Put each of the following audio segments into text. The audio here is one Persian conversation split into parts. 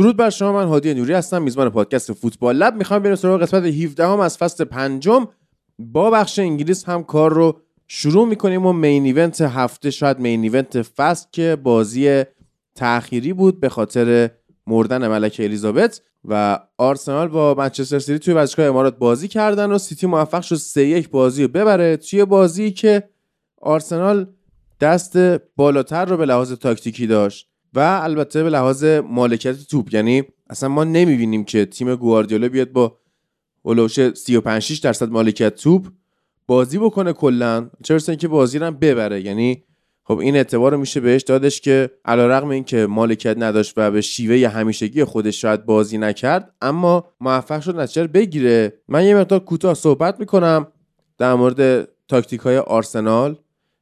درود بر شما من هادی نوری هستم میزبان پادکست Football Lab. می‌خوام بریم سراغ قسمت 17 هم از فصل پنجم. با بخش انگلیس هم کار رو شروع می‌کنیم و main event هفته شاید main event فصل که بازی تأخیری بود به خاطر مردن ملک الیزابت و آرسنال با منچستر سیتی توی ورزشگاه امارات بازی کردن و سیتی موفق شد 3 یک بازی رو ببره توی بازی که آرسنال دست بالاتر رو به لحاظ تاکتیکی داشت. و البته به لحاظ مالکیت توپ یعنی اصلا ما نمی‌بینیم که تیم گواردیولا بیاد با اولوش 35 6 درصد مالکیت توپ بازی بکنه کلا. چه برسه که بازی رو ببره. یعنی خب این اعتبار میشه بهش دادش که علیرغم اینکه مالکیت نداشت و به شیوه همیشگی خودش شاید بازی نکرد اما موفق شد نتیجه بگیره. من یه مقدار کوتاه صحبت می‌کنم در مورد تاکتیک های آرسنال.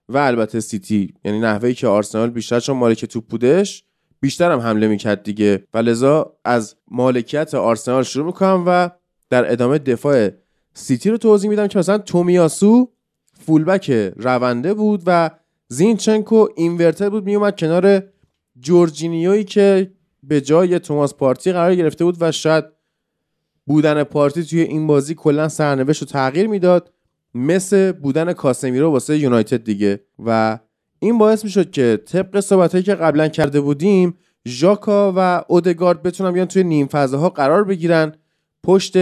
و البته سیتی یعنی نحوهی که آرسنال بیشتر چون مالک توپ بودش بیشتر هم حمله می‌کرد دیگه. و لذا از مالکیت آرسنال شروع می‌کنم و در ادامه دفاع سیتی رو توضیح میدم که مثلا تومیاسو fullback رونده بود و زینچنکو اینورتر بود میومد کنار جورجینیوی که به جای توماس پارتی قرار گرفته بود و شاید بودن پارتی توی این بازی کلا سرنوشت رو تغییر می‌داد. مثل بودن کاسمیرو واسه یونایتد دیگه. و این باعث می‌شد که طبق صحبتهایی که قبلا کرده بودیم ژاکا و اودگارد بتونن بیان توی نیم ها قرار بگیرن پشت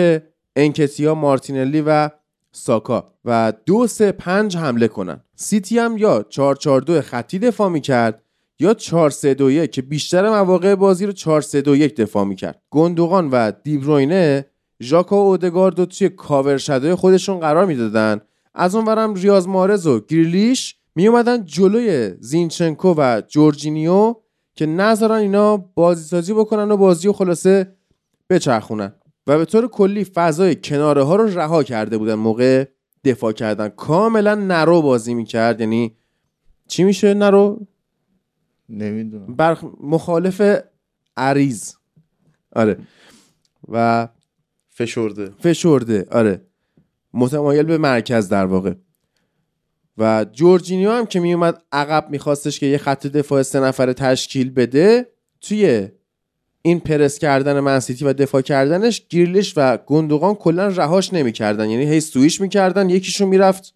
انکتیا مارتینلی و ساکا. و دو سه پنج حمله کنن. سیتی هم یا 4 4 2 خطی دفاع می‌کرد یا 4 3 2 1 که بیشتر مواقع بازی رو 4 3 2 1 دفاع می‌کرد. گندوغان و دیبروینه ژاکا و اودگارد رو توی کاور شدای خودشون قرار می‌دادن. از اونورم ریاض مارز و گریلیش می اومدن جلوی زینچنکو و جورجینیو که نذارن اینا بازی سازی بکنن و بازی و خلاصه بچرخونن. و به طور کلی فضای کناره ها رو رها کرده بودن موقع دفاع کردن. کاملا نرو بازی می‌کرد. یعنی چی میشه نرو؟ نمی‌دونم. بر مخالف عریض. آره. و فشرده. فشرده. آره. متمایل به مرکز در واقع. و جورجینیو هم که میومد عقب میخواستش که یه خط دفاع سه نفره تشکیل بده توی این پرس کردن منسیتی و دفاع کردنش گیرلش و گندوقان کلا رهاش نمی‌کردن. یعنی هی سویش می‌کردن یکیشون می‌رفت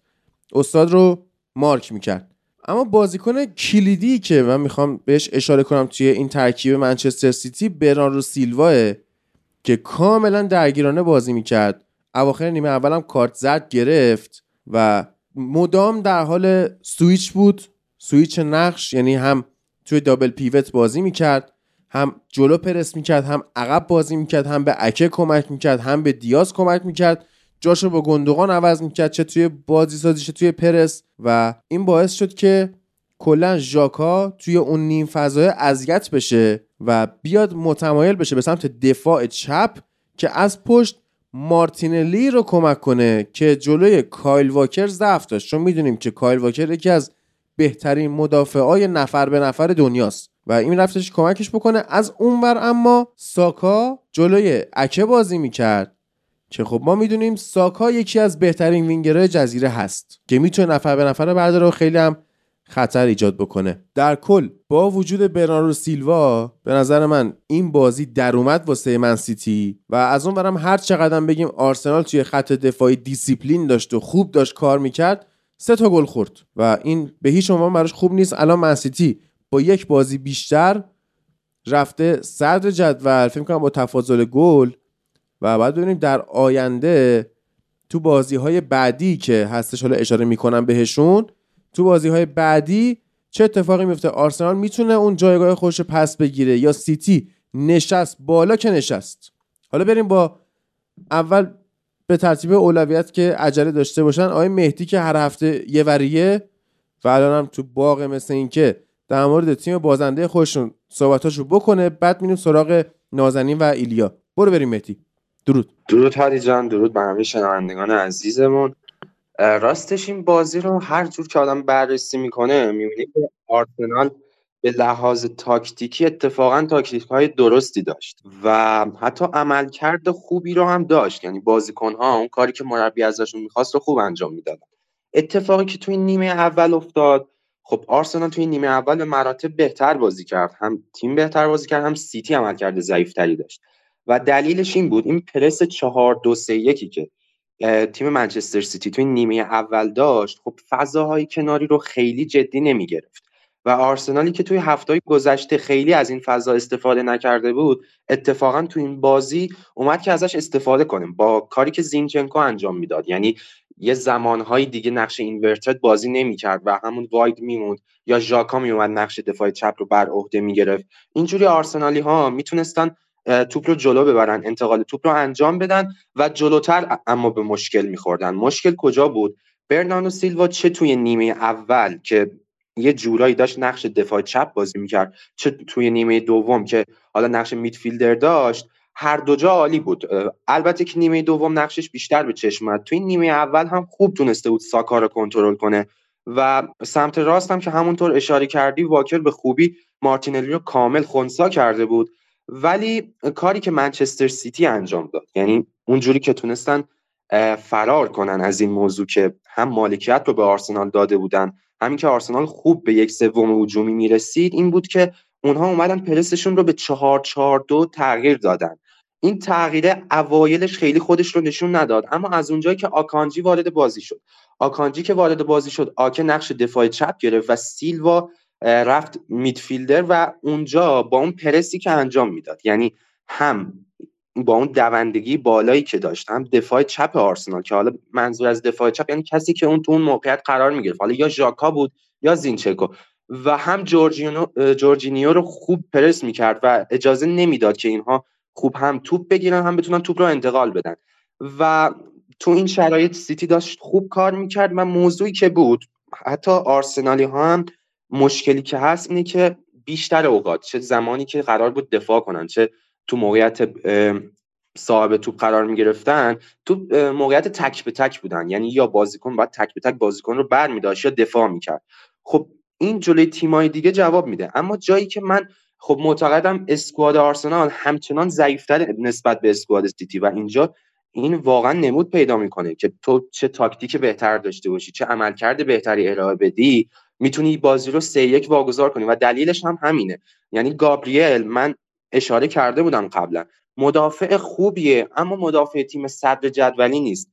استاد رو مارک می‌کرد. اما بازیکن کلیدی که من می‌خوام بهش اشاره کنم توی این ترکیب منچستر سیتی برناردو سیلواه که کاملا درگیرانه بازی می‌کرد. اواخر نیمه اولم کارت زرد گرفت و مدام در حال سویچ بود. سویچ نقش یعنی هم توی double pivot بازی می‌کرد هم جلو پرس می‌کرد هم عقب بازی می‌کرد هم به اکه کمک می‌کرد هم به دیاز کمک می‌کرد. جاشو با گوندوغان عوض می‌کرد چه توی بازی سازی چه توی پرس. و این باعث شد که کلا ژاکا توی اون نیم فضای اذیت بشه. و بیاد متمایل بشه به سمت دفاع چپ که از پشت مارتینلی رو کمک کنه که جلوی کایل واکر ضعف داشت. چون می‌دونیم که کایل واکر یکی از بهترین مدافعای نفر به نفر دنیاست و این رفتش کمکش بکنه. از اونور اما ساکا جلوی اکه بازی می‌کرد که خب ما می‌دونیم ساکا یکی از بهترین وینگرهای جزیره هست که می‌تونه نفر به نفر برداره و خیلی هم خطر ایجاد بکنه. در کل با وجود برناردو سیلوا به نظر من این بازی در اومد واسه من سیتی و از اون برم هر چقدر بگیم آرسنال توی خط دفاعی دیسیپلین داشت و خوب داشت کار می‌کرد سه تا گل خورد و این به هیچ عنوان براش خوب نیست. الان من سیتی با یک بازی بیشتر رفته صدر جدول فکر کنم با تفاضل گل و بعد ببینیم در آینده تو بازی های بعدی که هستش حالا اشاره می‌کنم بهشون تو بازی های بعدی چه اتفاقی میفته آرسنال می‌تونه اون جایگاه خودش پس بگیره یا سیتی نشست بالا که نشست. حالا بریم با اول به ترتیب اولویت که عجله داشته باشن. آقای مهدی که هر هفته یه وریه و الان هم تو باغ مثل این که در مورد تیم بازنده خودشون صحبتاشو بکنه بعد میریم سراغ نازنین و ایلیا. برو بریم مهدی. درود. درود هادی جان درود به همه شنوندگان عزیزمون. راستش این بازی رو هر جور که آدم بررسی می‌کنه می‌بینی که آرسنال به لحاظ تاکتیکی اتفاقا تاکتیک های درستی داشت و حتی عملکرد خوبی رو هم داشت. یعنی بازیکن ها اون کاری که مربی ازشون می‌خواست رو خوب انجام می‌دادن. اتفاقی که توی نیمه اول افتاد خب آرسنال توی نیمه اول به مراتب بهتر بازی کرد. هم تیم بهتر بازی کرد هم سیتی عمل کرده ضعیفتری داشت. و دلیلش این بود این پرس چهار دو سه یکی که تیم منچستر سیتی توی نیمه اول داشت خب فضاهای کناری رو خیلی جدی نمی گرفت و آرسنالی که توی هفته گذشته خیلی از این فضا استفاده نکرده بود اتفاقا تو این بازی اومد که ازش استفاده کنیم. با کاری که زینچنکو انجام می‌داد. یعنی یه زمانهای دیگه نقش اینورتد بازی نمی‌کرد و همون واید میموند یا ژاکا میومد نقش دفاع چپ رو بر عهده می‌گرفت. اینجوری آرسنالی ها می‌تونستن توپ رو جلو ببرن انتقال توپ رو انجام بدن و جلوتر اما به مشکل میخوردن. مشکل کجا بود؟ برناردو سیلوا چه توی نیمه اول که یه جورایی داشت نقش دفاع چپ بازی می‌کرد چه توی نیمه دوم که حالا نقش میدفیلدر داشت هر دو جا عالی بود. البته که نیمه دوم نقشش بیشتر به چشم اومد. توی نیمه اول هم خوب تونسته بود ساکا رو کنترل کنه و سمت راست هم که همونطور اشاره کردی واکر به خوبی مارتینلی رو کامل خونسا کرده بود. ولی کاری که منچستر سیتی انجام داد یعنی اونجوری که تونستن فرار کنن از این موضوع که هم مالکیت رو به آرسنال داده بودن همین که آرسنال خوب به یک سوم هجومی می‌رسید این بود که اونها اومدن پرسشون رو به چهار چهار دو تغییر دادن. این تغییر اوایلش خیلی خودش رو نشون نداد اما از اونجایی که آکانجی وارد بازی شد. آکانجی که وارد بازی شد آکه نقش دفاع چپ گرفت و سیلوا رفت میدفیلدر و اونجا با اون پرسی که انجام می‌داد. یعنی هم با اون دوندگی بالایی که داشت هم دفاع چپ آرسنال که حالا منظور از دفاع چپ یعنی کسی که اون تو اون موقعیت قرار می‌گرفت. حالا یا ژاکا بود یا زینچکو. و هم جورجینیو رو خوب پرس می‌کرد و اجازه نمی‌داد که اینها خوب هم توپ بگیرن هم بتونن توپ رو انتقال بدن. و تو این شرایط سیتی داشت خوب کار می‌کرد و موضوعی که بود حتی آرسنالی ها هم مشکلی که هست اینه که بیشتر اوقات چه زمانی که قرار بود دفاع کنن چه تو موقعیت صاحب توپ قرار می گرفتن تو موقعیت تک به تک بودن. یعنی یا بازیکن باید تک به تک بازیکن رو بر می یا دفاع می‌کرد. خب این جلوی تیمای دیگه جواب میده. اما جایی که من خب معتقدم اسکواد آرسنال همچنان ضعیفتر نسبت به اسکواد سیتی و اینجا این واقعا نمود پیدا می‌کنه که تو چه تاکتیک بهتر داشته باشی چه عملکرد بهتری ارائه بدی می‌تونی بازی رو سه یک واگذار کنی. و دلیلش هم همینه. یعنی گابریل من اشاره کرده بودم قبلا مدافع خوبیه اما مدافع تیم صدر جدولی نیست.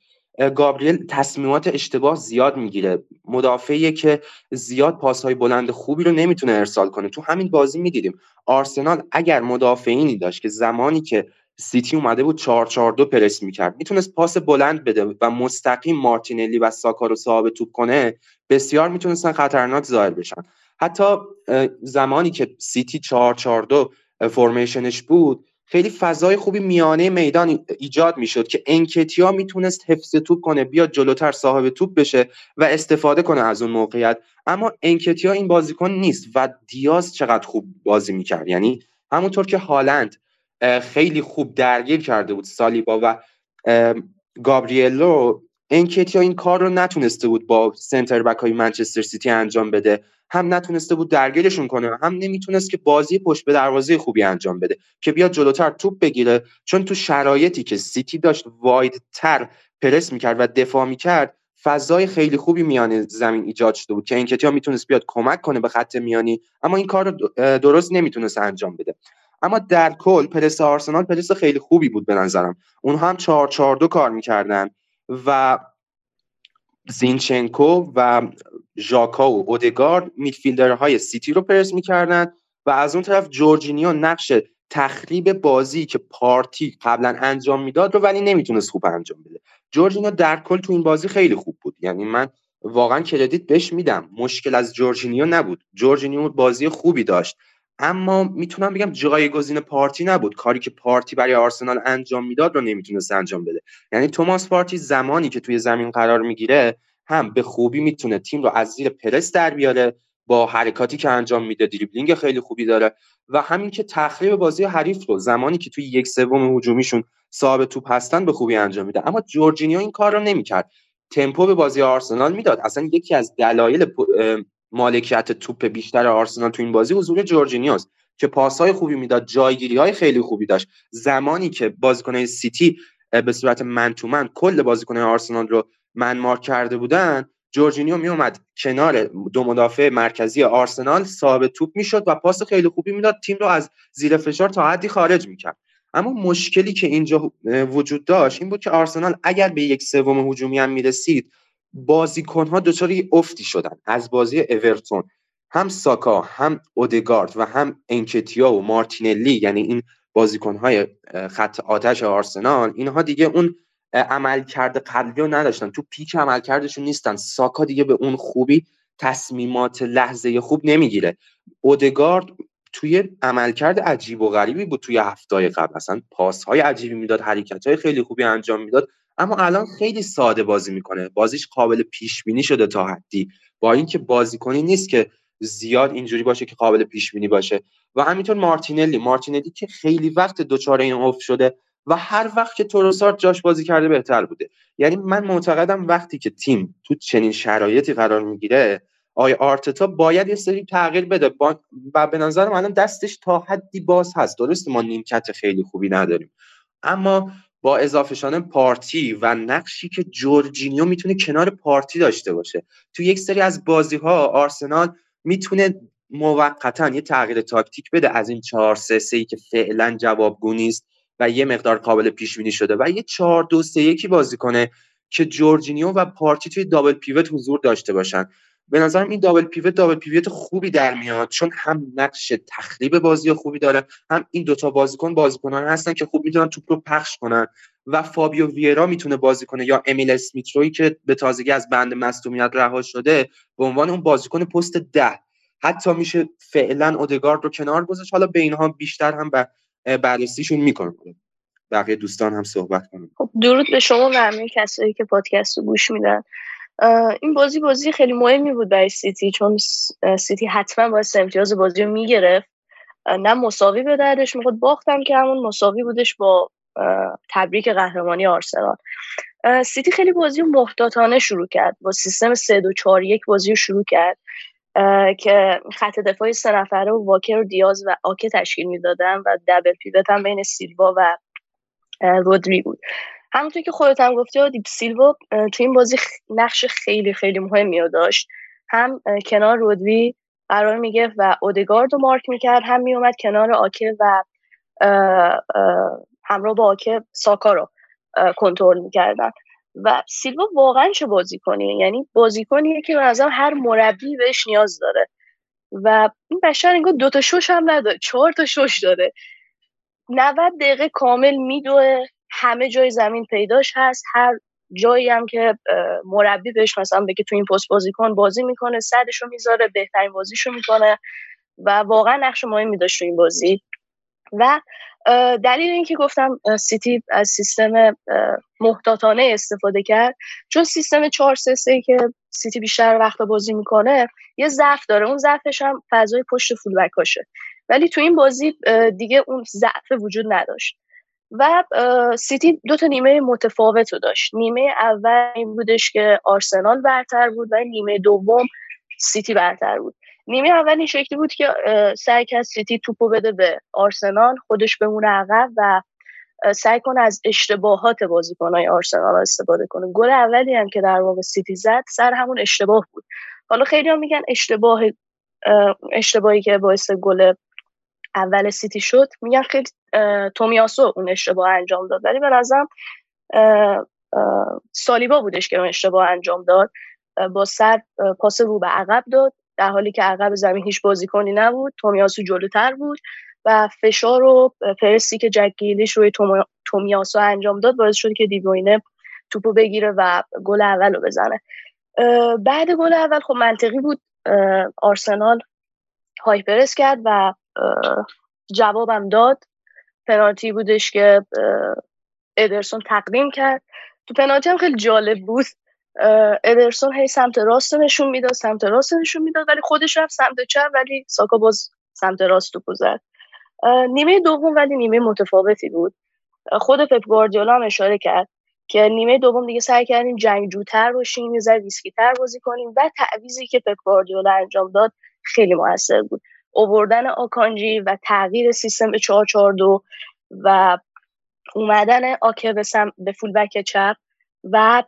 گابریل تصمیمات اشتباه زیاد می‌گیره. مدافعیه که زیاد پاسهای بلند خوبی رو نمی‌تونه ارسال کنه. تو همین بازی می‌دیدیم. آرسنال اگر مدافعینی داشت که زمانی که سیتی اومده بود 4 4 2 پرس می‌کرد. می‌تونست پاس بلند بده و مستقیم مارتینلی و ساکا رو صاحب توپ کنه بسیار می‌تونستن خطرناک ظاهر بشن. حتی زمانی که سیتی 4 4 2 فرمیشنش بود خیلی فضای خوبی میانه میدان ایجاد می‌شد که انکتیا می‌تونست حفظ توپ کنه بیاد جلوتر صاحب توپ بشه و استفاده کنه از اون موقعیت. اما انکتیا این بازیکن نیست و دیاز چقدر خوب بازی می‌کرد. یعنی همونطور که هالند خیلی خوب درگیر کرده بود سالیبا و گابریلو. انکتیا این کار رو نتونسته بود با center back های منچستر سیتی انجام بده. هم نتونسته بود درگیرشون کنه هم نمی‌تونست که بازی پشت به دروازه خوبی انجام بده که بیاد جلوتر توپ بگیره. چون تو شرایطی که سیتی داشت wide تر پرس می‌کرد و دفاع می‌کرد فضای خیلی خوبی میان زمین ایجاد شده بود که انکتیا می‌تونست بیاد کمک کنه به خط میانی اما این کار رو درست نمی‌تونست انجام بده. اما در کل پرس آرسنال پرس خیلی خوبی بود به نظرم. اونها هم 4 4 دو کار می‌کردن و زینچنکو و ژاکا و اودگارد midfielder های سیتی رو پرس می‌کردن و از اون طرف جورجینیو نقش تخریب بازی که پارتی قبلا انجام می‌داد رو ولی نمی‌تونست خوب انجام بده. جورجینیو در کل تو این بازی خیلی خوب بود. یعنی من واقعا credit بهش میدم. مشکل از جورجینیو نبود. جورجینیو بازی خوبی داشت. اما می‌تونم بگم جایگزین پارتی نبود. کاری که پارتی برای آرسنال انجام می‌داد رو نمی‌تونست انجام بده. یعنی توماس پارتی زمانی که توی زمین قرار می‌گیره هم به خوبی می‌تونه تیم رو از زیر پرس در بیاره با حرکاتی که انجام میده دریبلینگ خیلی خوبی داره و همین که تخریب بازی حریف رو زمانی که توی یک سوم هجومیشون صاحب توپ هستن به خوبی انجام میده. اما جورجینیو این کار رو نمی‌کرد. تمپو به بازی آرسنال می‌داد. اصلا یکی از دلایل مالکیت توپ بیشتر آرسنال تو این بازی حضور جورجینیوس که پاسهای خوبی می‌داد جایگیری های خیلی خوبی داشت. زمانی که بازیکنهای سیتی به صورت من کل بازیکنهای آرسنال رو من مارک کرده بودن جورجینیو میومد کنار دو مدافع مرکزی آرسنال صاحب توپ می‌شد و پاس خیلی خوبی می‌داد تیم رو از زیر فشار تا حدی خارج می‌کرد. اما مشکلی که اینجا وجود داشت این بود که آرسنال اگر به یک سوم هجومی هم می‌رسید بازیکنها دچار افتی شدن. از بازی اورتون هم ساکا هم اودگارد و هم انکتیا و مارتینلی یعنی این بازیکنهای خط آتش آرسنال اینها دیگه اون عمل کرده قبلی رو نداشتن. تو پیک عمل کردشون نیستن. ساکا دیگه به اون خوبی تصمیمات لحظه خوب نمی‌گیره. اودگارد توی عملکرد عجیب و غریبی بود توی هفته قبل. اصلا پاس های عجیبی می‌داد حرکت های خیلی خوبی انجام می‌داد. اما الان خیلی ساده بازی می‌کنه. بازیش قابل پیش بینی شده تا حدی. با اینکه بازیکنی نیست که زیاد اینجوری باشه که قابل پیش بینی باشه. و همینطور مارتینلی. مارتینلی که خیلی وقت دوچاره این اوف شده و هر وقت که تروسارد جاش بازی کرده بهتر بوده. یعنی من معتقدم وقتی که تیم تو چنین شرایطی قرار می‌گیره آیا آرتتا باید یه سری تغییر بده. و به نظر من دستش تا حدی باز هست. درست ما نیمکت خیلی خوبی نداریم. اما با اضافه شدن پارتی و نقشی که جورجینیو می‌تونه کنار پارتی داشته باشه. تو یک سری از بازی ها آرسنال می‌تونه موقتا یه تغییر تاکتیک بده از این 4 3 3 که فعلا جوابگو نیست و یه مقدار قابل پیش بینی شده و یه 4 2 3 1 بازی کنه که جورجینیو و پارتی توی double pivot حضور داشته باشن. به نظرم این double pivot double pivot خوبی در میاد چون هم نقش تخریب بازی خوبی داره هم این دوتا بازیکن بازیکنان هستن که خوب می‌تونن توپ رو پخش کنن و فابیو ویرا می‌تونه بازی کنه یا امیل اسمیتروی که به تازگی از بند مصدومیت رها شده به عنوان اون بازیکن پست ده. حتی میشه فعلا اودگارد رو کنار گذاشت. حالا به اینها بیشتر هم به بررسیشون می‌کنه بقیه دوستان هم صحبت کنیم خب درود به شما و همه کسایی که پادکست رو گوش میدن. این بازی بازی خیلی مهمی بود برای سیتی چون سیتی حتما باید امتیاز بازی رو می‌گرفت. نه مساوی به دردش می‌خواد باختم که همون مساوی بودش با تبریک قهرمانی آرسنال. سیتی خیلی بازی محتاطانه شروع کرد با سیستم 3 2 4 1 بازی رو شروع کرد که خط دفاعی سه نفره و واکر و دیاز و آکه تشکیل می‌دادن و دبل پیوت هم بین سیلوا و رودری بود. همونطور که خودت هم گفتی دیپ سیلوا تو این بازی نقش خیلی خیلی مهمی رو داشت. هم کنار رودری قرار میگه و اودگارد رو مارک می‌کرد. هم میومد کنار آکه و همراه با آکه ساکا رو کنترل می‌کردن. و سیلوا واقعا چه بازیکنیه؟ یعنی بازیکنیه که به هر مربی بهش نیاز داره. و این بشر انگار دوتا شش هم نداره چهار تا شش داره. 90 دقیقه کامل میدوه. همه جای زمین پیداش هست. هر جایی هم که مربی بهش مثلا بگه تو این پست بازیکن بازی می‌کنه صدشو می‌ذاره بهترین بازیشو می‌کنه و واقعا نقش مهمی داشت تو این بازی. و دلیل اینکه گفتم سیتی از سیستم محتاطانه استفاده کرد چون سیستم 4 3 3 که سیتی بیشتر وقت بازی می‌کنه یه ضعف داره. اون ضعفش هم فضای پشت فولبکاشه ولی تو این بازی دیگه اون ضعف وجود نداشت. و سیتی دو تا نیمه متفاوت رو داشت. نیمه اول این بودش که آرسنال برتر بود و نیمه دوم سیتی برتر بود. نیمه اول این شکلی بود که سعی کرد سیتی توپو بده به آرسنال خودش بمونه عقب و سعی کنه از اشتباهات بازیکنهای آرسنال استفاده کنه. گل اولی هم که در واقع سیتی زد سر همون اشتباه بود. حالا خیلی هم میگن اشتباه اشتباهی که باعث گل اول سیتی شد میگن خیلی تومیاسو اون اشتباه انجام داد. ولی به نظرم سالیبا بودش که اون اشتباه انجام داد. با سر پاس رو به عقب داد در حالی که عقب زمین هیچ بازیکنی نبود. تومیاسو جلوتر بود و فشار و پرسی که جک گیلیش روی تومیاسو انجام داد باعث شد که دیبروینه توپو بگیره و گل اول رو بزنه. بعد گل اول خب منطقی بود. آرسنال هایپرس کرد و جوابم داد. پنالتی بودش که ادرسون تقدیم کرد. تو پنالتی هم خیلی جالب بود. ادرسون هی سمت راست نشون می‌داد سمت راست نشون می‌داد ولی خودش رفت سمت چپ ولی ساکا باز سمت راست تو زد نیمه دوم ولی نیمه متفاوتی بود. خود پپ گواردیولا هم اشاره کرد که نیمه دوم دیگه سعی کردیم جنگجوتر باشیم یه ذره تر بازی کنیم و تعویزی که پپ گواردیولا انجام داد خیلی موثر بود. اووردن آکانجی و تغییر سیستم به 442 و اومدن آکه به فول بک چپ و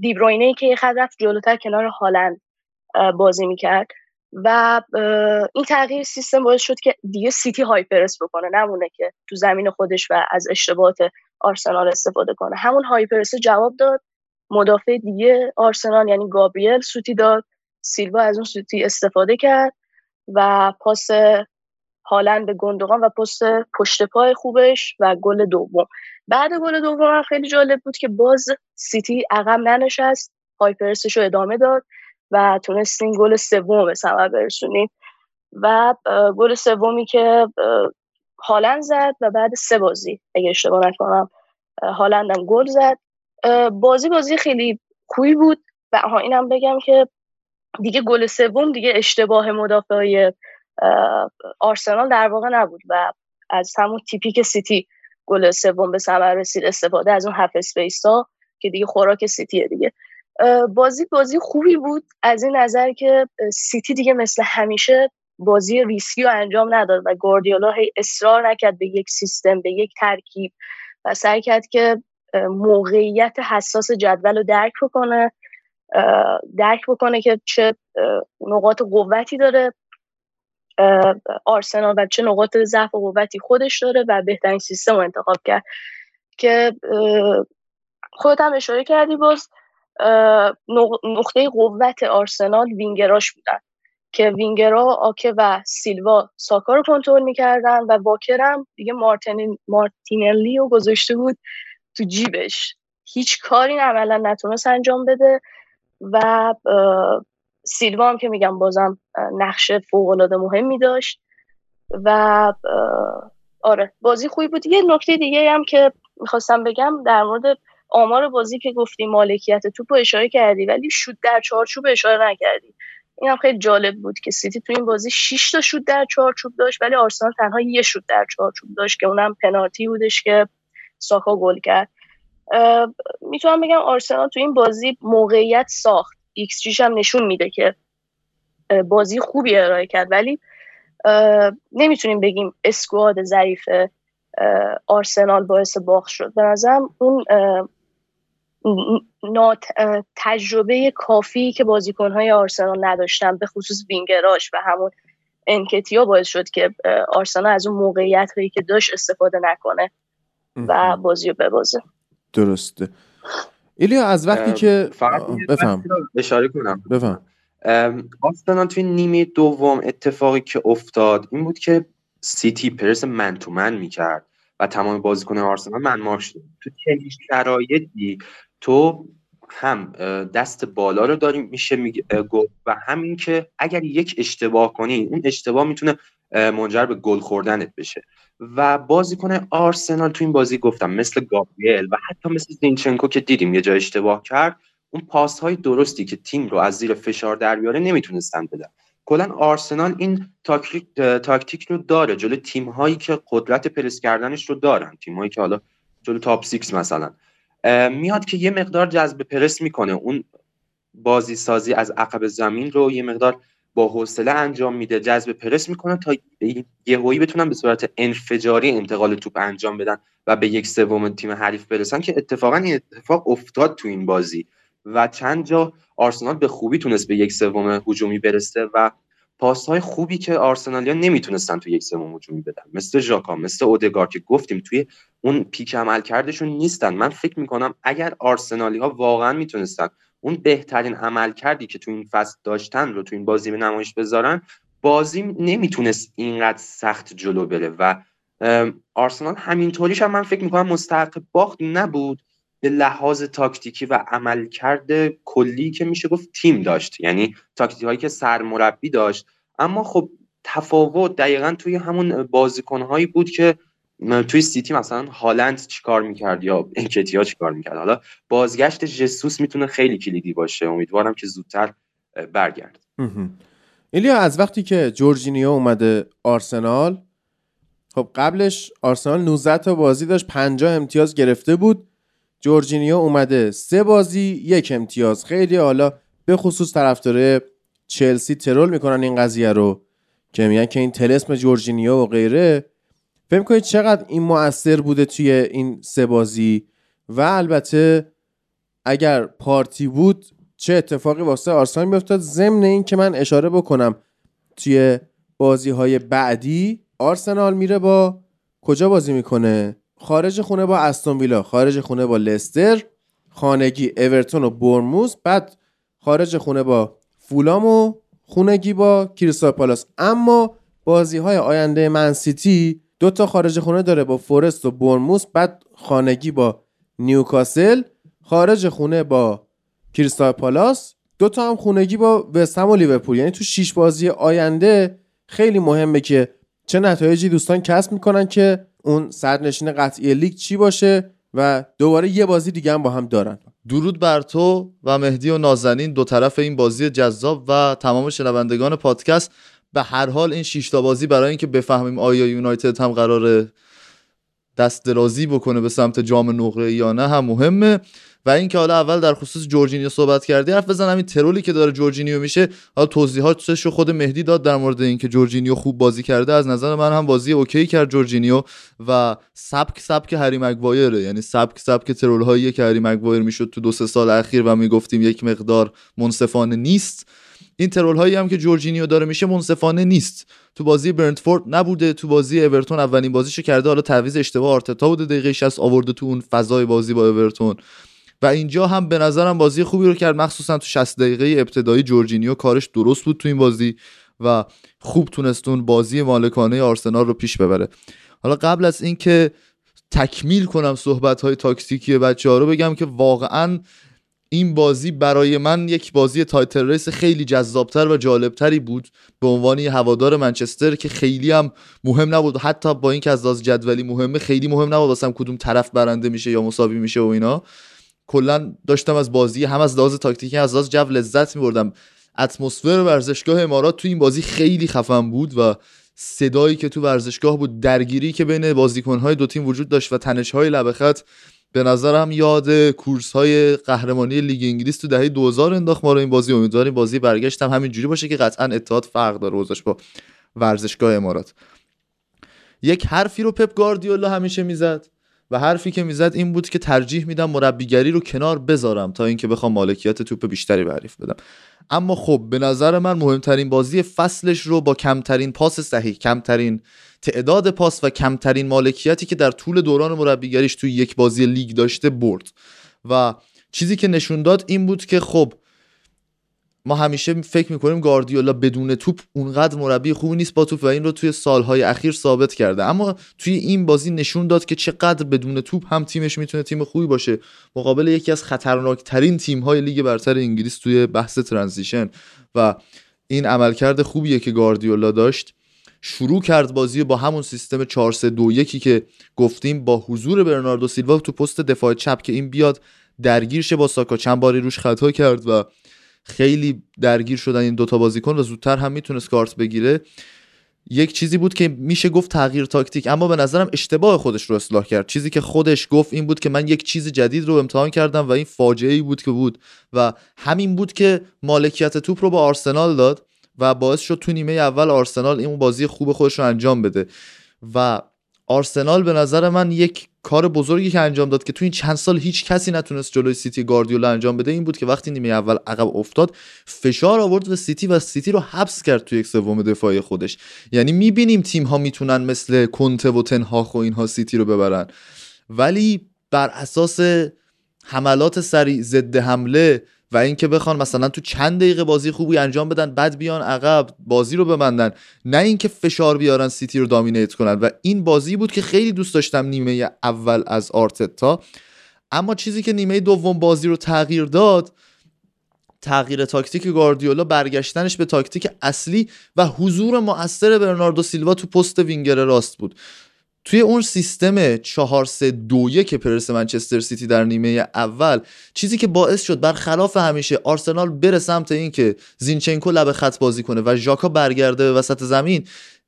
دیبروینه که یه خط رفت جلوتر کنار هالند بازی می‌کرد و این تغییر سیستم باعث شد که دیگه سیتی هایپرس بکنه نمونه که تو زمین خودش و از اشتباهات آرسنال استفاده کنه. همون high press جواب داد مدافع دیگه آرسنال یعنی گابریل سوتی داد سیلوا از اون سوتی استفاده کرد و پاس هالند به گوندوغان و پاس پشت پای خوبش و گل دوم. بعد گل دوم خیلی جالب بود که باز سیتی عقب ننشست high press ش رو ادامه داد و تونستیم گل سوم به ثمر برسونیم. و گل سومی که هالند زد و بعد سه بازی اگه اشتباه نکنم هالندم گل زد. بازی بازی خیلی خوبی بود. و ها اینم بگم که دیگه گل سوم دیگه اشتباه مدافع آرسنال در واقع نبود و از همون تیپیک سیتی گل سوم به ثمر رسید استفاده از اون half space ها که دیگه خوراک سیتیه دیگه. بازی بازی خوبی بود. از این نظر که سیتی دیگه مثل همیشه بازی ریسکی رو انجام نداد و گوردیولا هی اصرار نکرد به یک سیستم به یک ترکیب و سعی کرد که موقعیت حساس جدول رو درک بکنه. درک بکنه که چه نقاط قوتی داره آرسنال و چه نقاط ضعف و قوتی خودش داره و بهترین سیستم رو انتخاب کرد. که خودت هم اشاره کردی باز نقطه قوت آرسنال وینگراش بودن. که وینگرا آکه و سیلوا ساکا رو کنترل می‌کردن و باکر هم دیگه مارتین مارتینلی رو گذاشته بود تو جیبش. هیچ کاری عملا نتونست انجام بده. و سیلوا هم که میگم بازم نقش فوق العاده مهمی داشت و آره بازی خوبی بود. یه نکته دیگه هم که می‌خواستم بگم در مورد آمار بازی که گفتی مالکیت توپ اشاره کردی ولی شوت در چارچوب اشاره نکردی. این هم خیلی جالب بود که سیتی تو این بازی 6 تا شوت در چارچوب داشت ولی آرسنال تنها یه شوت در چارچوب داشت که اونم پنالتی بودش که ساکا گل کرد. می‌تونم بگم آرسنال تو این بازی موقعیت ساخت. ایکس جیش هم نشون میده که بازی خوبی ارائه کرد. ولی نمی‌تونیم بگیم اسکواد ضعیف آرسنال باعث باخت شد. به نظرم اون تجربه کافی که بازیکنهای آرسنال نداشتن به خصوص وینگراش و همون انکتیا باعث شد که آرسنال از اون موقعیت هایی که داشت استفاده نکنه و بازی رو ببازه. درسته. ایلیا از وقتی که بفهم. اشاره کنم. بفهم. آرسنال توی نیمه دوم اتفاقی که افتاد این بود که سیتی پرس من تو من می‌کرد و تمام بازیکن آرسنال من شد تو چنین شرایطی تو هم دست بالا رو داریم میشه گفت و همین که اگر یک اشتباه کنی اون اشتباه می‌تونه منجر به گل خوردنت بشه. و بازیکن آرسنال تو این بازی گفتم مثل گابریل و حتی مثل زینچنکو که دیدیم یه جا اشتباه کرد اون پاس های درستی که تیم رو از زیر فشار در بیاره نمی‌تونستن بدن. کلا آرسنال این تاکتیک, تاکتیک رو داره جلو تیم هایی که قدرت پرس کردنش رو دارن تیم هایی که حالا جلو top six مثلا. میاد که یه مقدار جذب پرس می‌کنه. اون بازی سازی از عقب زمین رو یه مقدار با حوصله انجام میده جذب پرس می‌کنه تا یهویی بتونن به صورت انفجاری انتقال توپ انجام بدن و به یک سوم تیم حریف برسن که اتفاقا این اتفاق افتاد تو این بازی و چند جا آرسنال به خوبی تونست به یک سوم هجومی برسه و پاسهای خوبی که آرسنالیا نمی‌تونستن تو یک سوم هجومی بدن. مثل ژاکا مثل اودگار که گفتیم توی اون پیک عمل کردشون نیستن. من فکر می‌کنم اگر آرسنالی ها واقعا می‌تونستن اون بهترین عمل کردی که تو این فصل داشتن رو تو این بازی به نمایش بذارن بازی نمی‌تونست اینقدر سخت جلو بره و آرسنال همینطوریش هم من فکر می‌کنم مستحق باخت نبود. به لحاظ تاکتیکی و عملکرد کلی که میشه گفت تیم داشت. یعنی تاکتیک هایی که سرمربی داشت. اما خب تفاوت دقیقا توی همون بازیکنهایی بود که توی سیتی مثلا هالند چیکار می‌کرد یا انکتیا چیکار می‌کرد؟ حالا بازگشت جسوس می‌تونه خیلی کلیدی باشه. امیدوارم که زودتر برگرد ایلیا از وقتی که جورجینیو اومده آرسنال خب قبلش آرسنال 19 تا بازی داشت 50 امتیاز گرفته بود. جورجینیو اومده سه بازی یک امتیاز. خیلی حالا به خصوص طرفدار چلسی ترول می‌کنن این قضیه رو. که میگن که این تلسم جورجینیو و غیره. فکر کنید چقدر این مؤثر بوده توی این سه بازی؟ و البته اگر پارتی بود چه اتفاقی واسه آرسنال میافتاد؟ ضمن این که من اشاره بکنم توی بازی های بعدی آرسنال میره با کجا بازی می‌کنه؟ خارج خونه با استون ویلا خارج خونه با لستر خانگی اورتون و برموس بعد خارج خونه با فولام و خونگی با کریستال پالاس. اما بازی های آینده منسیتی دو تا خارج خونه داره با فورست و برموس بعد خانگی با نیوکاسل خارج خونه با کریستال پالاس دو تا هم خونگی با وستهم و لیورپول. یعنی تو شیش بازی آینده خیلی مهمه که چه نتایجی دوستان کسب می‌کنن که اون سرنشین قطعی لیگ چی باشه و دوباره یه بازی دیگه هم با هم دارن. درود بر تو و مهدی و نازنین دو طرف این بازی جذاب و تمام شنوندگان پادکست. به هر حال این شش تا بازی برای اینکه بفهمیم آیا یونایتد هم قراره دست درازی بکنه به سمت جام نقره یا نه هم مهمه. و اینکه حالا اول در خصوص جورجینیو صحبت کردی حرف بزنم این troll ی که داره جورجینیو میشه. حالا توضیحاتش رو خود مهدی داد در مورد اینکه جورجینیو خوب بازی کرده. از نظر من هم بازی OK کرد جورجینیو و سبک سبک هری مگوایره. یعنی سبک سبک troll هایی که هری مگوایر می‌شد تو دو سه سال اخیر و می‌گفتیم یک مقدار منصفانه نیست. این troll هایی هم که جورجینیو داره میشه منصفانه نیست. تو بازی برنتفورد نبوده تو بازی اورتون اولین بازیشو کرده. حالا تعویض اشتباه آرتتا بوده دقیقه 60 آورده تو اون فضای بازی با اورتون. و اینجا هم به نظرم بازی خوبی رو کرد مخصوصا تو 60 دقیقه ابتدایی جورجینیو کارش درست بود تو این بازی و خوب تونست بازی مالکانه آرسنال رو پیش ببره. حالا قبل از اینکه تکمیل کنم صحبت های تاکتیکی بچه ها رو بگم که واقعا این بازی برای من یک بازی title race خیلی جذابتر و جالبتری بود به عنوان هوادار منچستر که خیلی هم مهم نبود. حتی با اینکه از لحاظ جدولی مهمه خیلی مهم نبود واسم کدوم طرف برنده میشه یا مساوی میشه و اینا. کلا داشتم از بازی هم از لحاظ تاکتیکی از لحاظ جو لذت میبردم. اتمسفر ورزشگاه امارات تو این بازی خیلی خفن بود و صدایی که تو ورزشگاه بود درگیری که بین بازیکنهای دو تیم وجود داشت و تنشهای لبه به نظرم یاد کورس های قهرمانی لیگ انگلیس تو دهه 2000 انداخت ما رو این بازی. امیدواریم بازی برگشتم همینجوری باشه که قطعا اتحاد فرق داره وزش با ورزشگاه امارات. یک حرفی رو پپ گاردیولا همیشه می‌زد و حرفی که می‌زد این بود که ترجیح میدم مربیگری رو کنار بذارم تا اینکه بخوام مالکیت توپ بیشتری به بدم. اما خب به نظر من مهمترین بازی فصلش رو با کمترین پاس صحیح کمترین تعداد پاس و کمترین مالکیتی که در طول دوران مربیگریش توی یک بازی لیگ داشته برد. و چیزی که نشون داد این بود که خب ما همیشه فکر می‌کنیم گاردیولا بدون توپ اونقدر مربی خوبی نیست با توپ و این رو توی سالهای اخیر ثابت کرده. اما توی این بازی نشون داد که چقدر بدون توپ هم تیمش می‌تونه تیم خوبی باشه. مقابل یکی از خطرناکترین تیمهای لیگ برتر انگلیس توی بحث transition. و این عملکرد خوبیه که گاردیولا داشت. شروع کرد بازی با همون سیستم 4 3 2 1 که گفتیم با حضور برناردو سیلوا تو پست دفاع چپ که این بیاد درگیر شه با ساکا. چند باری روش خطا کرد و خیلی درگیر شدن این دوتا بازیکن و زودتر هم می‌تونست کارت بگیره. یک چیزی بود که میشه گفت تغییر تاکتیک اما به نظرم اشتباه خودش رو اصلاح کرد. چیزی که خودش گفت این بود که من یک چیز جدید رو امتحان کردم و این فاجعه ای بود که بود و همین بود که مالکیت توپ رو با آرسنال داد. و باعث شد تو نیمه اول آرسنال این بازی خوب خودش رو انجام بده. و آرسنال به نظر من یک کار بزرگی که انجام داد که تو این چند سال هیچ کسی نتونست جلوی سیتی گاردیولا انجام بده این بود که وقتی نیمه اول عقب افتاد فشار آورد به سیتی و سیتی رو حبس کرد تو یک سوم دفاعی خودش. یعنی می‌بینیم تیم ها می‌تونن مثل کنته و تنهاخ و اینها سیتی رو ببرن. ولی بر اساس حملات سریع ضد حمله و اینکه بخوان مثلا تو چند دقیقه بازی خوبی انجام بدن بعد بیان عقب بازی رو ببندن. نه اینکه فشار بیارن سیتی رو dominate کنن. و این بازی بود که خیلی دوست داشتم نیمه اول از آرتتا. اما چیزی که نیمه دوم بازی رو تغییر داد تغییر تاکتیک گاردیولا برگشتنش به تاکتیک اصلی و حضور مؤثر برناردو سیلوا تو پست وینگر راست بود. توی اون سیستم 4 3 2 1 پرس منچستر سیتی در نیمه اول چیزی که باعث شد برخلاف همیشه آرسنال بره سمت اینکه زینچنکو لب خط بازی کنه و ژاکا برگرده به وسط زمین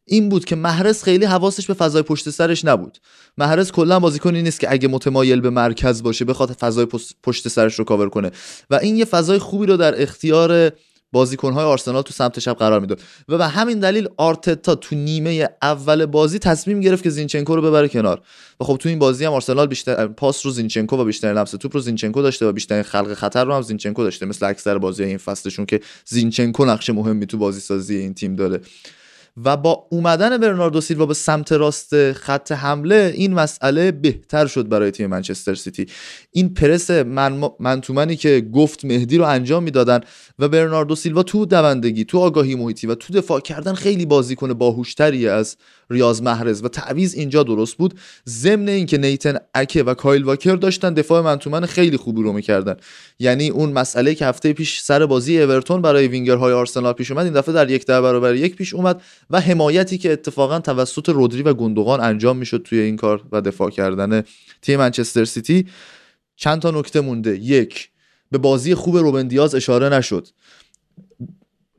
این بود که محرز خیلی حواسش به فضای پشت سرش نبود. محرز کلا بازیکنی نیست که اگه متمایل به مرکز باشه بخواد فضای پشت سرش رو کاور کنه. و این یه فضای خوبی رو در اختیار بازیکنهای آرسنال تو سمت چپ قرار می‌داد. و به همین دلیل آرتتا تو نیمه اول بازی تصمیم گرفت که زینچنکو رو ببره کنار. و خب تو این بازی هم آرسنال بیشتر پاس رو زینچنکو و بیشتر لمس توپ رو زینچنکو داشته و بیشتر خلق خطر رو هم زینچنکو داشته مثل اکثر بازی این فصلشون که زینچنکو نقش مهمی تو بازی سازی این تیم داره. و با اومدن برناردو سیلوا به سمت راست خط حمله این مسئله بهتر شد برای تیم منچستر سیتی. این پرس من منتومنی که گفت مهدی رو انجام می‌دادن و برناردو سیلوا تو دوندگی تو آگاهی محیطی و تو دفاع کردن خیلی بازیکن باهوشتری از ریاض محرز و تعویز اینجا درست بود. ضمن اینکه نیتن اکه و کایل واکر داشتن دفاع منتومن خیلی خوبی رو می‌کردن. یعنی اون مسئله که هفته پیش سر بازی اورتون برای وینگرهای آرسنال پیش اومد این دفعه در یک ده برابر یک پیش اومد و حمایتی که اتفاقا توسط رودری و گندوقان انجام می‌شد توی این کار و دفاع کردن تیم منچستر سیتی چند تا نکته مونده. یک به بازی خوب روبن دیاز اشاره نشد.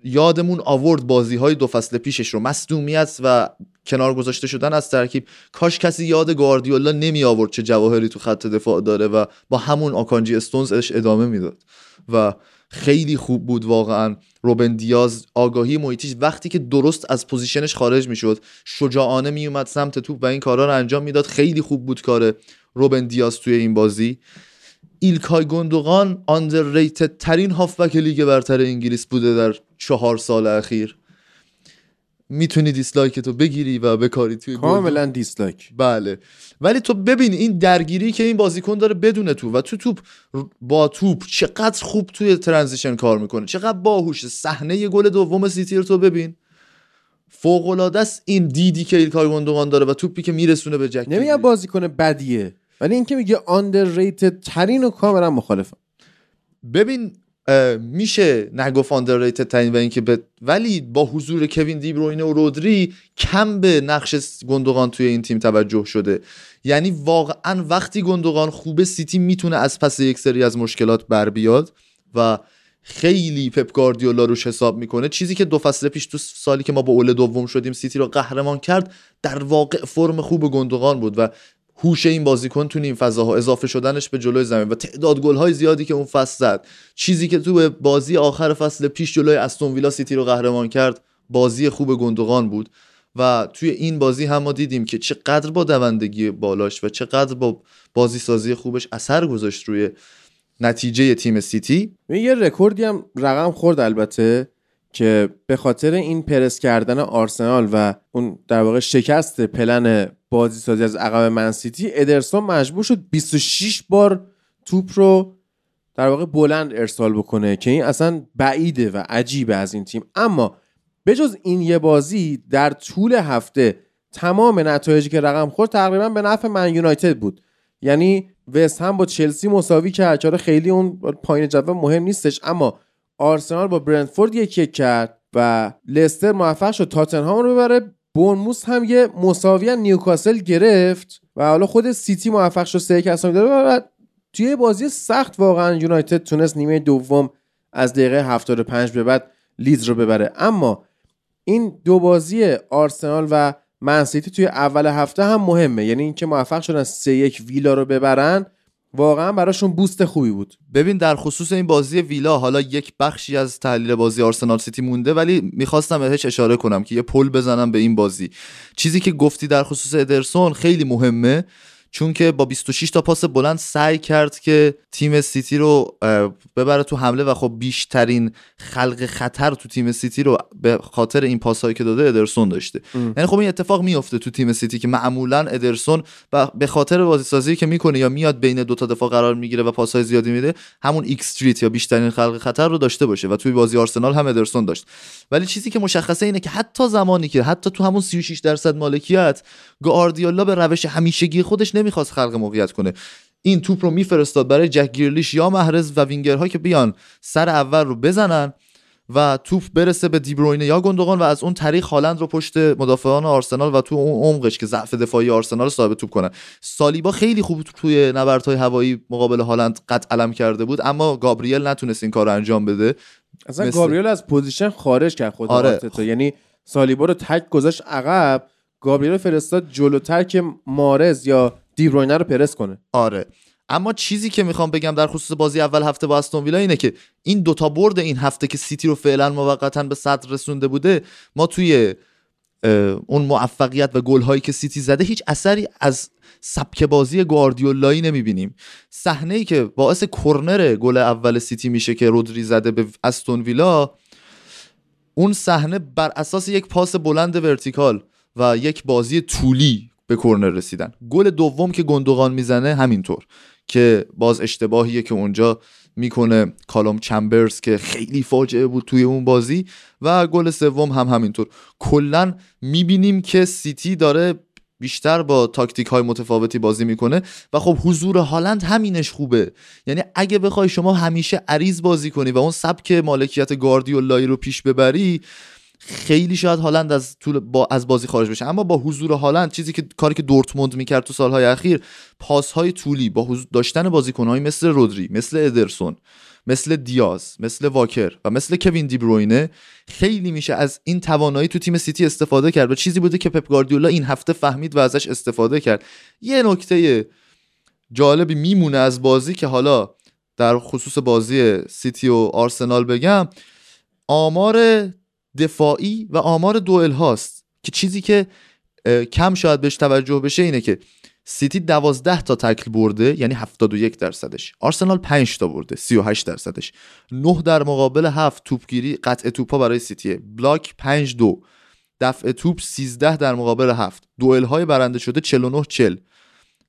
یادمون آورد بازی های دو فصل پیشش رو. مصدومیت و کنار گذاشته شدن از ترکیب. کاش کسی یاد گواردیولا نمی آورد چه جواهری تو خط دفاع داره و با همون آکانجی استونز ادامه می‌داد. و خیلی خوب بود واقعا. روبن دیاز آگاهی محیطیش وقتی که درست از position ش خارج می‌شد شجاعانه میومد سمت توپ و این کارا رو انجام می‌داد. خیلی خوب بود کار روبن دیاز توی این بازی. ایلکای گندوغان underrated ترین هافبک لیگ برتر انگلیس بوده در چهار سال اخیر. می‌تونی dislike تو بگیری و بکاری توی کاملا dislike. بله. ولی تو ببین این درگیری که این بازیکن داره بدون توپ و تو توپ با توپ چقدر خوب توی transition کار می‌کنه. چقدر باهوش. صحنه گل دوم سیتی رو تو ببین. فوق العاده است این دیدی که ایلکای گوندوگان داره و توپی که میرسونه به جک نمیگم بازیکن بدیه ولی اینکه میگه underrated ترین و کاملا مخالفم. ببین میشه نگفت underrated ترین و اینکه ب... ولی با حضور کوین دیبروینه و رودری کم به نقش گندوقان توی این تیم توجه شده. یعنی واقعا وقتی گندوقان خوبه سیتی می‌تونه از پس یک سری از مشکلات بر بیاد و خیلی پپ گاردیولا روش حساب می‌کنه. چیزی که دو فصل پیش تو سالی که ما با اول دوم شدیم سیتی رو قهرمان کرد در واقع فرم خوب گندوقان بود و هوش این بازیکن تو نیم فضاها اضافه شدنش به جلوی زمین و تعداد گل‌های زیادی که اون فصل زد. چیزی که تو بازی آخر فصل پیش جلوی استون ویلا سیتی رو قهرمان کرد بازی خوب گندوقان بود. و توی این بازی هم ما دیدیم که چقدر با دوندگی بالاش و چقدر با بازی سازی خوبش اثر گذاشت روی نتیجه تیم سیتی. یه رکوردی هم رقم خورد البته که به خاطر این پرس کردن آرسنال و اون در واقع شکست پلن بازی سازی از عقب منسیتی ادرسون مجبور شد 26 بار توپ رو در واقع بلند ارسال بکنه که این اصلا بعیده و عجیبه از این تیم. اما به جز این یه بازی در طول هفته تمام نتایجی که رقم خورد تقریبا به نفع من یونایتد بود. یعنی وست هم با چلسی مساوی کرد. چرا خیلی اون پایین جدول مهم نیستش. اما آرسنال با برنتفورد یک یک کرد و لستر موفق شد تاتنهام رو ببره. بورنموس هم یه مساوی نیوکاسل گرفت و حالا خود سیتی موفق شد سه یک داره و توی بازی سخت واقعا یونایتد تونست نیمه دوم از دقیقه 75 به بعد لیدز رو ببره. اما این دو بازی آرسنال و منسیتی توی اول هفته هم مهمه. یعنی اینکه موفق شدن سه یک ویلا رو ببرن واقعا براشون boost خوبی بود. ببین در خصوص این بازی ویلا حالا یک بخشی از تحلیل بازی آرسنال سیتی مونده ولی می‌خواستم بهش اشاره کنم که یه پل بزنم به این بازی. چیزی که گفتی در خصوص ادرسون خیلی مهمه. چون که با 26 تا پاس بلند سعی کرد که تیم سیتی رو ببره تو حمله و خب بیشترین خلق خطر تو تیم سیتی رو به خاطر این پاسهایی که داده ادرسون داشته. یعنی خب این اتفاق میفته تو تیم سیتی که معمولا ادرسون و به خاطر بازی سازی که می‌کنه یا میاد بین دو تا دفاع قرار می‌گیره و پاسهای زیادی میده همون x threat یا بیشترین خلق خطر رو داشته باشه و توی بازی آرسنال هم ادرسون داشت. ولی چیزی که مشخصه اینه که حتی زمانی که حتی تو همون 36 درصد مالکیت گواردیولا به روش همیشگی خودش نمی‌خواست خلق موقعیت کنه. این توپ رو میفرستاد برای جک گریلیش یا محرز و وینگرها که بیان سر اول رو بزنن و توپ برسه به دیبروینه یا گندوقان و از اون طریق هالند رو پشت مدافعان آرسنال و تو اون عمقش که ضعف دفاعی آرسنال صاحب توپ کنن. سالیبا خیلی خوب توی نبردهای هوایی مقابل هالند قد علم کرده بود اما گابریل نتونست این کار رو انجام بده. اصلا گابریل از position خارج کرد خود آره. یعنی سالیبا رو تک گذاشت عقب گابریل فرستاد جلوتر که محرز یا دیبروینه رو پرس کنه. آره. اما چیزی که می‌خوام بگم در خصوص بازی اول هفته با استون ویلا اینه که این دوتا برد این هفته که سیتی رو فعلا موقتا به صدر رسونده بوده ما توی اون موفقیت و گل هایی که سیتی زده هیچ اثری از سبک بازی گواردیولایی نمی‌بینیم. صحنه ای که باعث کرنر گل اول سیتی میشه که رودری زده به استون ویلا اون صحنه بر اساس یک پاس بلند vertical و یک بازی طولی به کرنر رسیدن. گل دوم که گندوغان می‌زنه همینطور که باز اشتباهیه که اونجا می‌کنه کالوم چمبرز که خیلی فاجعه بود توی اون بازی و گل سوم هم همینطور. کلا می‌بینیم که سیتی داره بیشتر با تاکتیک های متفاوتی بازی می‌کنه و خب حضور هالند همینش خوبه. یعنی اگه بخوای شما همیشه عریض بازی کنی و اون سبک مالکیت گاردیولایی رو پیش ببری خیلی شاید هالند از طول با از بازی خارج بشه. اما با حضور هالند چیزی که کاری که دورتموند می‌کرد تو سالهای اخیر پاس های طولی با حضور داشتن بازیکنهایی مثل رودری مثل ادرسون مثل دیاز مثل واکر و مثل کوین دیبروینه خیلی میشه از این توانایی تو تیم سیتی استفاده کرد و چیزی بوده که پپ گاردیولا این هفته فهمید و ازش استفاده کرد. یه نکته جالبی میمونه از بازی که حالا در خصوص بازی سیتی و آرسنال بگم آمار دفاعی و آمار دوئل هاست که چیزی که کم شاید بهش توجه بشه اینه که سیتی 12 تا تکل برده یعنی 71 درصدش. آرسنال 5 تا برده 38 درصدش. 9 در مقابل 7 توپگیری قطع توپا برای سیتیه. block 5 دو. دفع توپ 13 در مقابل 7 دوئل های برنده شده 49 40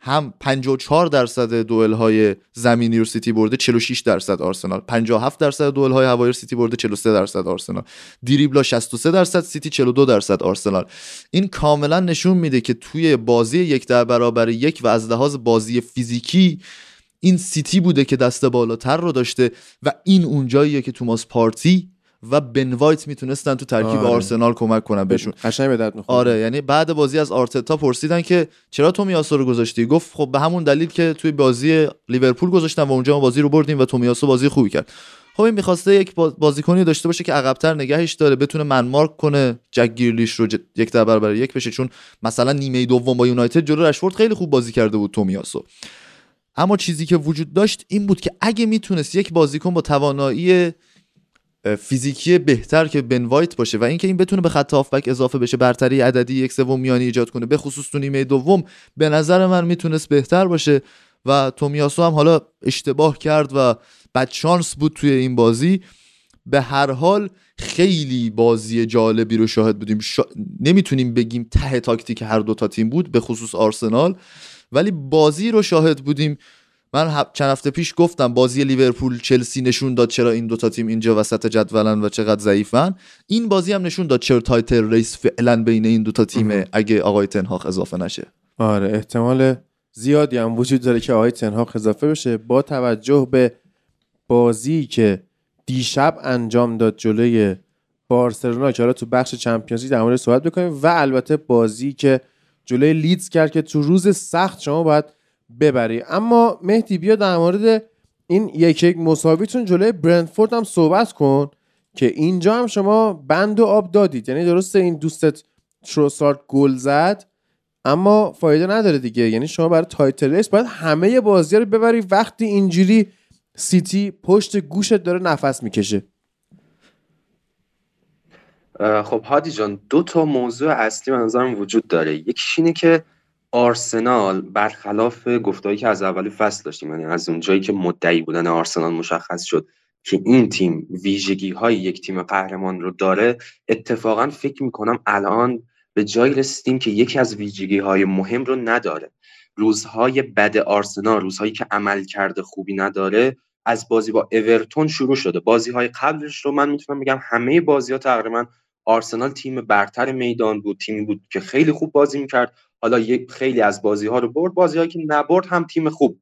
هم 54 درصد دوئل های زمینی رو سیتی برده 46 درصد آرسنال. 57 درصد دوئل های هوایی سیتی برده 43 درصد آرسنال. دریبلا 63 درصد سیتی 42 درصد آرسنال. این کاملا نشون میده که توی بازی یک در برابر یک و از لحاظ بازی فیزیکی این سیتی بوده که دست بالاتر رو داشته و این اونجاییه که توماس پارتی و بن وایت می‌تونستن تو ترکیب آره. آرسنال کمک کنن بهشون. قشنگ به درد آره یعنی بعد بازی از آرتتا پرسیدن که چرا تومیاسو رو گذاشتی؟ گفت خب به همون دلیل که توی بازی لیورپول گذاشتن و اونجا ما بازی رو بردیم و تومیاسو بازی خوبی کرد. خب این می‌خواسته یک بازیکنی داشته باشه که عقبتر نگهش داره بتونه man mark کنه جک گریلیش رو یک در برابر یک بشه چون مثلا نیمه دوم با یونایتد جلو رشفورد خیلی خوب بازی کرده بود تومیاسو. اما چیزی که وجود داشت این بود که اگه می‌تونست یک بازیکن با توانایی فیزیکی بهتر که بن وایت باشه و اینکه این بتونه به خط هافبک اضافه بشه برتری عددی یک سوم میانی ایجاد کنه. به خصوص تو نیمه دوم به نظر من می‌تونست بهتر باشه و تومیاسو هم حالا اشتباه کرد و بد شانس بود توی این بازی. به هر حال خیلی بازی جالبی رو شاهد بودیم. نمی‌تونیم بگیم ته تاکتیک هر دو تا تیم بود به خصوص آرسنال. ولی بازی رو شاهد بودیم. من چند هفته پیش گفتم بازی لیورپول چلسی نشون داد چرا این دوتا تیم اینجا وسط جدولن و چقدر ضعیفن. این بازی هم نشون داد چرا title race فعلا بین این دوتا تیمه اگه آقای تنهاخ اضافه نشه. آره احتمال زیادی هم وجود داره که آقای تنهاخ اضافه بشه. با توجه به بازی که دیشب انجام داد جلوی بارسلونا که حالا تو بخش Champions در مورد صحبت بکنیم و البته بازی که جلوی لیدز کرد که تو روز سخت شما باید ببری. اما مهدی بیا در مورد این یک یک مساویتون جلوی برندفورد هم صحبت کن که اینجا هم شما بند رو آب دادید. یعنی درسته این دوستت تروسارد گل زد اما فایده نداره دیگه. یعنی شما برای title race باید همه بازی رو ببری. وقتی اینجوری سیتی پشت گوشت داره نفس می‌کشه. خب هادی جان دو تا موضوع اصلی به نظرم وجود داره. یکیش اینه که آرسنال برخلاف گفتهایی که از اول فصل داشتیم یعنی از اونجایی که مدعی بودن آرسنال مشخص شد که این تیم ویژگی های یک تیم قهرمان رو داره اتفاقا فکر می‌کنم الان به جایی رسیدیم که یکی از ویژگی های مهم رو نداره. روزهای بد آرسنال روزهایی که عمل کرده خوبی نداره از بازی با اورتون شروع شده. بازی های قبلش رو من می‌تونم بگم همه بازی ها تقریبا آرسنال تیم برتر میدان بود تیمی بود که خیلی خوب بازی می‌کرد. حالا یک خیلی از بازی ها رو برد بازی هایی که نبرد هم تیم خوب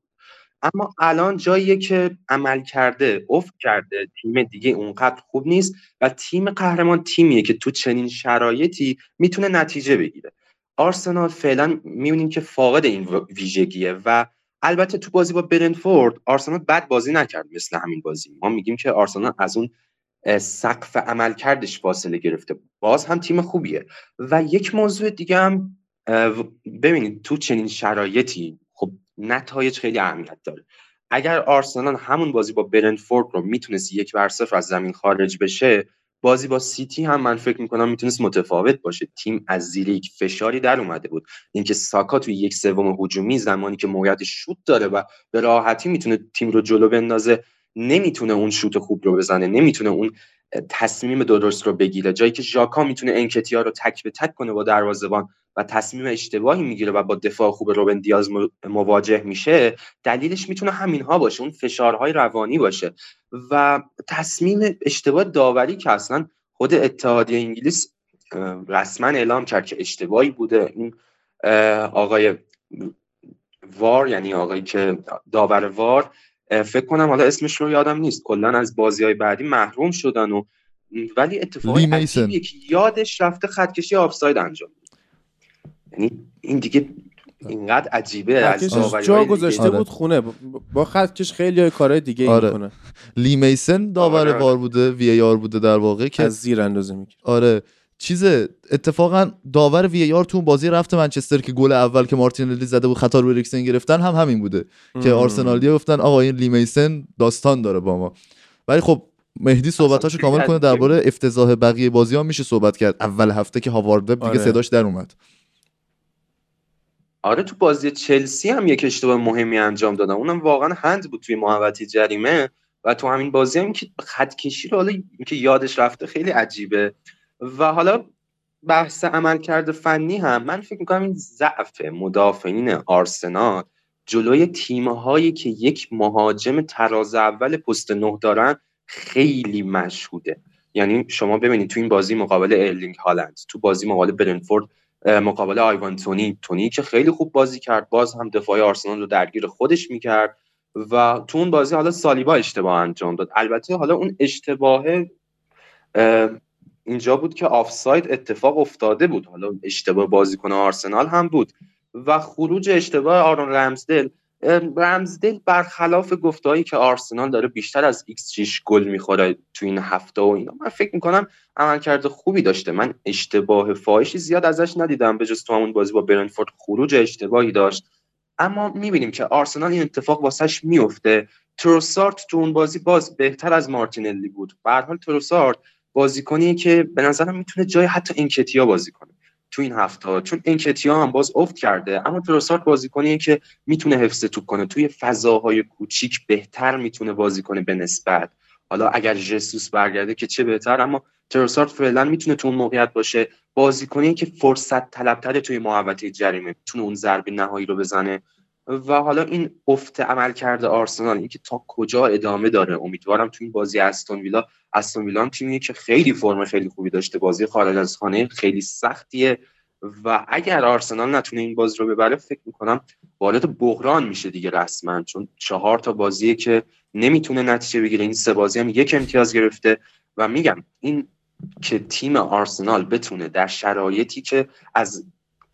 اما الان جاییه که عمل کرده افت کرده. تیم دیگه اونقدر خوب نیست و تیم قهرمان تیمیه که تو چنین شرایطی می‌تونه نتیجه بگیره. آرسنال فعلا می‌بینیم که فاقد این ویژگیه و البته تو بازی با برنفورد آرسنال بد بازی نکرد مثل همین بازی. ما میگیم که آرسنال از اون سقف عمل کردش فاصله گرفته. باز هم تیم خوبیه. و یک موضوع دیگه هم ببینید تو چنین شرایطی خب نتایج خیلی اهمیت داره. اگر آرسنال همون بازی با برنفورد رو می‌تونست یک بر صفر از زمین خارج بشه بازی با سیتی هم من فکر می‌کنم می‌تونست متفاوت باشه. تیم از زیر یک فشاری در اومده بود. اینکه ساکا توی یک سوم هجومی زمانی که موقعیت شوت داره و به راحتی می‌تونه تیم رو جلو بندازه نمی‌تونه اون شوت خوب رو بزنه نمی‌تونه اون تصمیم درست رو بگیره. جایی که ژاکا می‌تونه انکتیا رو تک به تک کنه با دروازه‌بان و تصمیم اشتباهی می‌گیره و با دفاع خوب روبن دیاز مواجه میشه دلیلش می‌تونه همینها باشه اون فشارهای روانی باشه. و تصمیم اشتباه داوری که اصلا خود اتحادیه انگلیس رسما اعلام کرد که اشتباهی بوده. این آقای وار یعنی آقایی که داور وار فکر کنم حالا اسمش رو یادم نیست. کلا از بازی های بعدی محروم شدن و ولی اتفاقی عجیبیه که یادش رفته خطکشی آفساید انجام یعنی این دیگه اینقدر عجیبه از جا گذاشته بود خونه. با خطکش خیلی های کارهای دیگه آره. می‌کنه. لی میسن داور آره. وار بوده وی ای آر بوده در واقع که از زیر اندازه می‌کنه آره. چیز اتفاقا داور وی آر تو بازی رفت منچستر که گل اول که مارتینلی زده بود خطا رو اریکسن گرفتن هم همین بوده که آرسنالیا گفتن آقا این لی میسن داستان داره با ما. ولی خب مهدی صحبتاشو کامل کنه درباره افتضاح بقیه بازی ها میشه صحبت کرد. اول هفته که هاوارد دیگه آره. صداش در اومد. آره تو بازی چلسی هم یک اشتباه مهمی انجام دادن. اونم واقعا هند بود توی محوطه جریمه و تو همین بازی هم که خط کشی رو حالا که یادش رفته خیلی عجیبه. و حالا بحث عمل کرده فنی هم من فکر می‌کنم این ضعف مدافعین آرسنال جلوی تیمهایی که یک مهاجم تراز اول پست نه دارن خیلی مشهوده. یعنی شما ببینید تو این بازی مقابل ارلینگ هالند تو بازی مقابل برنفورد مقابل آیوان تونی. تونی که خیلی خوب بازی کرد باز هم دفاع آرسنال رو درگیر خودش می‌کرد و تو اون بازی حالا سالیبا اشتباه انجام داد. البته حالا اون اشتباه اینجا بود که آفساید اتفاق افتاده بود. حالا اشتباه بازیکن آرسنال هم بود. و خروج اشتباه آرون رمزدل رمزدل برخلاف گفتهایی که آرسنال داره بیشتر از x 6 گل می‌خوره تو این هفته و اینا. من فکر می‌کنم عملکرد خوبی داشته. من اشتباه فاحشی زیاد ازش ندیدم به جز تو همون بازی با برنفورد خروج اشتباهی داشت. اما می‌بینیم که آرسنال این اتفاق واسش میفته تروسارت تو اون بازی باز بهتر از مارتینلی بود. به هر حال تروسارت بازیکنیه که به نظرم می‌تونه جای حتی اینکتیا بازی کنه. تو این هفته چون انکتیا هم باز افت کرده. اما تروسارت بازیکنیه که می‌تونه حفظ توپ کنه. توی فضاهای کوچیک بهتر می‌تونه بازی کنه به نسبت. حالا اگر جسوس برگرده که چه بهتر. اما تروسارت فعلا می‌تونه تو اون موقعیت باشه. بازیکنی که فرصت طلبتر توی محوطه جریمه. می‌تونه اون ضربه نهایی رو بزنه. و حالا این افت عمل کرده آرسنال اینکه تا کجا ادامه داره؟ امیدوارم تو این بازی استون ویلا استون ویلا تیمیه که خیلی فرم خیلی خوبی داشته. بازی خارج از خانه خیلی سختیه و اگر آرسنال نتونه این بازی رو ببره فکر می‌کنم وارد بحران میشه دیگه رسما. چون چهار تا بازیه که نمی‌تونه نتیجه بگیره. این سه بازی هم یک امتیاز گرفته و میگم این که تیم آرسنال بتونه در شرایطی که از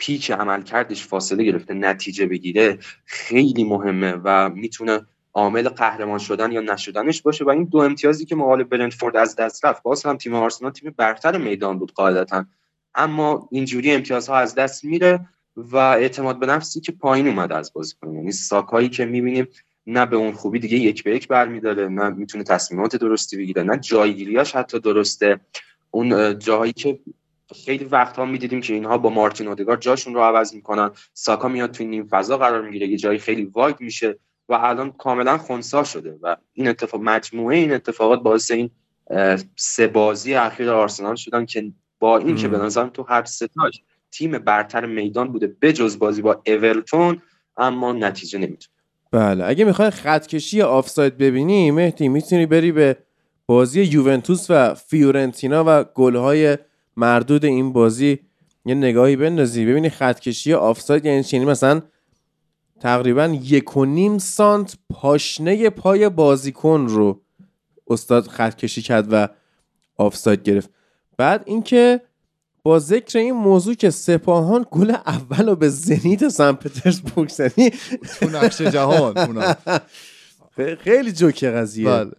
پیک عملکردش فاصله گرفته نتیجه بگیره خیلی مهمه و می‌تونه عامل قهرمان شدن یا نشدنش باشه. و این دو امتیازی که مقابل برنتفورد از دست رفت باز هم تیم آرسنال تیم برتر میدان بود قاعدتا. اما اینجوری امتیازها از دست میره و اعتماد به نفسی که پایین اومده از بازیکن یعنی ساکایی که می‌بینیم نه به اون خوبی دیگه یک به یک برمیداره نه می‌تونه تصمیمات درستی بگیره نه جایگیریاش حتی درسته. اون جاهایی که خیلی وقتها می‌دیدیم که اینها با مارتین اودگار جاشون رو عوض می‌کنن. ساکا میاد توی نیم فضا قرار می‌گیره یه جایی خیلی واید میشه و الان کاملا خونسا شده و این اتفاق مجموعه این اتفاقات باعث این سه بازی اخیر آرسنال شدن که با این که به نظرم تو هر ستاش تیم برتر میدان بوده بجز بازی با اورتون اما نتیجه نمی‌تونه. بله اگه می‌خوای خطکشی آفساید ببینی مهدی می‌تونی بری به بازی یوونتوس و فیورنتینا و گلهای مردود این بازی یه نگاهی بندازی. ببینی خطکشی آفساید یعنی چی؟ یعنی مثلا تقریبا یک و نیم سانت پاشنه پای بازیکن رو استاد خطکشی کرد و آفساید گرفت. بعد اینکه با ذکر این موضوع که سپاهان گل اول رو به زنیت سن پترزبورگ زنی تو نقش جهان خیلی جوکه قضیه. بله.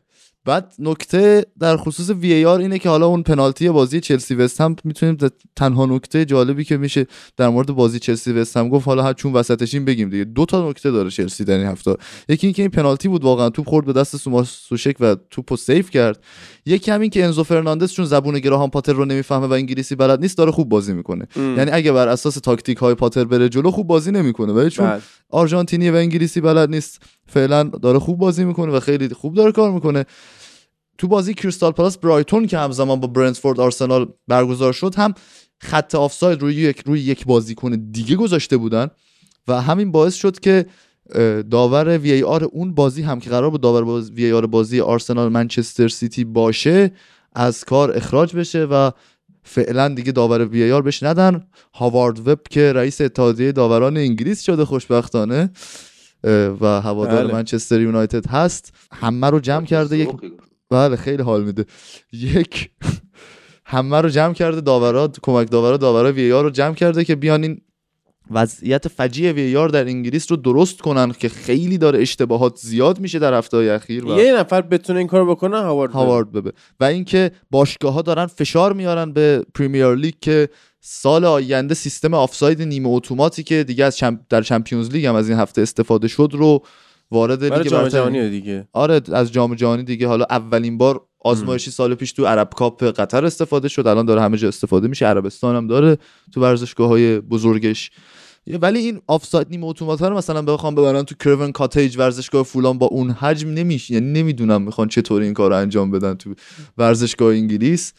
بعد نکته در خصوص وی ای آر اینه که حالا اون پنالتی بازی چلسی وست هم می‌تونیم تنها نکته جالبی که میشه در مورد بازی چلسی وست هم گفت حالا چون وسطش این بگیم دیگه. دو تا نکته داره چلسی در این هفته. یکی اینکه این پنالتی بود واقعا توپ خورد به دست سوما سوشک و توپو سیف کرد. یکی همین که انزو فرناندز چون زبون گراهام پاتر رو نمی‌فهمه و انگلیسی بلد نیست داره خوب بازی می‌کنه. یعنی اگه بر اساس تاکتیک های پاتر بره جلو خوب بازی نمی‌کنه. ولی چون بله. آرژانتینی و انگلیسی بلد نیست فعلا داره خوب بازی می‌کنه و خیلی خوب داره کار می‌کنه. تو بازی کریستال پالاس برایتون که همزمان با برنتفورد آرسنال برگزار شد هم خط آفساید روی یک روی یک بازیکن دیگه گذاشته بودن و همین باعث شد که داور VAR اون بازی هم که قرار بود داور باز VAR بازی آرسنال منچستر سیتی باشه از کار اخراج بشه و فعلا دیگه داور وی ای آر بهش ندن. هاوارد وب که رئیس اتحادیه داوران انگلیس شده خوشبختانه. و هوادار بله. منچستر یونایتد هست. همه رو جمع کرده یک بله خیلی حال میده. یک همه رو جمع کرده داورا کمک داورا داورا وی آر رو جمع کرده که بیان این وضعیت فجیع وی آر در انگلیس رو درست کنن که خیلی داره اشتباهات زیاد میشه در هفته اخیر و یه نفر بتونه این کارو بکنه هاوارد هاوارد وبه و اینکه باشگاه ها دارن فشار میارن به پریمیر لیگ که سال آینده سیستم آفساید نیمه اتوماتیک دیگه از چمپ... در چمپیونز لیگ هم از این هفته استفاده شد رو وارد لیگ جام جهانی دیگه. آره از جام جهانی دیگه. حالا اولین بار آزمایشی سال پیش تو عرب کاپ قطر استفاده شد. الان داره همه جا استفاده میشه. عربستان هم داره تو ورزشگاه های بزرگش ولی این آفساید نیمه اتومات رو مثلا بخوام ببرن تو کریون کاتیج ورزشگاه فولام با اون حجم نمیشه یعنی نمی‌دونم می‌خوان چطور این کار رو انجام بدن تو ورزشگاه انگلیس.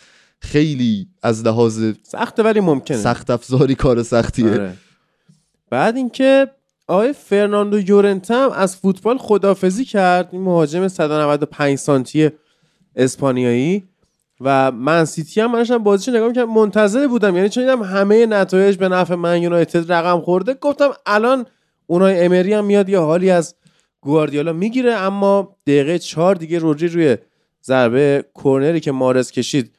خیلی از لحاظ سخته ولی ممکنه. سخت افزاری کار سختیه. آره. بعد اینکه آقای فرناندو یورنته هم از فوتبال خدافزی کرد. این مهاجم 195 سانتی اسپانیایی. و من سیتی هم منشم بازیشو نگاه می‌کردم. منتظر بودم. یعنی چون همه نتایج به نفع من یونایتد رقم خورده. گفتم الان اونای امری هم میاد یه حالی از گواردیولا می‌گیره. اما دقیقه چهار دیگه روجی روی ضربه کرنری که مارز کشید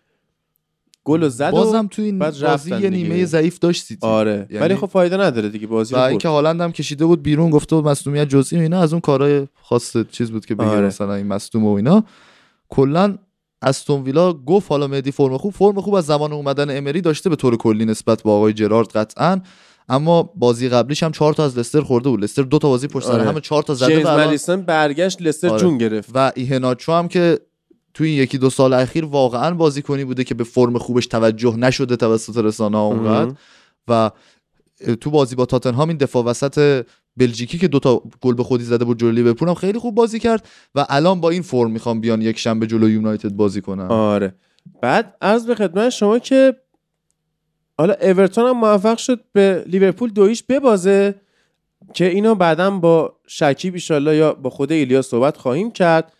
گل زد بازم تو این بعد بازی یه. نیمه ضعیف داشت سیتی آره یعنی- ولی خب فایده نداره دیگه بازی و. اینکه هالند هم کشیده بود بیرون گفته بود مصونیت جزئی و اینا از اون کارهای خاص چیز بود که بگه آره. مثلا این مصدوم و اینا کلا استون ویلا گفت حالا مهدی فرم خوب فرم خوب از زمان اومدن امری داشته به طور کلی نسبت به آقای جرارد قطعا اما بازی قبلیش هم چهار تا از لستر خورده بود لستر دو تا بازی پشت سر آره. هم چهار تا زده و برگشت لستر آره. جون گرفت و ایهناچو هم که توی این یکی دو سال اخیر واقعا بازیکنی بوده که به فرم خوبش توجه نشده توسط رسانه ها اونقدر. و تو بازی با تاتنهام این دفاع وسط بلژیکی که دوتا گل به خودی زده بود جلوی لیورپول هم خیلی خوب بازی کرد و الان با این فرم می‌خوام بیان یک شنبه جلو یونایتد بازی کنن. آره. بعد از به خدمت شما که حالا اورتون هم موفق شد به لیورپول دویش ببازه که اینا بعدا با شکیب ایشالله یا با خود ایلیا صحبت خواهیم کرد.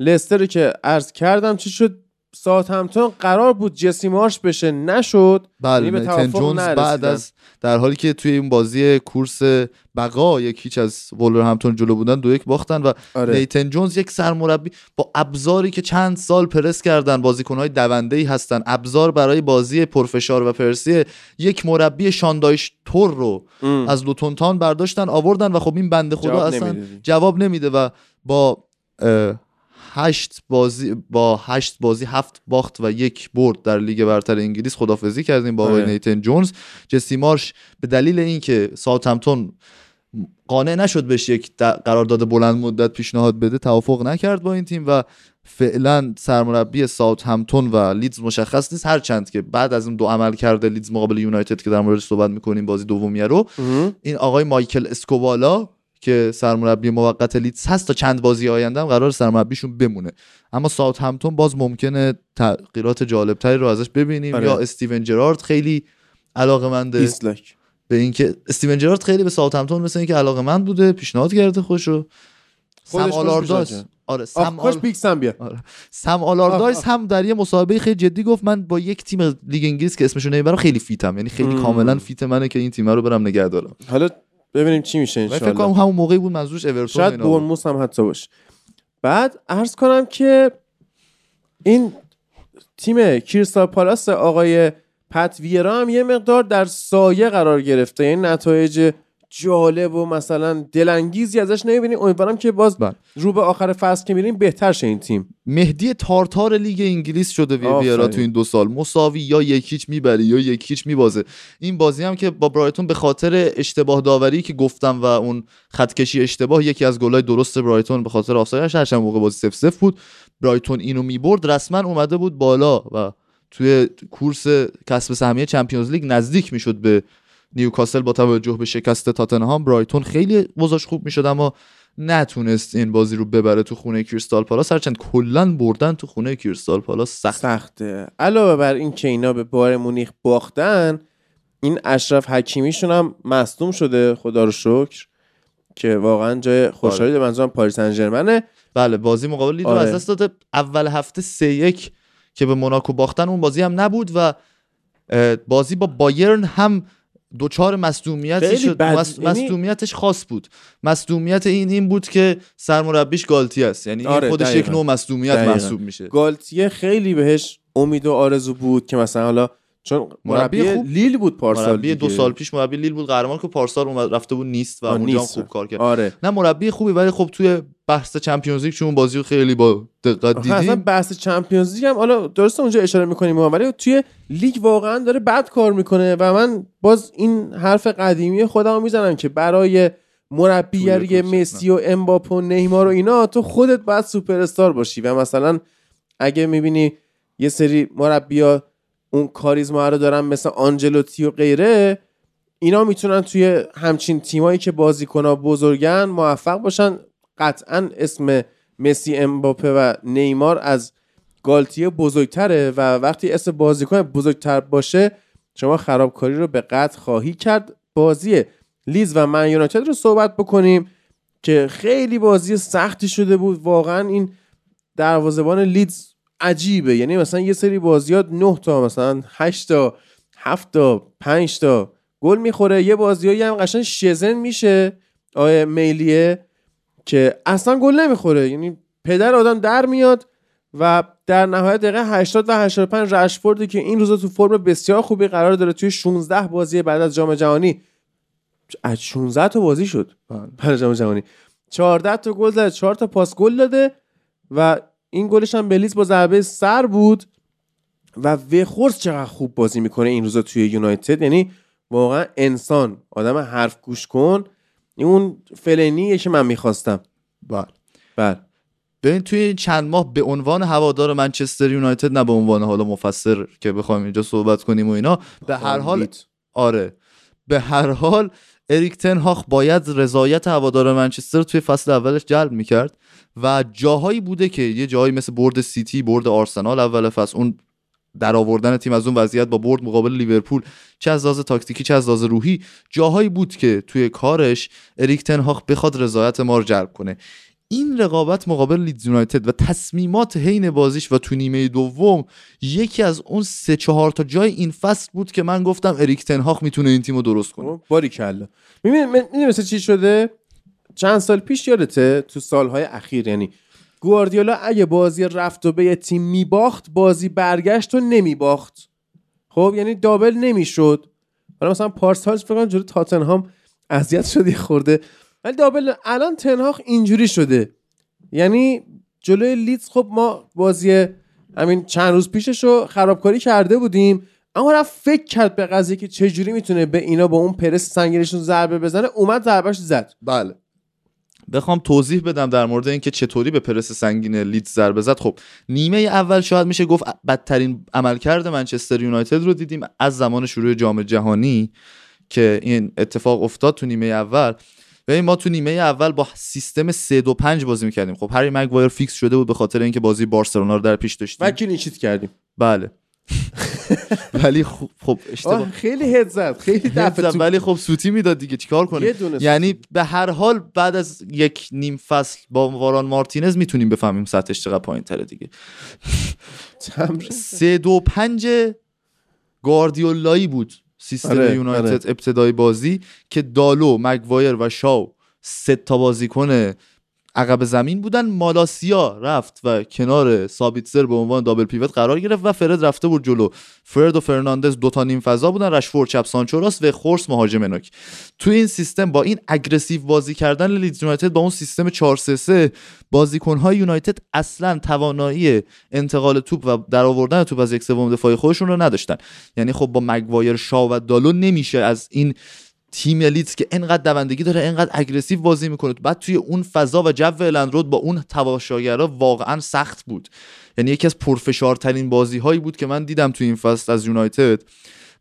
لستر که عرض کردم چی شد ساعت همتون قرار بود جسی مارش بشه نشد بله یعنی نیتن توافق جونز بعد. از در حالی که توی این بازی کورس بقا یک هیچ از همتون جلو بودن دو یک باختن و آره نیتن جونز یک سرمربی با ابزاری که چند سال پرس کردن بازیکنهای دونده ای هستن ابزار برای بازی پرفشار و پرسی یک مربی شاندایش تور رو ام. از لوتون تاون برداشتن آوردن و خب این بنده خدا جواب اصلا نمی‌دادی. جواب نمیده و با هشت بازی با هشت بازی هفت باخت و یک برد در لیگ برتر انگلیس خدافزی کردیم با آقای آره. نیتن جونز جسی مارش به دلیل اینکه ساوثهمپتون قانع نشد بهش یک قرارداد بلند مدت پیشنهاد بده توافق نکرد با این تیم و فعلا سرمربی ساوثهمپتون و لیدز مشخص نیست هرچند که بعد از اون دو عملکرد لیدز مقابل یونایتد که در موردش صحبت می‌کنیم بازی دومیه رو. این آقای مایکل اسکوبالا که سرمربی موقت لیدز هست تا چند بازی آینده هم قرار سرمربیشون بمونه. اما ساوثهمپتون باز ممکنه تغییرات جالبتری رو ازش ببینیم. آره. یا استیون جرارد خیلی علاقه منده به اینکه استیون جرارد خیلی به ساوثهمپتون مثل اینکه علاقه‌مند بوده پیشنهاد کرده خودشو سم آلاردایس آره آخ سم, خوش آل... Big Sam بیا. آره. سم آلاردایس. هم در یه مسابقه خیلی جدی گفت من با یک تیم لیگ انگلیس که اسمشو نمی‌برم خیلی fit م. یعنی خیلی مم. کاملا fit منه که این تیم رو برم نگه دارم. حالا ببینیم چی میشه و فکر کنم همون موقعی بود منظورش اورتون شاید. بورنموث هم حتی باشه. بعد عرض کنم که این تیم کریستال پالاس آقای پت ویرا هم یه مقدار در سایه قرار گرفته. یعنی نتایج جالب و مثلا دلانگیزی ازش نمی‌بینیم امیدوارم که باز بله. رو به آخر فصل که میریم بهتر شه این تیم. مهدی تارتار لیگ انگلیس شده وی آفرین. بیارا تو این دو سال. مساوی یا یک هیچ می‌بری یا یک هیچ میبازه. این بازی هم که با برایتون به خاطر اشتباه داوری که گفتم و اون خطکشی اشتباه یکی از گلای درست برایتون به خاطر آفسایدش هرچند موقع بازی سف سف بود. برایتون اینو می‌برد. رسما اومده بود بالا و توی کورس کسب سهمیه چمپیونز لیگ نزدیک می‌شد به نیوکاسل با توجه به شکست تاتنهام برایتون خیلی وضعش خوب می‌شد اما نتونست این بازی رو ببره تو خونه کریستال پالاس. هرچند کلا بردن تو خونه کریستال پالاس سخت. سخته. علاوه بر این که اینا به بار مونیخ باختن این اشرف حکیمیشون هم مصدوم شده خدا رو شکر که واقعا جای خوشحالی ده منظورم پاریس سن ژرمنه بله بازی مقابل لید رو آره. از دست داده. اول هفته سه یک که به موناکو باختن اون بازی هم نبود و بازی با بایرن هم دوچار مصدومیتی شد. مص- یعنی- مصدومیتش خاص بود مصدومیت این این بود که سرمربیش گالتی است یعنی این آره، خودش یک دقیقاً. نوع مصدومیت. محسوب میشه گالتیه خیلی بهش امید و آرزو بود که مثلا حالا چون مربی خوب. لیل بود پارسال مربی دو. سال پیش مربی لیل بود قهرمان که پارسال اومد رفته بود نیست و اونجا. خوب کار کرد آره نه مربی خوبی ولی خب توی بحث چمپیونز لیگ چون بازی رو خیلی با دقت آخه اصلا بحث چمپیونز لیگ هم حالا درسته اونجا اشاره می‌کنیم ولی توی لیگ واقعا داره بد کار می‌کنه و من باز این حرف قدیمی خودم می‌زنم که برای مربیگری کوچه، مسی و امباپه و نیمار و اینا تو خودت باید سوپر استار باشی و مثلا اگه می‌بینی یه سری مربیا اون کاریزما رو دارن مثل آنجلوتی و غیره اینا می‌تونن توی همچین تیمایی که بازیکنها بزرگن موفق باشن. قطعا اسم مسی امباپه و نیمار از گالتیه بزرگتره و وقتی اسم بازیکن بزرگتر باشه شما خرابکاری رو به قطع خواهی کرد. بازی لیز و من یونایتد رو صحبت بکنیم که خیلی بازی سختی شده بود. واقعا این دروازه‌بان لیدز عجیبه. یعنی مثلا یه سری بازیات 9 تا مثلا 8 تا 7 تا 5 تا گل می‌خوره. یه بازیایی هم قشنگ شزن میشه آیه میلیه که اصلا گل نمی‌خوره. یعنی پدر آدم در میاد و در نهایت دقیقه 80 و 85 رشفوردی که این روزا تو فرم بسیار خوبی قرار داره توی 16 بازی بعد از جام جهانی. از 16 تا بازی شد. بعد از جام جهانی. 14 تا گل زده 4 تا پاس گل داده و این گلش هم بلیز با ضربه سر بود و وخورس چقدر خوب بازی می‌کنه این روزا توی یونایتد. یعنی واقعا انسان آدم حرف گوش کن. این اون فلنیه که من می‌خواستم. بله. بله. ببین توی چند ماه به عنوان هوادار منچستر یونایتد نه به عنوان حالا مفسر که بخوایم اینجا صحبت کنیم و اینا به هر حال آره. به هر حال اریک تن هاخ باید رضایت هوادار منچستر توی فصل اولش جلب می‌کرد. و جاهایی بوده که یه جاهایی مثل برد سیتی برد آرسنال اول فصل اون در آوردن تیم از اون وضعیت با برد مقابل لیورپول چه از لحاظ تاکتیکی چه از لحاظ روحی جاهایی بود که توی کارش اریک تن هاخ بخواد رضایت ما رو جلب کنه. این رقابت مقابل لیدز یونایتد و تصمیمات حین بازیش و تو نیمه دوم یکی از اون سه چهار تا جای این فصل بود که من گفتم اریک تنهاخ می‌تونه این تیم رو درست کنه. باری کلا. می‌بینی مثل چی شده؟ چند سال پیش یادته تو سالهای اخیر یعنی گواردیولا اگه بازی رفت و به یه تیم میباخت بازی برگشت و نمیباخت. خب یعنی دابل نمی‌شد. حالا مثلا پارسال فکر کنم جلوی تاتنهام اذیت شدی خورده. ولی دابل الان تنهاخ اینجوری شده. یعنی جلوی لیدز خب ما بازی همین چند روز پیشش رو خرابکاری کرده بودیم. اما رفت فکر کرد به قضیه که چجوری می‌تونه به اینا با اون پرس سنگینشون ضربه بزنه. اومد ضربهش زد. بله. بخوام توضیح بدم در مورد اینکه چطوری به پرس سنگین لیدز ضربه زد. خب نیمه اول شاید میشه گفت بدترین عملکرد منچستر یونایتد رو دیدیم از زمان شروع جام جهانی که این اتفاق افتاد تو نیمه اول. ببین ما تو نیمه اول با سیستم 3 2 5 بازی می‌کردیم. خب هری مگوایر فیکس شده بود به خاطر اینکه بازی بارسلونا رو در پیش داشتیم. و clean sheet کردیم. بله. ولی خب خب اشتباه خیلی هد زد خیلی دفعه ولی خب سوتی می‌داد دیگه چیکار کنیم دونه یعنی به هر حال بعد از یک نیم فصل با واران مارتینز می‌تونیم بفهمیم سطحش چقدر پایین تره دیگه. سه دو پنج گواردیولایی بود سیستم آره، یونایتد آره. ابتدای بازی که دالو مگوایر و شاو سه تا بازیکن عقب زمین بودن. مالاسیا رفت و کنار سابیتزر به عنوان double pivot قرار گرفت و فرد رفته بود جلو. فرد و فرناندز دوتا نیم فضا بودن. رشفورد چپ سانچو راست وخورست مهاجم نوک. تو این سیستم با این aggressive بازی کردن لیدز یونایتد با اون سیستم 4 3 3 بازیکن‌های یونایتد اصلا توانایی انتقال توپ و در آوردن توپ از یک سوم دفاعی خودشون رو نداشتن. یعنی خب با مگوایر شا و دالو نمیشه از این تیم لیدز که انقدر دوندگی داره انقدر aggressive بازی می‌کنه. بعد توی اون فضا و جو الندرود با اون تماشاگرا واقعا سخت بود. یعنی یکی از پرفشارترین بازی هایی بود که من دیدم توی این فصل از یونایتد.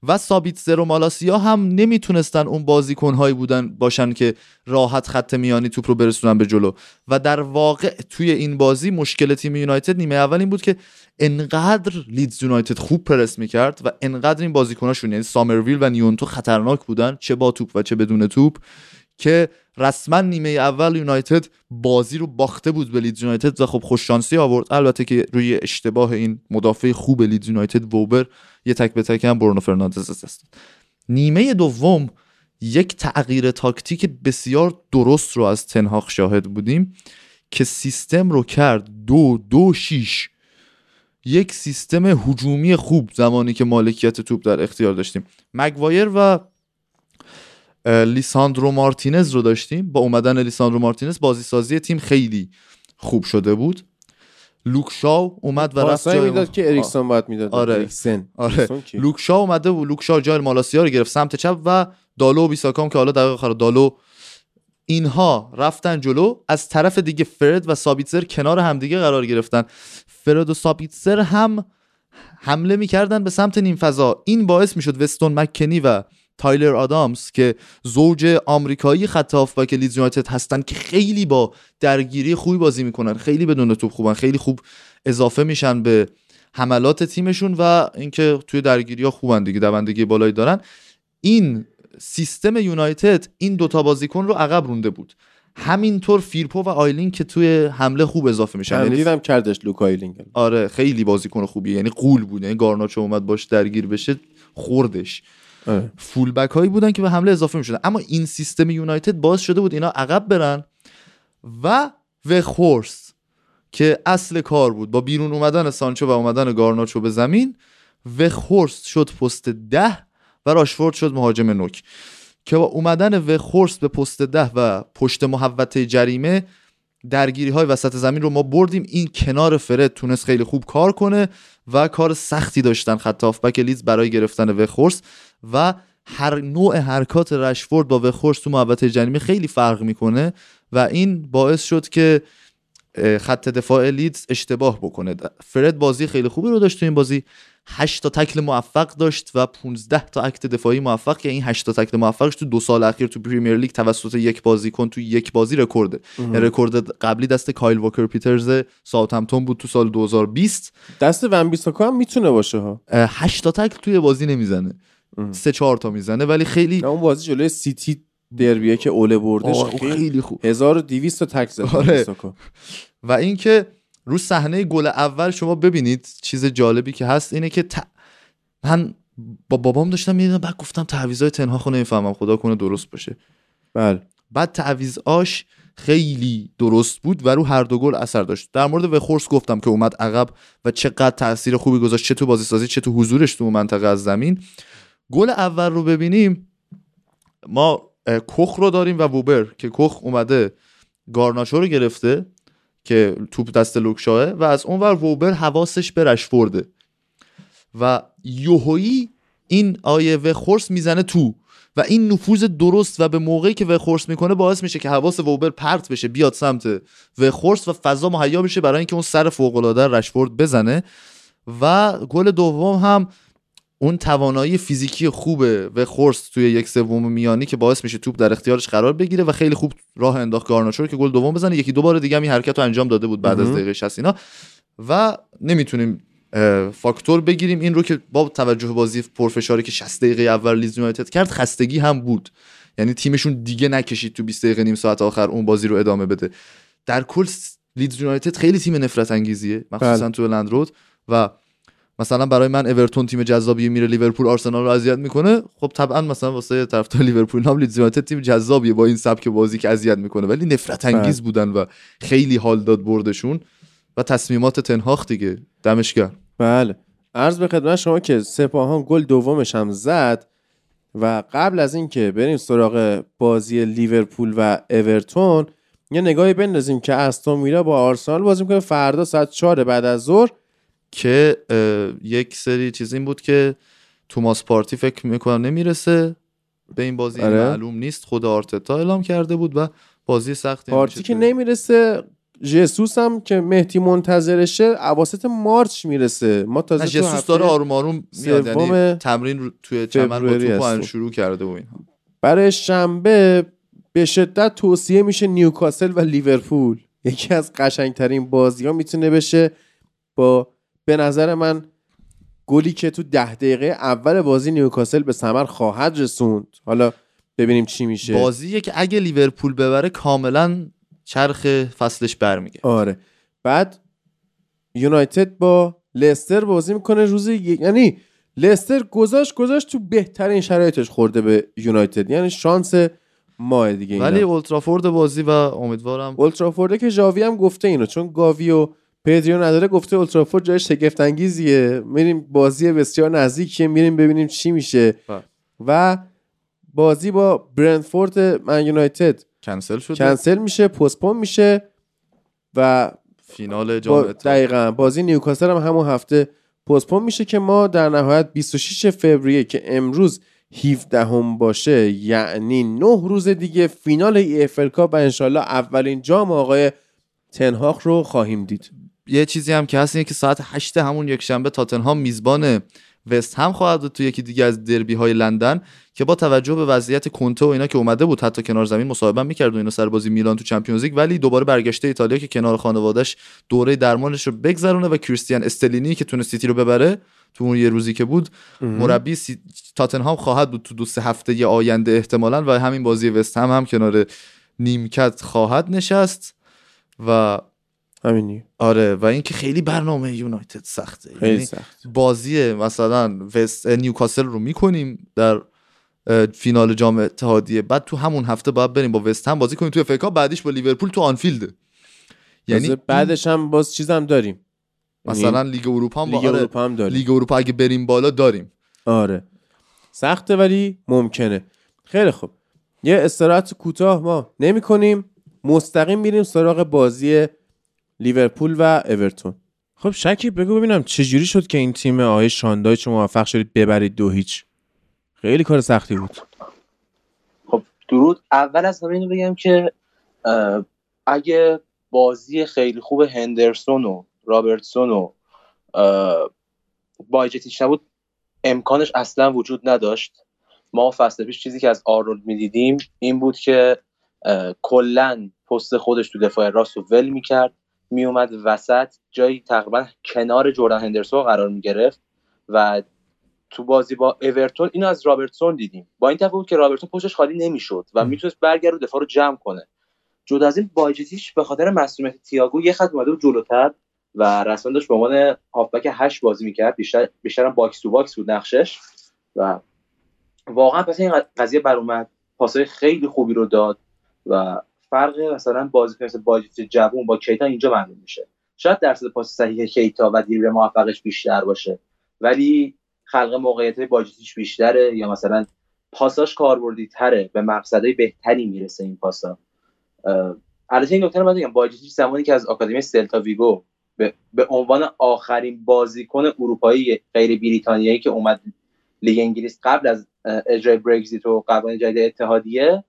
و سابیتزر و مالاسیا هم نمی‌تونستن اون بازیکن هایی بودن باشن که راحت خط میانی توپ رو برسونن به جلو. و در واقع توی این بازی مشکل تیم یونایتد نیمه اول این بود که انقدر لیدز یونایتد خوب پرس می‌کرد و انقدر این بازیکناشون یعنی سامرویل و نیونتو خطرناک بودن چه با توپ و چه بدون توپ. که رسما نیمه اول یونایتد بازی رو باخته بود به لیدز یونایتد و خب خوششانسی آورد. البته که روی اشتباه این مدافع خوب لیدز یونایتد ووبر یه تک به تک هم برونو فرناندز است. نیمه دوم یک تغییر تاکتیک بسیار درست رو از تن‌هاخ شاهد بودیم که سیستم رو کرد دو دو شیش. یک سیستم هجومی خوب زمانی که مالکیت توپ در اختیار داشتیم. مگوایر و لیساندرو مارتینز رو داشتیم. با اومدن لیساندرو مارتینز بازی سازی تیم خیلی خوب شده بود. لوک شاو اومد و رفت جای می‌داد که اریکسون باید می‌داد. آره. اریکسن آره. لوک شاو اومده و لوک شاو جای مالاسیا رو گرفت. سمت چپ و دالو و بیساکا هم که حالا دقیقه آخر دالو. اینها رفتن جلو. از طرف دیگه فرد و سابیتزر کنار همدیگه قرار گرفتن. فرد و سابیتزر هم حمله می‌کردن به سمت نیم فضا این باعث می‌شد وستون مکنی و تایلر آدامز که زوج آمریکایی خط هافبک لیدز یونایتد هستن که خیلی با درگیری خوبی بازی می‌کنن خیلی بدون توپ خوبن خیلی خوب اضافه میشن به حملات تیمشون و اینکه توی درگیری ها خوبن دیگه دوندگی بالایی دارن. این سیستم یونایتد این دوتا بازیکن رو عقب رونده بود. همینطور فیرپو و آیلینگ که توی حمله خوب اضافه میشن. یعنی دیدم کردش لوک آیلینگ آره خیلی بازیکن خوبیه یعنی غول بود. یعنی گارناچو اومد باش درگیر بشه خوردش. full back هایی بودن که به حمله اضافه می‌شدن. اما این سیستم یونایتد باعث شده بود اینا عقب برن و وخورس که اصل کار بود با بیرون اومدن سانچو و اومدن گارناچو به زمین وخورس شد پست ده و راشفورد شد مهاجم نوک. که با اومدن وخورس به پست ده و پشت محوطه جریمه درگیری های وسط زمین رو ما بردیم. این کنار فرد تونست خیلی خوب کار کنه و کار سختی داشتن خط هافبک لیز برای گرفتن وخورس و هر نوع حرکات رشفورد با وخورس تو محوطه جریمه خیلی فرق می‌کنه و این باعث شد که خط دفاع لیدز اشتباه بکنه. فرد بازی خیلی خوبی رو داشت تو این بازی. 8 تا تکل موفق داشت و 15 تا act دفاعی موفق. که این 8 تا تکل موفقش تو دو سال اخیر تو پریمیر لیگ توسط یک بازیکن تو یک بازی رکورده. یعنی رکورد قبلی دست کایل واکر پیترز ساوثهمپتون بود تو سال 2020 دست ون بیساکا هم می‌تونه باشه ها. 8 تا تکل توی بازی نمی‌زنه. سه چهار تا می‌زنه ولی خیلی اون بازی جلوی سیتی دربیه که اوله بردش خیلی خوب. 1200 تا تک زد. آره. و اینکه رو صحنه گل اول شما ببینید چیز جالبی که هست اینه که ت... من با بابام داشتم می‌دیدم بعد گفتم تعویضای تنها خونه نمی‌فهمم خدا کنه درست باشه. بله. بعد تعویض آش خیلی درست بود و رو هر دو گل اثر داشت. در مورد وخورس گفتم که اومد عقب و چقدر تاثیر خوبی گذاشت چه تو بازی سازی چه تو حضورش تو منطقه از زمین. گل اول رو ببینیم ما کخ رو داریم و ووبر که کخ اومده گارناچو رو گرفته که توپ دست لوکشاه و از اونور ووبر حواسش به رشفورده و یوهویی این آیه وخورس می‌زنه تو و این نفوذ درست و به موقعی که وخورس می‌کنه باعث میشه که حواس ووبر پرت بشه بیاد سمت وخورس و فضا مهیا بشه برای اینکه اون سر فوق العاده رشفورد بزنه. و گل دوم هم اون توانایی فیزیکی خوبه و خورس توی یک سوم میانی که باعث میشه توپ در اختیارش قرار بگیره و خیلی خوب راه انداخت گارناچو که گل دوم بزنه. یکی دو بار دیگه هم این حرکت رو انجام داده بود بعد از دقیقه 60 اینا. و نمی‌تونیم فاکتور بگیریم. این رو که با توجه بازی پرفشاری که 60 دقیقه اول لیز یونایتد کرد خستگی هم بود. یعنی تیمشون دیگه نکشید تو 20 دقیقه نیم ساعت آخر اون بازی رو ادامه بده. در کل لیدز یونایتد خیلی تیم نفرت انگیزیه مخصوصا بله. تو لندرود. و مثلا برای من اورتون تیم جذابیه میره لیورپول آرسنال رو اذیت می‌کنه خب طبعا مثلا واسه طرفدار لیورپول هم لیدز یونایتد تیم جذابیه با این سبک بازی که اذیت می‌کنه ولی نفرت انگیز بودن و خیلی حال داد بردشون و تصمیمات تن هاخ دیگه. دمش گرم. بله. عرض به خدمت شما که سپاهان گل دومش هم زد و قبل از اینکه بریم سراغ بازی لیورپول و اورتون یه نگاهی بندازیم که استون ویلا با آرسنال بازی می‌کنه. فردا ساعت 4 بعد از ظهر که یک سری چیز این بود که توماس پارتی فکر می‌کنم نمی‌رسه به این بازی. آره. معلوم نیست. خود آرتتا اعلام کرده بود و بازی سختی پارتی که نمی‌رسه جسوس هم که مهدی منتظرشه اواسط مارچ می‌رسه. ما تازه جسوس داره آروم آروم میاد. یعنی تمرین رو توی چمن با توپ. شروع کرده و اینها برای شنبه به شدت توصیه میشه نیوکاسل و لیورپول. یکی از قشنگترین بازی ها می‌تونه بشه با به نظر من گلی که تو ده دقیقه اول بازی نیوکاسل به ثمر خواهد رسوند. حالا ببینیم چی میشه. بازیه که اگه لیورپول ببره کاملا چرخ فصلش برمیگه آره. بعد یونایتد با لستر بازی می‌کنه روز یعنی لستر گذاشت گذاشت تو بهترین شرایطش خورده به یونایتد. یعنی شانس ماه دیگه اینا. ولی اولترافورد بازی و امیدوارم اولترافورده که ژاوی هم گفته اینو چون گاوی و پدریو نداره گفته اولترافورد جای شگفت انگیزیه میریم بازی بسیار نزدیکیه میریم ببینیم چی میشه. و بازی با برنتفورد من یونایتد. کنسل شده. کنسل میشه پستپون میشه و فینال جام با. دقیقا بازی نیوکاسل هم همون هفته پستپون میشه که ما در نهایت 26 فوریه که امروز 17 هم باشه یعنی 9 روز دیگه فینال ای اف و انشالله اولین جام آقای تنهاخ رو خواهیم دید. یه چیزی هم که هست اینه که ساعت 8 همون یک شنبه تاتنهام میزبان وست هم خواهد بود تو یکی دیگه از دربی های لندن که با توجه به وضعیت کنته و اینا که اومده بود حتی کنار زمین مصاحبه می‌کرد و اینا سر بازی میلان تو چمپیونز لیگ ولی دوباره برگشته ایتالیا که کنار خانوادهش دوره درمانش رو بگذرونه و کریستیان استلینی که تونست سیتی رو ببره تو اون یه روزی که بود مربی سی... تاتنهام خواهد بود تو دو سه هفته ی آینده احتمالا و همین بازی وست هم هم کنار نیمکت خواهد نشست و همینی. آره و اینکه خیلی برنامه یونایتد سخته. خیلی یعنی سخت بازی مثلا وست نیوکاسل رو می‌کنیم در فینال جام اتحادیه. بعد تو همون هفته باید بریم با وست هم بازی کنیم تو افریقا بعدیش با لیورپول تو آنفیلد. یعنی یعنی بعدش هم باز چیزم داریم. مثلا لیگ اروپا هم با لیگ آره، اروپا هم داریم. لیگ اروپا اگه بریم بالا داریم. آره. سخته ولی ممکنه. خیلی خوب. یه استراحت کوتاه ما نمی کنیم مستقیم میریم سراغ بازی لیورپول و اورتون. خب شکی بگو ببینم چجوری شد که این تیم آقای شاندایچ رو موفق شدید ببرید دو هیچ. خیلی کار سختی بود. خب درود. اول از همه اینو بگم که اگه بازی خیلی خوب هندرسون و رابرتسون و بایجتیش نبود امکانش اصلا وجود نداشت. ما فصل پیش چیزی که از آرنولد می‌دیدیم این بود که کلا پست خودش تو دفاع راست رو ول می‌کرد. میومد وسط جایی تقریبا کنار جردن هندرسون قرار می‌گرفت و تو بازی با اورتون اینو از رابرتسون دیدیم. با این تفاوت که رابرتسون پشتش خالی نمی‌شد و می‌تونست برگرده دفاع رو جمع کنه. جدا از این بایجتیچ به خاطر مصدومیت تیاگو یه خط اومده بود جلوتر و رسما داشت به عنوان هافبک هشت بازی می‌کرد. بیشتر بیشتر هم box to box بود نقشش و واقعا از پس این قضیه بر اومد پاسای خیلی خوبی رو داد و فرق مثلا بازیکن مثل بایجتیچ جوون با کیتا اینجا معلوم میشه. شاید درصد پاس صحیح کیتا و دیر موفقش بیشتر باشه. ولی خلق موقعیت بایجتیش بیشتره یا مثلا پاساش کاربردی تره به مقصدهای بهتری می‌رسه این پاسا. البته این نکته رو بگم بایجتیش زمانی که از آکادمی سلتا ویگو به, به عنوان آخرین بازیکن اروپایی غیر بریتانیایی که اومد لیگ انگلیس قبل از اجرای برگزیت و قوانین جدید اتحادیه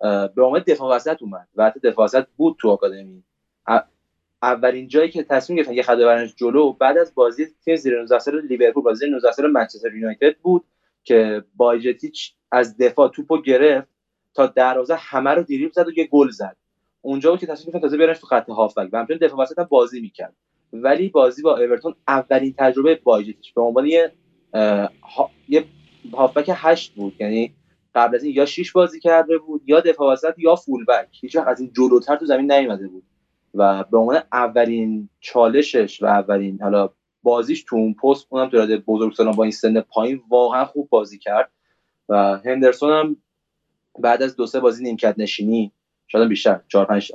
به عنوان دفاع وسط اومد و حتی دفاع وسط بود تو آکادمی. اولین جایی که تصمیم گرفتن یه خط ببرنش جلو بعد از بازی تیم زیر 19 سال لیورپول بازی زیر 19 سال منچستر یونایتد بود که بایجتیچ از دفاع توپو گرفت تا دروازه همه رو دریبل زد و یه گل زد. اونجا بود که تصمیم گرفتن تازه بیارنش تو خط هافبک و همچنین دفاع وسط هم بازی می‌کرد. ولی بازی با اورتون اولین تجربه بایجتیچ به عنوان یه. یه هافبک هشت بود. یعنی قبل از این یا شیش بازی کرده بود یا دفاع وسط یا فول بک هیچ از این جلوتر تو زمین نیومده بود. و به عنوان اولین چالشش و اولین حالا بازیش تو اون پست اونم تو رده بزرگسالان با این سن پایین واقعا خوب بازی کرد. و هندرسون هم بعد از دو سه بازی نیمکت نشینی شاید بیشتر چهار پنج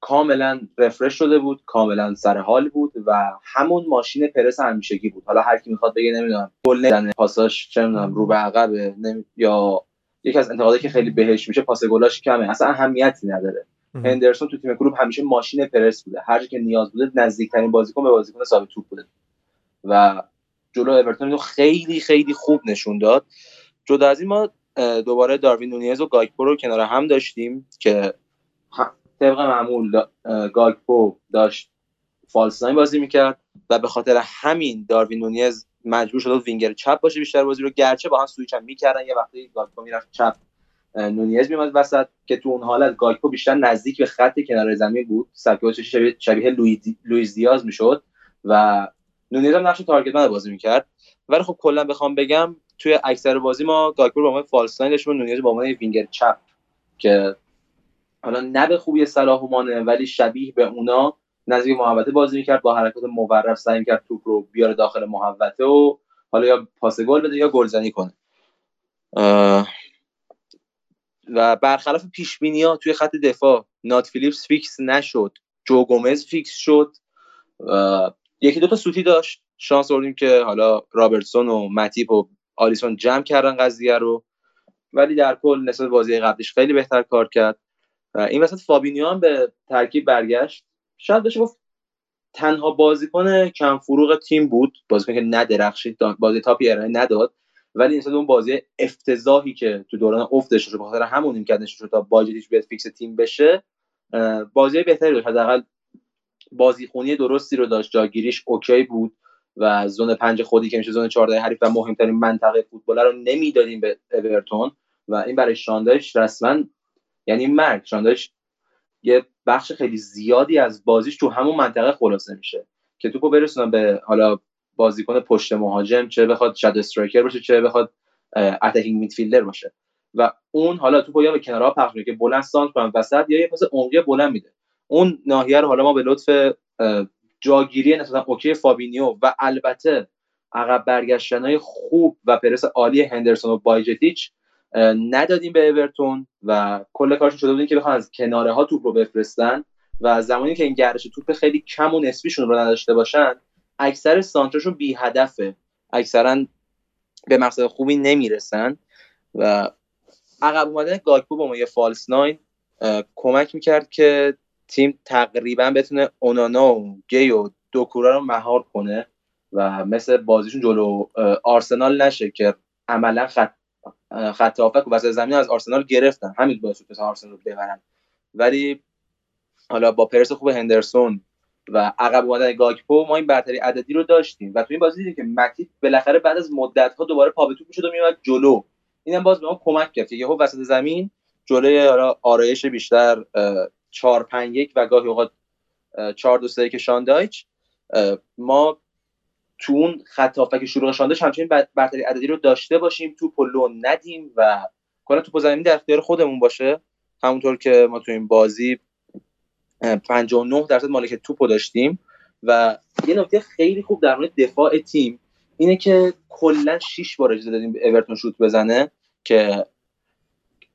کاملا رفرش شده بود کاملا سر حال بود و همون ماشین پرس همیشگی بود. حالا هر کی می‌خواد بگه نمی‌دونم گل نمیدن پاساش چه می‌دونم رو به عقب یا یکی از انتقاداتی که خیلی بهش میشه پاس گلاش کمه. اصلا اهمیتی نداره. هندرسون تو تیم کلوب همیشه ماشین پرس بوده. هر که نیاز بوده نزدیکترین بازیکن به بازیکن ثابت توپ بوده. و جلو اورتون خیلی خیلی خوب نشون داد. جدا از این ما دوباره داروین نونیز و گاکپو رو کنار هم داشتیم که طبق معمول گاکپو داشت false بازی می‌کرد و به خاطر همین داروین نونیز مجبور شد وینگر چپ باشه بیشتر بازی رو. گرچه با هم سویچ هم می‌کردن یه وقتی گاکپو می‌رفت چپ نونیز میومد وسط که تو اون حالت گاکپو بیشتر نزدیک به خط کنار زمین بود. سبک شبیه, شبیه لوییز دیاز می‌شد و نونیز هم نقش target بازی می‌کرد. ولی خب کلا بخوام بگم توی اکثر بازی ما گاکپو با عنوان false nine داشتیم نونیز با عنوان وینگر چپ که حالا نه به خوبی صلاح ولی شبیه به اونا نزدیک محوطه بازی می‌کرد با حرکات مورب سعی کرد توپ رو بیاره داخل محوطه و حالا یا پاس گل بده یا گلزنی کنه. و برخلاف پیش ها توی خط دفاع نات فیلیپس فیکس نشد. جو گومز فیکس شد. یکی دو تا سوتی داشت. شانس آوردیم که حالا رابرتسون و متیپ و آلیسون جمع کردن قضیه رو. ولی در کل نسبت بازی قبلیش خیلی بهتر کار کرد. این وسط فابینیو هم به ترکیب برگشت. شاید بشه گفت تنها بازیکن کم فروغ تیم بود بازیکن که ندرخشید بازی تاپی ارائه نداد ولی نسبت اون بازی افتضاحی که تو دوران افتش شد بخاطر همون این شد تا بایجتیچ به فیکس تیم بشه بازی بهتری داشت. حداقل بازی خونی درستی رو داشت. جاگیریش اوکی بود و zone پنج خودی که میشه zone 14 حریف و مهمترین منطقه فوتبال رو نمی‌دادیم به اورتون و این برای شان دایش رسما یعنی مرگ شان دایش یه بخش خیلی زیادی از بازیش تو همون منطقه خلاصه میشه. که توپو برسونن به حالا بازیکن پشت مهاجم چه بخواد shadow striker باشه چه بخواد attacking midfielder باشه. و اون حالا توپو یا به کنارها پخش که بلند سانتر کنن وسط یا یه پاس عمقی بلند میده. اون ناحیه رو حالا ما به لطف جاگیری نسبتا اوکی فابینیو و البته عقب برگشتن خوب و پرس عالی هندرسون و بایجتیچ ندادیم به اورتون و کل کارشون شده بود که بخوان از کناره ها توپ رو بفرستن و زمانی که این گردش توپ خیلی کم و نسبیشون رو نداشته باشن اکثر سانترشون بی هدفه. اکثرا به مقصد خوبی نمی‌رسن و عقب اومدن گاکپو با ما یه فالس ناین کمک می‌کرد که تیم تقریبا بتونه اونانا و گی و دوکورا رو مهار کنه و مثل بازیشون جلو آرسنال نشه که عملا خط خط و وسط زمین از آرسنال گرفتن. همین باعث شد آرسنال رو ببرن. ولی حالا با پرس خوب هندرسون و عقب اومدن گاکپو ما این برتری عددی رو داشتیم و تو این بازی دیدیم که متیپ بالاخره بعد از مدت ها دوباره پا به توپ می‌شد و میومد جلو. اینم باز به ما کمک کرد که یهو وسط زمین جلوی آرایش بیشتر 4 5 1 و گاهی اوقات 4 2 3 که شاندایچ ما تو اون خط که شروع شان دایش همچنین برتری عددی رو داشته باشیم توپ لو ندیم و کلا توپ زمین در اختیار خودمون باشه. همونطور که ما تو این بازی 59 درصد مالک توپو داشتیم و یه نکته خیلی خوب در مورد دفاع تیم اینه که کلا 6 بار اجازه دادیم اورتون شوت بزنه که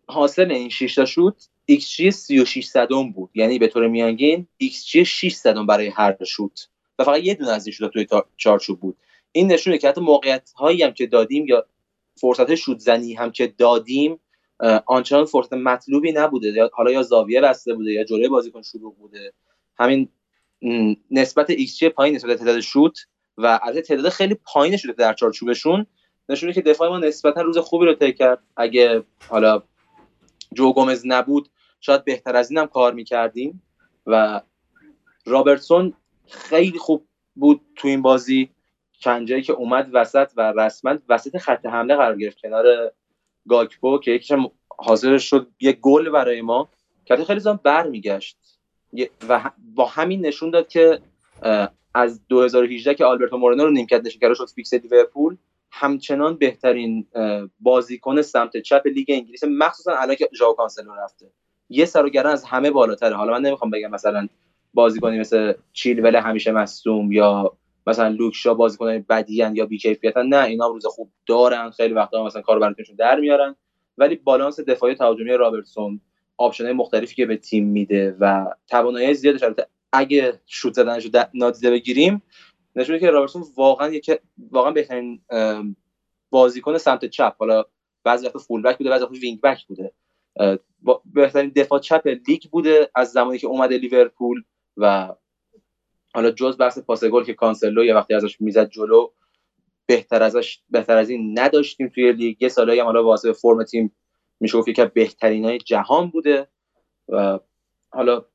حاصل این 6 تا شوت ایکس جی 36 صدم بود. یعنی به طور میانگین ایکس جی 6 صدم برای هر شوت. و فقط یه دونه از این شوت توی چارچوب بود. این نشونه که حتی موقعیت هایی هم که دادیم یا فرصت شوت زنی هم که دادیم آنچنان فرصت مطلوبی نبوده. یا حالا یا زاویه بسته بوده یا جلوی بازیکن شلوغ بوده. همین نسبت ایکس پایین نسبت تعداد شوت و از تعداد خیلی پایین شوت در چارچوبشون نشونه که دفاع ما نسبتا روز خوبی رو طی کرد. اگه حالا جو گومز نبود شاید بهتر از اینم کار می‌کردیم. و رابرتسون خیلی خوب بود تو این بازی. چند که اومد وسط و رسما وسط خط حمله قرار گرفت کنار گاکپو که یکیش حاضر شد یه گل برای ما. که خیلی زمان برمیگشت. و با همین نشون داد که از 2018 که آلبرتو مورنو رو نیمکت نشین شد فیکس لیورپول همچنان بهترین بازیکن سمت چپ لیگ انگلیس مخصوصا الان که ژائو کانسلو رفته. یه سر و از همه بالاتره. حالا من نمی‌خوام بگم مثلا بازیکنی مثل چیلول همیشه مصدوم یا مثلا لوک شاو بازیکنای بدیان یا بیکیفیتن نه اینا روز خوب دارن خیلی وقتا مثلا کارو براتونشون در میارن. ولی بالانس دفاعی تهاجمی رابرتسون option های مختلفی که به تیم میده و توانایی زیادش البته اگه شوت زدنشو نادیده بگیریم نشون که رابرتسون واقعا یک واقعا بهترین بازیکن سمت چپ. حالا بعضی وقت full back بوده بعضی وقت wing back بوده. بهترین دفاع چپ لیگ بوده از زمانی که اومده لیورپول. و حالا جز بحث پاس گل که کانسلو یه وقتی ازش می‌زد جلو بهتر ازش بهتر از این نداشتیم توی لیگ. یه سالایی هم حالا واسه فرم تیم میشه گفت که بهترین های جهان بوده و حالا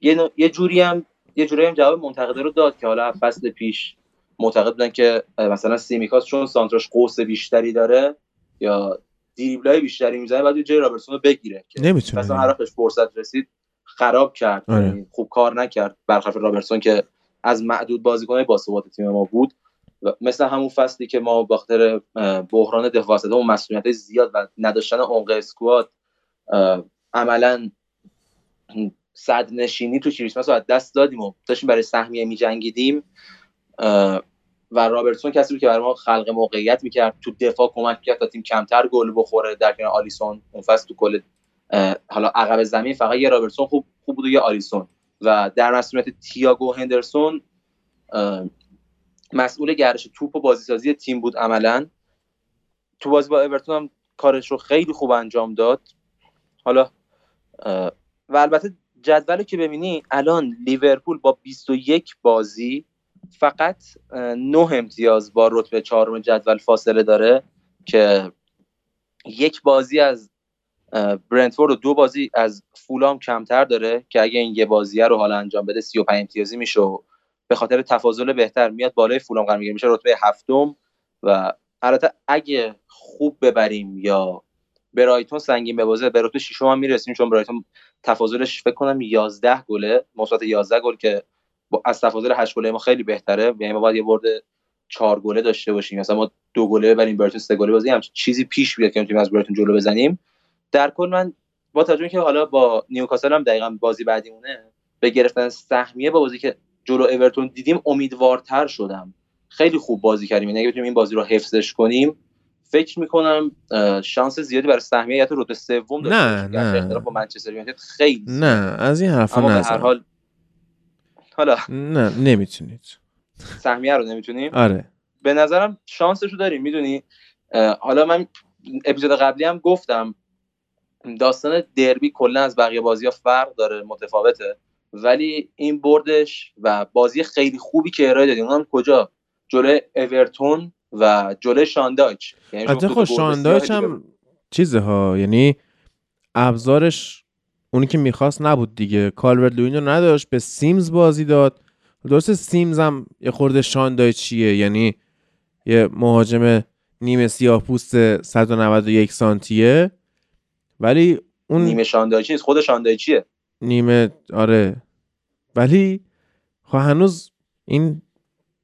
یه, یه جوری هم یه جوری هم جواب منتقده رو داد که حالا فصل پیش معتقد بودن که مثلا سیمیکاس چون سانتراش قوس بیشتری داره یا دریبلای بیشتری می‌زنه بعد جای رابرتسون رو بگیره که نمی‌تونه. مثلا هر فرصت رسید. خراب کرد. آره. یعنی خوب کار نکرد. برخلاف رابرتسون که از معدود بازیکن‌های باثبات تیم ما بود. و مثل همون فصلی که ما به خاطر بحران دفاع و مسئولیت زیاد و نداشتن عمق squad عملا صدر نشینی تو کریسمس رو از دست دادیم و داشتیم برای سهمیه میجنگیدیم. و رابرتسون کسی بود که برای ما خلق موقعیت می‌کرد. تو دفاع کمک کرد تا تیم کمتر گل بخوره. در کنار آلیسون اون فصل تو کل حالا عقب زمین فقط یه رابرتسون خوب خوب بود و یه آلیسون و در مسئولیت تییاگو هندرسون مسئول گردش توپ و بازیسازی تیم بود عملا. تو بازی با اورتون هم کارش رو خیلی خوب انجام داد. حالا و البته جدول که ببینی الان لیورپول با 21 بازی فقط 9 امتیاز با رتبه چهارم جدول فاصله داره که یک بازی از برنتفورد دو بازی از فولام کمتر داره که اگه این یه بازیه رو حالا انجام بده 35 امتیازی میشه و به خاطر تفاضل بهتر میاد بالای فولام قرار می‌گیره. میشه رتبه هفتم و البته اگه خوب ببریم یا برایتون سنگین ببازه به رتبه ششم هم می‌رسیم چون برایتون تفاضلش فکر کنم 11 گله مثبت 11 گل که از تفاضل 8 گله ما خیلی بهتره. یعنی ما باید یه برد 4 گله داشته باشیم. مثلا ما دو گله ببریم برایتون سه گله بازی هم چیزی پیش بیاد که تیم از برایتون جلو بزنیم. در کل من با توجه که حالا با نیوکاسل هم دقیقا بازی بعدی مونه به گرفتن سهمیه با بازی که جلو اورتون دیدیم امیدوارتر شدم. خیلی خوب بازی کردیم. یعنی اگه بتونیم این بازی رو حفظش کنیم فکر می‌کنم شانس زیادی برای سهمیه یا رتبه سوم نه نه. با منچستر یونایتد خیلی نه از این حرفا به هر حال حالا نه نمی‌تونید. سهمیه رو نمی‌تونیم. آره. به نظرم شانسش رو داریم می‌دونی. حالا من اپیزود قبلی هم گفتم داستان دربی کلا از بقیه بازی ها فرق داره متفاوته. ولی این بردش و بازی خیلی خوبی که ارائه دادیم اونم کجا؟ جلوی اورتون و جلوی شاندایچ یعنی خب شاندایچ هم چیزه ها یعنی ابزارش اونی که می‌خواست نبود دیگه. کالورد لوین رو نداشت به سیمز بازی داد. درست سیمز هم یه خورده شاندایچیه یعنی یه مهاجم نیمه سیاه پوست 191 سانتیه. ولی اون نیمه شاندایچی خود شاندایچیه نیمه آره. ولی خب هنوز این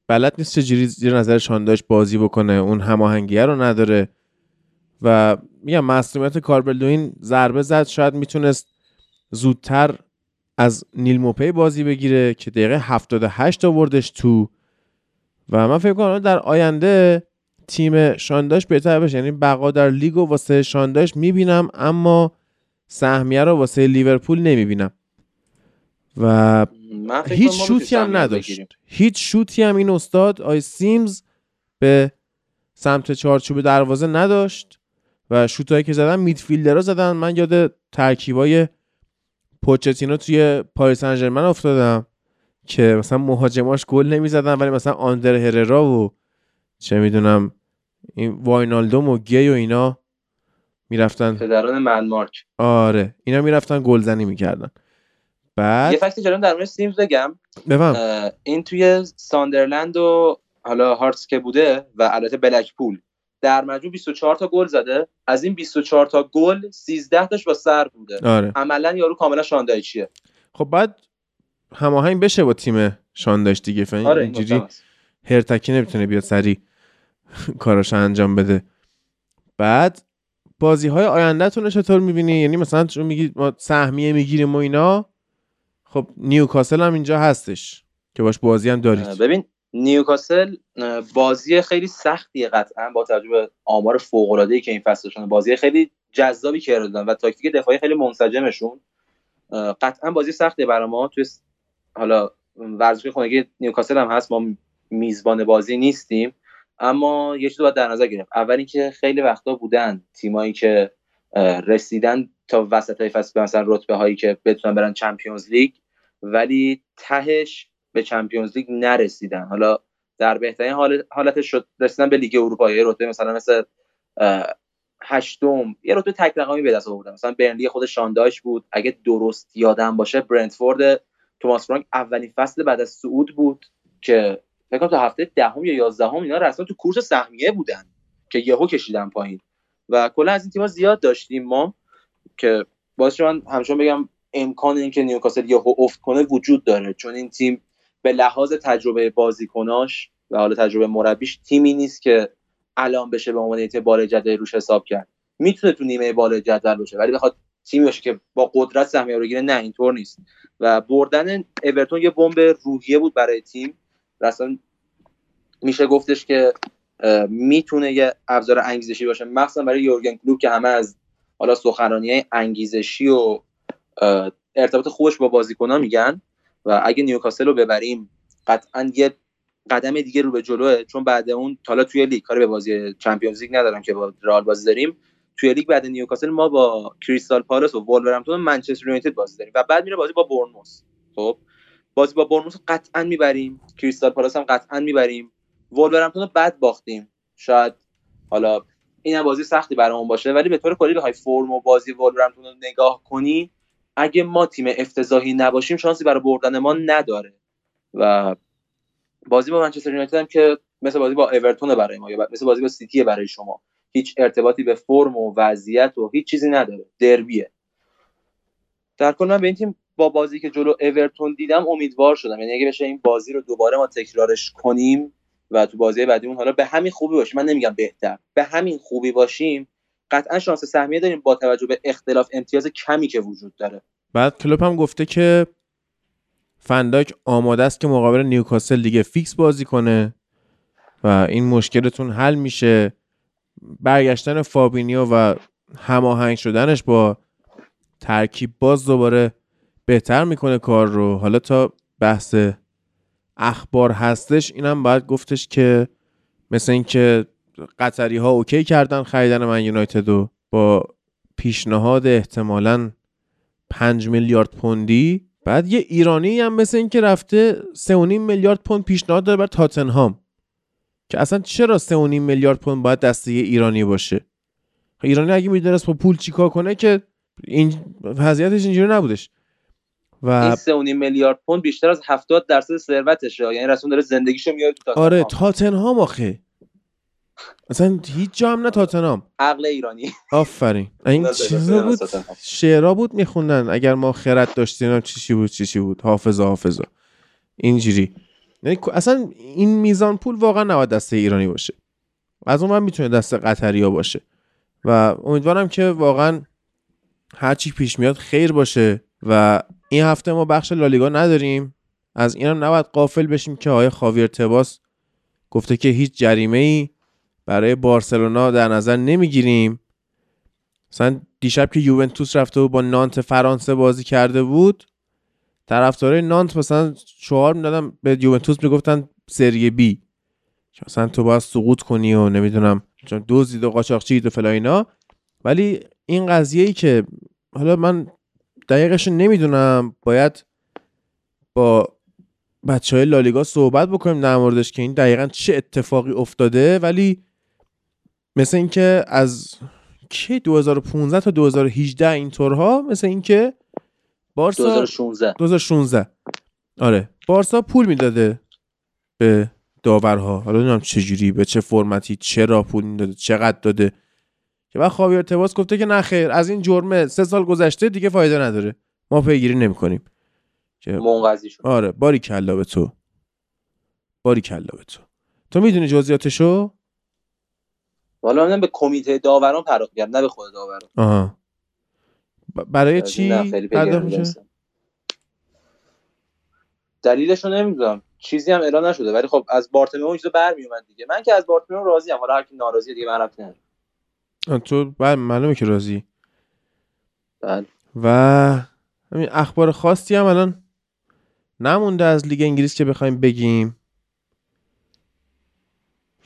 بلد نیست چجوری زیر نظر شاندایچ بازی بکنه. اون هماهنگیه رو نداره. و میگم مسئولیت کاربلدوین ضربه زد. شاید می‌تونست زودتر از نیل موپی بازی بگیره که دقیقه 78 آوردش تو. و من فکر کنم در آینده تیم شانداش بهتر بشه یعنی بقا در لیگ و واسه شانداش می‌بینم اما سهمیه رو واسه لیورپول نمی‌بینم. و هیچ شوتی هم نداشت. هیچ شوتی هم این استاد آی سیمز به سمت چارچوب دروازه نداشت و شوتایی که زدن میدفیلدرها زدن. من یاد ترکیبای پوچتینو توی پاریس سن افتادم که مثلا مهاجماش گل نمی‌زدن ولی مثلا آندر هررا و چه می‌دونم این واینالدوم و گی و اینا می‌رفتن. پدران منمارک آره اینا می‌رفتن گلزنی می‌کردن. بعد یه فکت جلوم در مورد سیمز بگم. این توی ساندرلند و حالا هارتس که بوده و البته بلکپول. در مجموع 24 تا گل زده. از این 24 تا گل 13 تاش با سر بوده. آره. عملا یارو کاملا شاندایچیه. خب بعد هماهنگ بشه با تیم شاندایچ دیگه. فهم آره اینجوری هرتکی نمی‌تونه بیاد سری کاراش انجام بده. بعد بازی های آیندهتون چطور می‌بینی؟ یعنی مثلا چون میگی ما سهمیه می‌گیریم و اینا خب نیوکاسل هم اینجا هستش که باش بازی هم دارید. ببین نیوکاسل بازی خیلی سختیه قطعا با توجه به آمار فوق که این فصل داشتن. بازی خیلی جذابی دادن و تاکتیک دفاعی خیلی منسجمشون. قطعا بازی سختیه برای ما. توی حالا ورزشگاه خونگی نیوکاسل هم هست ما میزبان بازی نیستیم. اما یه چیز رو باید در نظر گرفت. اول اینکه خیلی وقتا بودن تیمایی که رسیدن تا وسط های فصل مثلا رتبه هایی که بتونن برن چمپیونز لیگ ولی تهش به چمپیونز لیگ نرسیدن. حالا در بهترین حال حالتش شد رسیدن به لیگ اروپا. یه رتبه مثلا مثل هشتم یه رتبه تک رقمی به دست آوردن. مثلا برنلی خود شاندایش بود. اگه درست یادم باشه برنتفورد توماس فرانک اولین فصل بعد از صعود بود که فکر کنم تا هفته دهم یا یازدهم اینا رسما تو کورس سهمیه بودن که یهو کشیدن پایین. و کلا از این تیم‌ها زیاد داشتیم ما که باعث من همچون بگم امکان اینکه نیوکاسل یهو افت کنه وجود داره. چون این تیم به لحاظ تجربه بازیکناش و حالا تجربه مربیش تیمی نیست که الان بشه به عنوان یه بالای جدول روش حساب کرد. می‌تونه تو نیمه بالای جدول باشه ولی بخواد تیمی باشه که با قدرت سهمیه رو بگیره نه اینطور نیست. و بردن اورتون یه بمب روحیه بود برای تیم. اصلا میشه گفتش که می‌تونه یه ابزار انگیزشی باشه. مخصوصا برای یورگن کلوپ که همه از حالا سخنرانی انگیزشی و ارتباط خوبش با بازیکن‌ها میگن و اگه نیوکاسل رو ببریم قطعا یه قدم دیگه رو به جلوه چون بعد اون حالا توی لیگ کاری به بازی Champions League ندارم که با رئال بازی داریم. توی لیگ بعد نیوکاسل ما با کریستال پالاس و وولورهمپتون و منچستر یونایتد بازی داریم و بعد میره بازی با بورنموث. خب؟ بازی با بورنموث قطعا می‌بریم. کریستال پالاس هم قطعا می‌بریم. وولورهمپتون رو بد باختیم. شاید حالا این هم بازی سختی برامون باشه ولی به طور کلی بخوای فرم و بازی وولورهمپتون رو نگاه کنی اگه ما تیم افتضاحی نباشیم شانسی برای بردن ما نداره. و بازی با منچستر یونایتد هم که مثل بازی با اورتون برای ما یا مثل بازی با سیتی برای شما هیچ ارتباطی به فرم و وضعیت و هیچ چیزی نداره. دربیه. در کل من به این تیم با بازی که جلو اورتون دیدم امیدوار شدم. یعنی اگه بشه این بازی رو دوباره ما تکرارش کنیم و تو بازی بعدیمون حالا به همین خوبی باشیم. من نمیگم بهتر. به همین خوبی باشیم قطعا شانس سهمیه داریم با توجه به اختلاف امتیاز کمی که وجود داره. بعد کلوپ هم گفته که فن‌دایک آماده است که مقابل نیوکاسل دیگه فیکس بازی کنه و این مشکلتون حل میشه. برگشتن فابینیو و هماهنگ شدنش با ترکیب باز دوباره بهتر می‌کنه کار رو. حالا تا بحث اخبار هستش اینم باید گفتش که مثل اینکه قطری ها اوکی کردن خریدن من یونایتد رو با پیشنهاد احتمالاً 5 میلیارد پوندی. بعد یه ایرانی هم مثل این که رفته 3.5 میلیارد پوند پیشنهاد داره بر تاتنهام که اصلا چرا 3.5 میلیارد پوند باید دسته یه ایرانی باشه؟ خب ایرانی اگه می‌دونست با پول چیکار کنه که این وضعیتش اینجوری نبودش. این و 3.5 میلیارد پوند بیشتر از 70 درصد ثروتشه. یعنی رسون داره زندگیشو میاره تو تاتنهام. آره تاتنهام آخه. اصلا هیچ جا هم نه تاتنهام. عقل ایرانی. آفرین. این چیزا بود. شعرها بود میخوندن. اگر ما خرد داشتیم چی چی بود چی چی بود. حافظه حافظه اینجوری. یعنی اصلا این میزان پول واقعا نباید دسته ایرانی باشه. از اون من می‌تونه دست قطری ها باشه. و امیدوارم که واقعا هرچی پیش میاد خیر باشه و این هفته ما بخش لالیگا نداریم. از اینم نباید قافل بشیم که آقای خاویر تباس گفته که هیچ جریمه ای برای بارسلونا در نظر نمی‌گیریم. مثلا دیشب که یوونتوس رفته و با نانت فرانسه بازی کرده بود طرفدارای نانت مثلا شعار می‌دادن به یوونتوس می‌گفتن سری بی. مثلا تو باید سقوط کنی و نمی‌دونم چون دزدید و قاچاقچید و فلا اینا. ولی این قضیه ای که حالا من دقیقش نمی‌دونم. باید با بچه های لالیگا صحبت بکنیم در موردش که این دقیقا چه اتفاقی افتاده. ولی مثل اینکه از کی 2015 تا 2018 اینطورها مثل اینکه بارسا 2016 2016 آره. بارسا پول می‌داده به داورها. حالا نمی‌دونم چه جوری به چه فرمتی چرا پول می‌داده چقدر داده. که بعد خاویر ارتباط گفته که نه خیر از این جرمه سه سال گذشته دیگه فایده نداره. ما پیگیری نمی‌کنیم. که منقضی شد. آره باری کلا به تو. باری کلا به تو. تو می‌دونی جزئیاتشو؟ حالا من به کمیته داوران پرداخت کردم نه به خود داوران. آها. برای چی پرداخت. دلیلش رو نمی‌دونم. چیزی هم اعلام نشده ولی خب از بارتومئو این چیزا برمیومد دیگه. من که از بارتومئو راضی ام حالا هر کی ناراضیه دیگه من ربطی نداره تو بعد معلومه که راضی. بله و همین اخبار خاصی هم الان نمونده از لیگ انگلیس که بخوایم بگیم.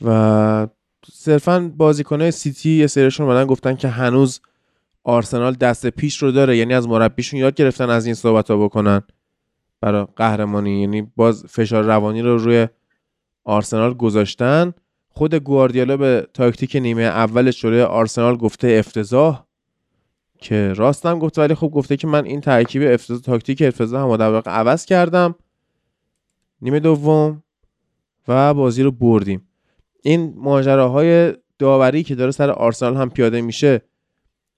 و صرفا بازیکنهای سیتی یه سریشون اومدن گفتن که هنوز آرسنال دست پیش رو داره یعنی از مربیشون یاد گرفتن از این صحبت ها بکنن. برای قهرمانی یعنی باز فشار روانی رو روی آرسنال گذاشتن. خود گواردیولا به تاکتیک نیمه اولش جلوی آرسنال گفته افتضاح که راستم گفته ولی خب گفته که من این ترکیب افتضاح تاکتیک افتضاح هم در واقع عوض کردم. نیمه دوم و بازی رو بردیم. این ماجراهای داوری که داره سر آرسنال هم پیاده میشه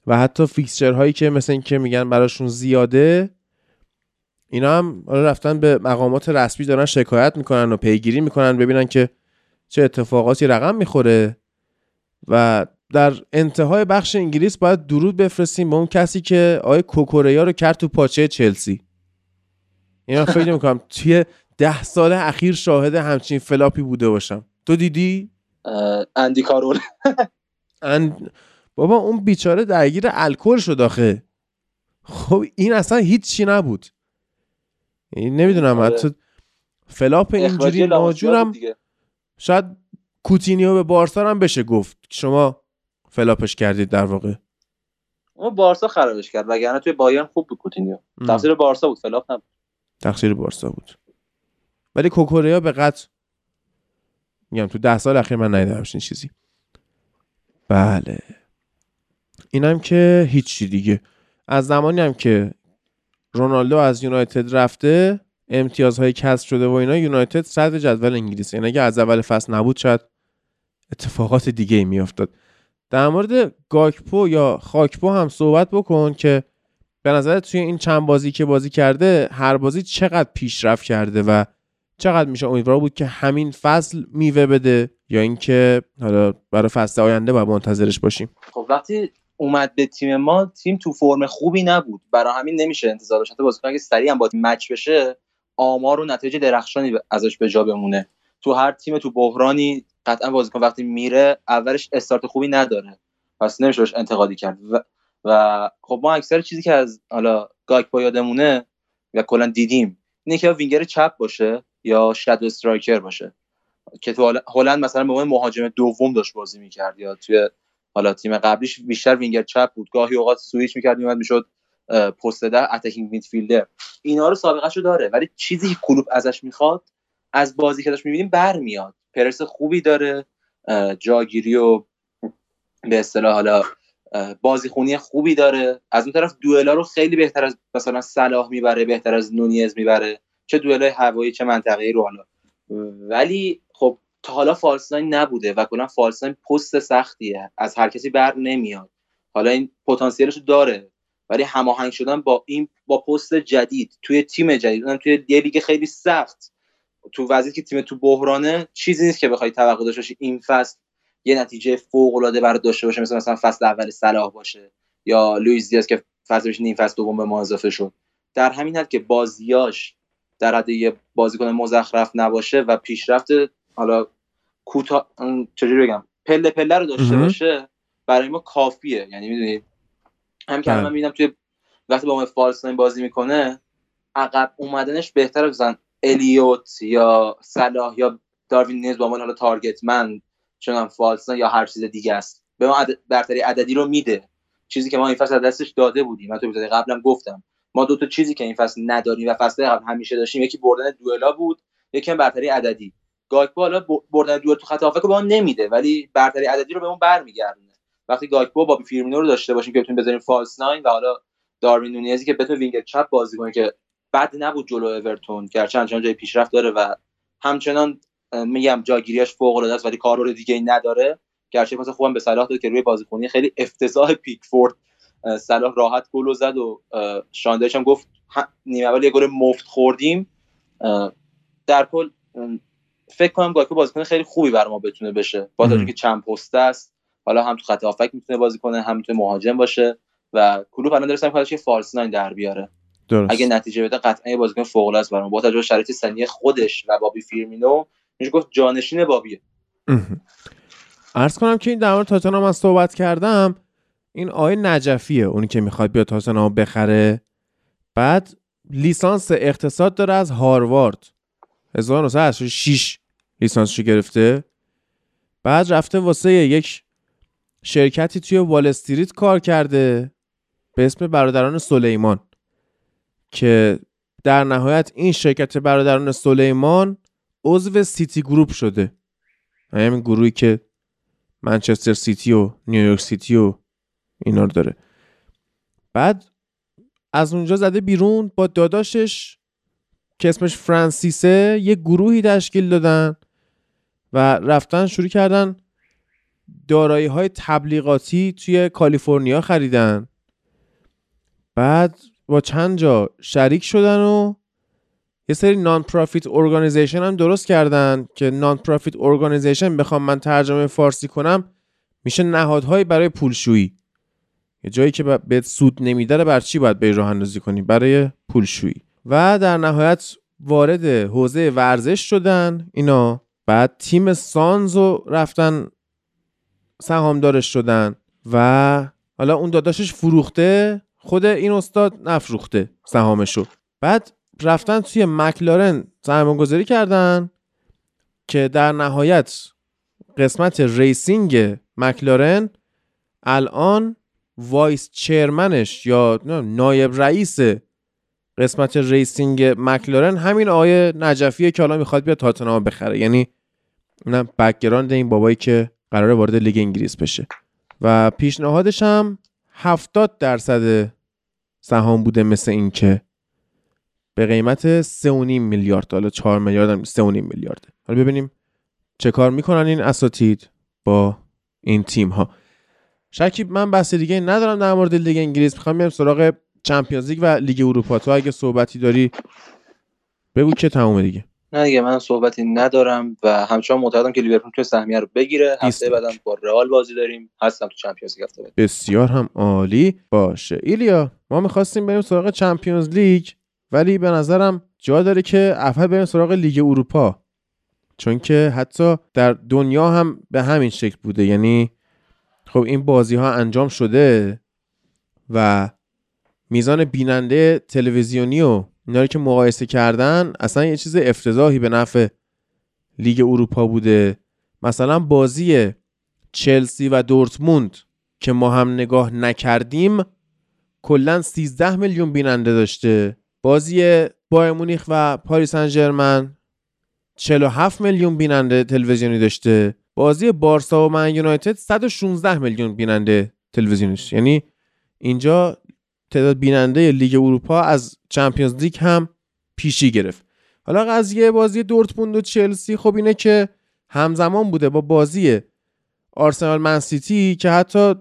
و حتی فیکسچر هایی که مثل این که میگن براشون زیاده اینا هم رفتن به مقامات رسمی دارن شکایت می‌کنن و پیگیری می‌کنن ببینن که چه اتفاقاتی رقم می‌خوره. و در انتهای بخش انگلیس باید درود بفرستیم به اون کسی که آقای کوکوریا رو کرد تو پاچه چلسی. اینا فکر می‌کنم. توی ده سال اخیر شاهد همچین flop ی بوده باشم. تو دیدی؟ اندی کارول. اند... بابا اون بیچاره درگیر الکل شد آخه. خب این اصلا هیچی نبود. این نمی‌دونم آره. حتی flop اینجوری ناجورم شاید کوتینیو به بارسا هم بشه گفت. شما flop ش کردید در واقع. اون بارسا خرابش کرد وگرنه توی بایرن خوب بود کوتینیو. تقصیر بارسا بود flop نبود. تقصیر بارسا بود. ولی کوکوریا به قطع میگم تو ده سال اخیر من ندیدم همچین چیزی. بله. اینم که هیچی دیگه. از زمانی هم که رونالدو از یونایتد رفته امتیازهای کسب شده و اینا یونایتد صدر جدول انگلیس. یعنی اگه از اول فصل نبود شاید اتفاقات دیگه ای میافتاد. در مورد گاکپو یا خاکپو هم صحبت بکن که به نظر توی این چند بازی که بازی کرده هر بازی چقدر پیشرفت کرده و چقدر میشه امیدوار بود که همین فصل میوه بده یا اینکه حالا برای فصل آینده باید منتظرش باشیم. خب وقتی اومد به تیم ما تیم تو فرم خوبی نبود. برای همین نمیشه انتظار داشت. بازیکن که سریع هم با مچ بشه آمار و نتایج درخشانی ازش به جا بمونه. تو هر تیم تو بحرانی قطعا بازیکن وقتی میره اولش استارت خوبی نداره. پس نمیشه انتقادی کرد. و, و خب ما اکثر چیزی که از حالا گاکپو یادمونه و کلا دیدیم اینه که وینگر چپ باشه یا shadow striker باشه. که تو هلند مثلا به عنوان مهاجم دوم داشت بازی می‌کرد یا توی حالا تیم قبلیش بیشتر وینگر چپ بود. گاهی اوقات سویچ می‌کرد میومد می‌شد پست ده attacking midfielder اینا رو سابقه داره. ولی چیزی کلوپ ازش می‌خواد از بازی که داشت می‌بینیم برمیاد. پرس خوبی داره. جاگیری و به اصطلاح حالا بازی خونی خوبی داره. از اون طرف دوئلا رو خیلی بهتر از مثلا صلاح می‌بره بهتر از نونیز می‌بره. چه دوئلای هوایی چه منطقه‌ای رو حالا. ولی خب تا حالا false nine نبوده و کلا false nine پست سختیه. از هر کسی بر نمیاد. حالا این پتانسیلش داره. ولی هماهنگ شدن با این با پست جدید توی تیم جدید اونم توی یه لیگ خیلی سخت. تو وضعیتی که تیم تو بحرانه چیزی نیست که بخوای توقع داشته باشی این فصل یه نتیجه فوق العاده برات داشته باشه مثل مثلا فصل اول صلاح باشه یا لوئیس دیاز که فصلش نیم فصل دوم به ما اضافه شد. در همین حد که بازیاش در حد یه بازیکن مزخرف نباشه و پیشرفت حالا کوتا چجوری بگم؟ پله پله رو داشته باشه برای ما کافیه. یعنی می‌دونید هم که من می‌بینم توی وقتی با فالسلاین بازی می‌کنه عقب اومدنش بهتر از الیوت یا صلاح یا داروین نیز با عنوان حالا تارگت من چون فالسلاین یا هر چیز دیگه است. به ما عدد برتری عددی رو میده. چیزی که ما این فصل دستش داده بودیم. من تو اپیزود قبلم گفتم. ما دو تا چیزی که این فصل نداریم و فصل قبل همیشه داشتیم. یکی بردن دوئلا بود یکی هم برتری عددی. گاکپو حالا بردن دوئل تو خط هافبک به ما نمیده ولی برتری عددی رو به اون برمیگردونه. وقتی گاکپو با فیرمینو رو داشته باشیم که بتونیم بذاریم false nine و حالا داروین نونیزی که بتونه وینگر چپ بازی کنه که بد نبود جلو اورتون گرچه همچنان جای پیشرفت داره و همچنان میگم جاگیریش فوق العاده است ولی کارو دیگه ای نداره. گرچه مثلا خوبم به صلاح داد که روی بازیکنی خیلی افتضاح پیکفورد صلاح راحت گل زد و شاندش هم گفت نیمه اول یه گل مفت خوردیم. در کل فکر کنم گاکو بازیکن خیلی خوبی بر ما بتونه بشه. با توجه که چند پست است. حالا هم تو خط هافک می‌تونه بازی کنه هم می‌تونه مهاجم باشه و کلوب الان سعی می‌کنه فالس ناین در بیاره. درست. اگه نتیجه بده قطعا یه بازیکن فوق العاده است برام. با توجه به شرایط سنی خودش و بابی فیرمینو میشه گفت جانشین بابیه. ارز کنم که این در مورد تاتنهام من صحبت کردم این آقای نجفیه اونی که می‌خواد بیاد تاتنهام بخره. بعد لیسانس اقتصاد داره از هاروارد. 1986 لیسانسشو گرفته. بعد رفته واسه یک شرکتی توی وال استریت کار کرده به اسم برادران سلیمان که در نهایت این شرکت برادران سلیمان عضو سیتی گروپ شده. همین گروهی که منچستر سیتی و نیویورک سیتی و اینا رو داره. بعد از اونجا زده بیرون با داداشش که اسمش فرانسیسه یه گروهی تشکیل دادن و رفتن شروع کردن دارایی های تبلیغاتی توی کالیفرنیا خریدن. بعد با چند جا شریک شدن و یه سری non-profit organization هم درست کردن که non-profit organization بخوام من ترجمه فارسی کنم میشه نهادهایی برای پولشویی. یه جایی که به سود نمیده بر چی باید به راه اندازی کنی؟ برای پولشویی. و در نهایت وارد حوزه ورزش شدن اینا. بعد تیم سانز و رفتن سهامدارش شدن و حالا اون داداشش فروخته خود این استاد نفروخته سهامشو. بعد رفتن توی مکلارن سرمایه گذاری کردن که در نهایت قسمت racing مکلارن الان vice chairman ش یا نایب رئیس قسمت racing مکلارن همین آقای نجفیه که حالا می‌خواد بیاد تاتنهام بخره. یعنی اینم background این بابایی که قراره وارد لیگ انگلیس بشه. و پیشنهادش هم 70 درصد سهام بوده مثل این که به قیمت 3.5 میلیارد حالا 4 میلیارد هم 3.5 میلیارد. حالا ببینیم چه کار می‌کنن این اساتید با این تیم ها شکیب من بحث دیگه ندارم در مورد لیگ انگلیس. می‌خوام بیام سراغ Champions League و لیگ اروپا. تو اگه صحبتی داری بگو که تمومه دیگه. نه دیگه من صحبتی ندارم و همچنان معتقدم که لیورپول تو سهمیه رو بگیره. هفته بعدم با رئال بازی داریم. هستم تو Champions League هفته بسیار هم عالی باشه. ایلیا ما می‌خواستیم بریم سراغ چمپیونز لیگ ولی به نظرم جا داره که اول بریم سراغ لیگ اروپا. چون که حتی در دنیا هم به همین شکل بوده. یعنی خب این بازی ها انجام شده و میزان بیننده تلویزیونی و اینا که مقایسه کردن اصلا یه چیز افتضاحی به نفع لیگ اروپا بوده. مثلا بازی چلسی و دورتموند که ما هم نگاه نکردیم کلا 13 میلیون بیننده داشته. بازی بایر مونیخ و پاریس سن ژرمن 47 میلیون بیننده تلویزیونی داشته. بازی بارسا و من یونایتد 116 میلیون بیننده تلویزیونی یعنی اینجا تعداد بیننده لیگ اروپا از چمپیونز لیگ هم پیشی گرفت. حالا قضیه بازی دورتموند و چلسی خب اینه که همزمان بوده با بازی آرسنال من سیتی که حتی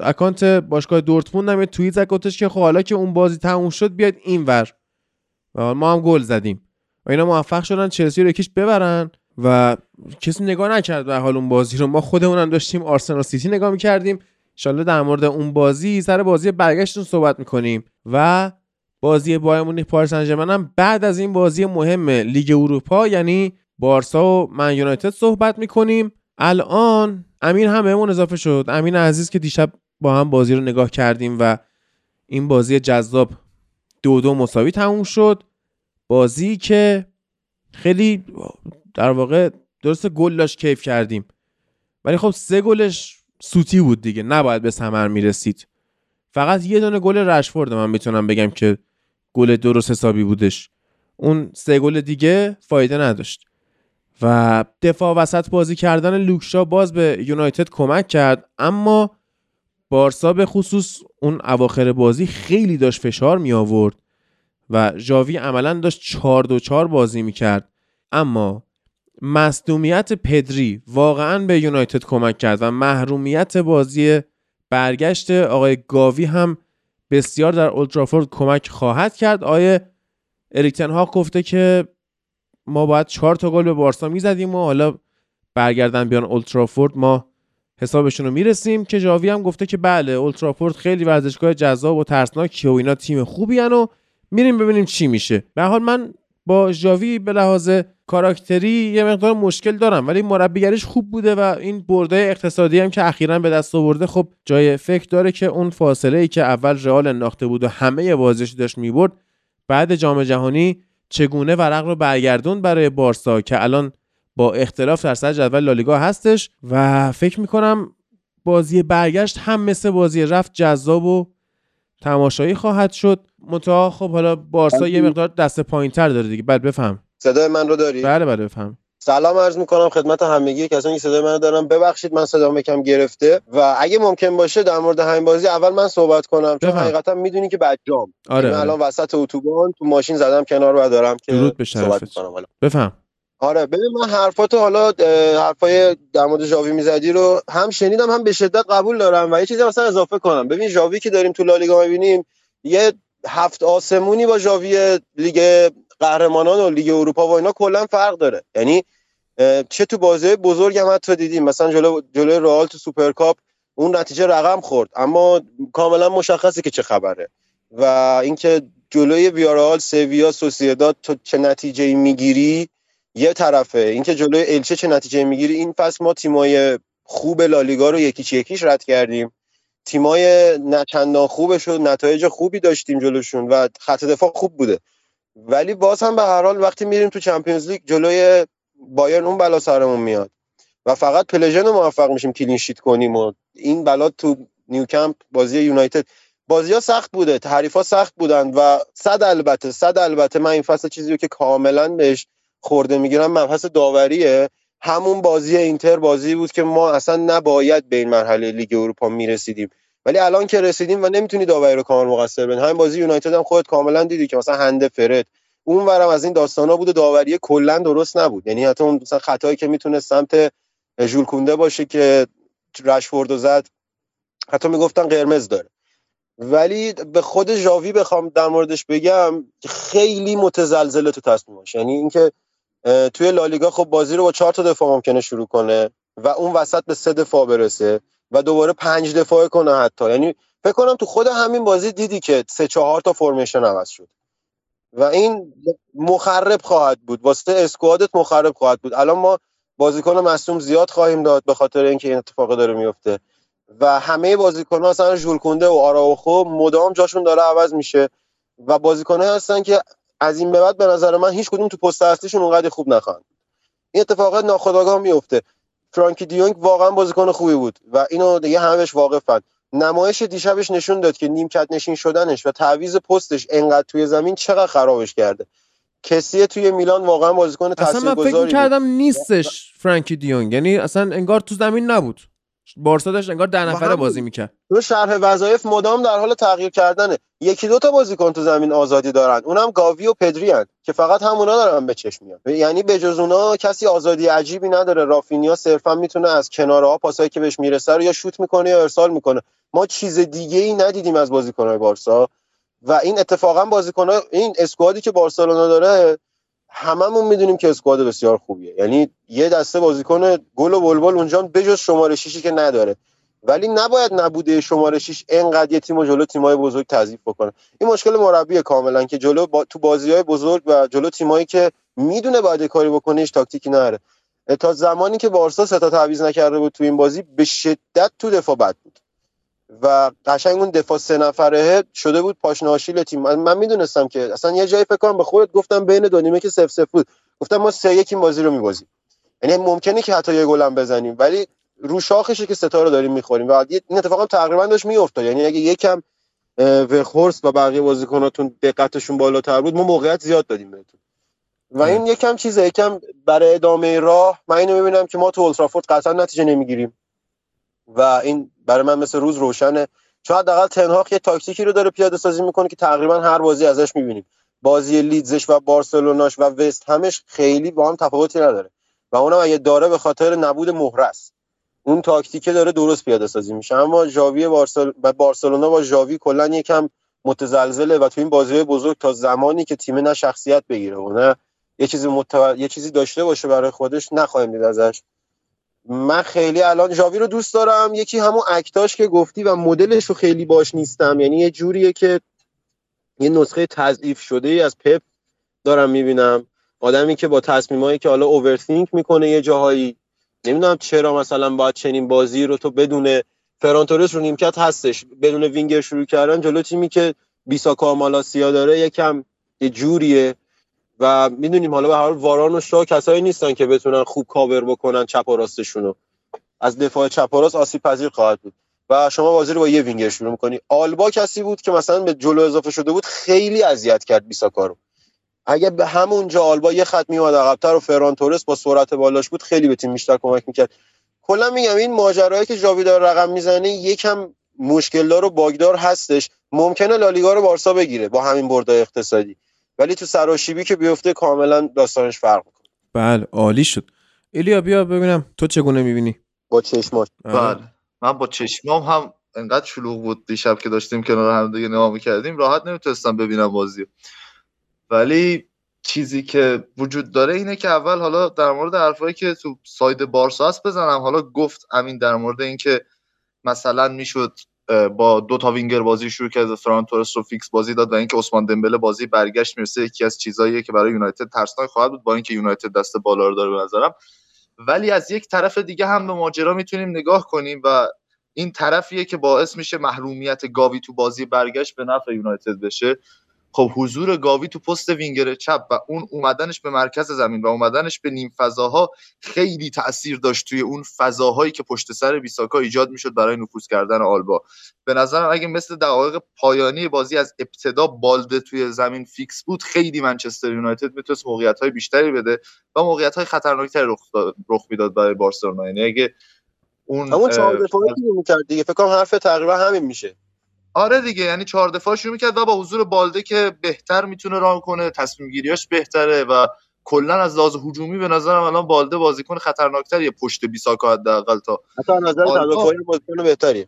اکانت باشگاه دورتموند هم یه توییت زد گفتش که خب حالا که اون بازی تموم شد بیاد اینور. ما هم گل زدیم. و اینا موفق شدن چلسی رو یک هیچ ببرن و کسی نگاه نکرد به حال اون بازی رو. ما خودمون هم داشتیم آرسنال سیتی نگاه می‌کردیم. انشالله در مورد اون بازی سر بازی برگشتون صحبت می‌کنیم. و بازی بایر مونیخ پاریس هم بعد از این بازی مهم لیگ اروپا یعنی بارسا و من یونایتد صحبت می‌کنیم. الان امین هم بهمون اضافه شد. امین عزیز که دیشب با هم بازی رو نگاه کردیم و این بازی جذاب دو دو مساوی تموم شد. بازی که خیلی در واقع درست گل کیف کردیم. ولی خب سه گلش سوتی بود دیگه. نباید به ثمر می‌رسید. فقط یه دونه گل رشفورد من می‌تونم بگم که گل درست حسابی بودش. اون سه گل دیگه فایده نداشت. و دفاع وسط بازی کردن لوکشا باز به یونایتد کمک کرد اما بارسا به خصوص اون اواخر بازی خیلی داشت فشار می آورد و ژاوی عملا داشت چار دو چار بازی می کرد اما مصدومیت پدری واقعا به یونایتد کمک کرد و محرومیت بازی برگشت آقای گاوی هم بسیار در اولترافورد کمک خواهد کرد. آقای اریکتن ها گفته که ما باید چهار تا گل به بارسا می‌زدیم و حالا برگردن بیان اولترافورد ما حسابشون رو می‌رسیم که جاوی هم گفته که بله اولترافورد خیلی ورزشگاه جذاب و ترسناکی و اینا تیم خوبی و میریم ببینیم چی میشه. به حال من با ژاوی به لحاظ کاراکتری یه مقدار مشکل دارم ولی مربیگریش خوب بوده و این برده اقتصادی هم که اخیرا به دست آورده خب جای فکر داره که اون فاصله ای که اول رئال انداخته بود و همه بازیش داشت می‌برد بعد جام جهانی چگونه ورق رو برگردون برای بارسا که الان با اختلاف در سر جدول لالیگا هستش و فکر می‌کنم بازی برگشت هم مثل بازی رفت جذاب و تماشایی خواهد شد. متا خب حالا بارسا یه مقدار دست پایینتر داره دیگه. بعد بفهم. صدای من رو داری؟ بله بله بفهم. سلام عرض می‌کنم خدمت همگی کسانی که صدای منو دارم ببخشید من صدام یکم گرفته و اگه ممکن باشه در مورد همین بازی اول من صحبت کنم چون. حقیقتا می‌دونی که بجام آره, من آره. الان وسط اتوبان تو ماشین زدم کنار و دارم که درود به صحبت حالا. بفهم. آره ببین من حرفاتو حالا حرفای در مورد ژاوی می‌زدی رو هم شنیدم هم به شدت قبول دارم و یه چیزی مثلا اضافه کنم. ببین ژاوی که داریم تو لالیگا می‌بینیم یه هفت آسمونی با ژاوی لیگ قهرمانان و لیگ اروپا و اینا کلا فرق داره. یعنی چه تو بازی بزرگ هم حتی دیدیم. مثلا جلو جلوی رئال تو سوپرکاپ اون نتیجه رقم خورد. اما کاملا مشخصه که چه خبره. و اینکه جلوی ویارال سویا سوسیداد تو چه نتیجه می‌گیری یه طرفه. اینکه جلوی الچه چه نتیجه می‌گیری این فصل ما تیمای خوب لالیگا رو یکیچ یکیش رد کردیم. تیمای نچندان خوبش و نتایج خوبی داشتیم جلوشون و خط دفاع خوب بوده. ولی باز هم به هر حال وقتی میریم تو چمپیونز لیگ جلوی بایرن اون بلا سرمون میاد و فقط پلژن موفق میشیم کلین شیت کنیم و این بلا تو نیوکمپ بازی یونایتد. بازی ها سخت بوده حریفا سخت بودن و صد البته صد البته من این فصل چیزی رو که کاملا بهش خورده می‌گیرم مبحث داوریه. همون بازی اینتر بازی بود که ما اصلا نباید به این مرحله لیگ اروپا می‌رسیدیم. ولی الان که رسیدیم و نمی‌تونی داوری رو کامل مقصر ببین همین بازی یونایتد هم خودت کاملا دیدی که مثلا هنده فرد. اون ورم از این داستانا بود و داوری کلا درست نبود. یعنی حتی اون مثلا خطایی که می‌تونه سمت ژول کونده باشه که رشفورد رو زد حتی می‌گفتن قرمز داره. ولی به خود ژاوی بخوام در موردش بگم خیلی متزلزله تو تصمیماش یعنی اینکه توی لالیگا خب بازی رو با چهار تا دفاع ممکنه شروع کنه و اون وسط به سه دفاع برسه. و دوباره پنج دفاع کنه حتی. یعنی فکر کنم تو خود همین بازی دیدی که سه چهار تا فرمیشن عوض شد. و این مخرب خواهد بود. واسه اسکوادت مخرب خواهد بود. الان ما بازیکن مصوم زیاد خواهیم داد به خاطر اینکه این اتفاق داره میفته. و همه بازیکن‌ها مثلا ژول و آراوخو مدام جاشون داره عوض میشه. و بازیکن‌هایی هستن که از این به بعد به نظر من هیچ کدوم تو پست اصلیشون اونقدر خوب نخواهند. این اتفاقات ناخودآگاه میفته. فرانکی دیونگ واقعا بازیکن خوبی بود و اینو دیگه همه بهش واقفن نمایش دیشبش نشون داد که نیمکت نشین شدنش و تعویض پستش انقدر توی زمین چقدر خرابش کرده. کسی توی میلان واقعا بازیکن اصلا من فکر تاثیرگذاری کردم نیستش فرانکی دیونگ یعنی اصلا انگار تو زمین نبود. بارسا داشت انگار ده نفره. بازی می‌کرد. تو شرح وظایف مدام در حال تغییر کردنه. یکی دو تا بازیکن تو زمین آزادی دارن. اونم گاوی و پدری هن. که فقط همونا دارن به چشم میاد یعنی به جز اونا کسی آزادی عجیبی نداره. رافینیا صرفا می‌تونه از کنارها پاسایی که بهش می‌رسه رو یا شوت می‌کنه یا ارسال می‌کنه. ما چیز دیگه ای ندیدیم از بازیکنهای بارسا. و این اتفاقا بازیکنها این اسکوادی که بارسلونا داره هممون می‌دونیم که اسکواد بسیار خوبیه. یعنی یه دسته بازیکن گل و بلبل اونجا بجز شماره شیشی که نداره. ولی نباید نبوده شماره 6 انقدر یه تیم و جلو تیمای بزرگ تضعیف بکنه. این مشکل مربی کاملا که جلو با... تو بازی های بزرگ و جلو تیمایی که می‌دونه باید کاری بکنه هیچ تاکتیکی نداره. تا زمانی که بارسا سه نکرده بود تو این بازی به شدت تو دفاع بد و قشنگ اون دفاع سه نفره شده بود پاشناشیل تیم. من, من می‌دونستم که اصلا یه جایی فکر کنم به خودت گفتم بین دو نیمه که سف سف بود. گفتم ما سه یک این بازی رو میبازیم. یعنی ممکنه که حتی یه گلم بزنیم ولی رو شاخشه که ستاره داریم می‌خوریم. و این اتفاق هم تقریبا داشت میافتاد. یعنی اگه یکم وخورس و بقیه بازیکناتون دقتشون بالاتر بود ما موقعیت زیاد دادیم بهتون. و این یکم چیزه یکم برای ادامه راه من اینو می‌بینم که ما تو اولترافورد قطعا نتیجه نمی‌گیریم. و این برای من مثل روز روشنه. چون حداقل تنهاق یه تاکتیکی رو داره پیاده سازی می‌کنه که تقریبا هر بازی ازش می‌بینیم. بازی لیدزش و بارسلوناش و وست همش خیلی با هم تفاوتی نداره. و اونم اگه داره به خاطر نبود مهره است. اون تاکتیکه داره درست پیاده سازی میشه. اما ژاوی بارسل... بارسلونا با ژاوی کلا یکم متزلزله و تو این بازی بزرگ تا زمانی که تیم نه شخصیت بگیره و نه یه چیزی متو... یه چیزی داشته باشه برای خودش نخواهیم دید ازش. من خیلی الان ژاوی رو دوست دارم. یکی همون اکتاش که گفتی و مدلش رو خیلی باش نیستم. یعنی یه جوریه که یه نسخه تضعیف شده ای از پپ دارم می‌بینم. آدمی که با تصمیمایی که حالا اوورثینک می‌کنه یه جاهایی. نمی‌دونم چرا مثلا باید چنین بازی رو تو بدون فرانتورس رو نیمکت هستش. بدون وینگر شروع کردن جلو تیمی که بیساکا مالاسیا داره یکم یه جوریه. و می‌دونیم حالا به هر حال واران و شاه کسایی نیستن که بتونن خوب کاور بکنن چپ و راستشونو. از دفاع چپ و راست آسیب پذیر خواهد بود. و شما بازی رو با یه وینگر شروع می‌کنی. آلبا کسی بود که مثلا به جلو اضافه شده بود خیلی اذیت کرد بیساکا رو. اگه به همونجا آلبا یه خط میومد عقبتر و فران تورس با سرعت بالاش بود خیلی به تیم بیشتر کمک می‌کرد. کلا میگم این ماجرایی که جاوی داره رقم می‌زنه یکم مشکلدار و باگدار هستش. ممکنه لالیگا رو بارسا بگیره با همین بردای اقتصادی. ولی تو سراشیبی که بیفته کاملا داستانش فرق می‌کنه. بله عالی شد. ایلیا بیا ببینم تو چگونه می‌بینی؟ با چشماش بله. من با چشمام هم انقدر شلوغ بود دیشب که داشتیم کنار هم دیگه نگاه می‌کردیم. راحت نمی‌تونستم ببینم بازی ولی چیزی که وجود داره اینه که اول حالا در مورد حرفایی که تو ساید بارسا هست بزنم. حالا گفت امین در مورد اینکه مثلا می‌شد با دو تا وینگر بازی شروع کرد فران تورس رو فیکس بازی داد و اینکه عثمان دمبله بازی برگشت می‌رسه یکی از چیزاییه که برای یونایتد ترسناک خواهد بود با اینکه یونایتد دست بالا رو داره به نظرم. ولی از یک طرف دیگه هم به ماجرا می‌تونیم نگاه کنیم و این طرفیه که باعث میشه محرومیت گاوی تو بازی برگشت به نفع یونایتد بشه. خب حضور گاوی تو پست وینگر چپ و اون اومدنش به مرکز زمین و اومدنش به نیم فضاها خیلی تاثیر داشت توی اون فضاهایی که پشت سر بیساکا ایجاد می‌شد برای نفوذ کردن آلبا. به نظرم اگه مثل دقایق پایانی بازی از ابتدا بالده توی زمین فیکس بود خیلی منچستر یونایتد می‌تونست موقعیت های بیشتری بده و موقعیت های خطرناکتری رخ, رخ می‌داد برای بارسلونا. یعنی اگه اون همون چهار دفاعی که دیگه فکر کنم حرف تقریبا همین میشه. آره دیگه یعنی چهار دفاع شروع می‌کرد و با حضور بالده که بهتر می‌تونه ران کنه تصمیم گیریاش بهتره و کلا از لحاظ هجومی به نظرم الان بالده بازیکن خطرناکتریه پشت بیساکا حداقل تا حتی از نظر تدافعی بازیکن بهتری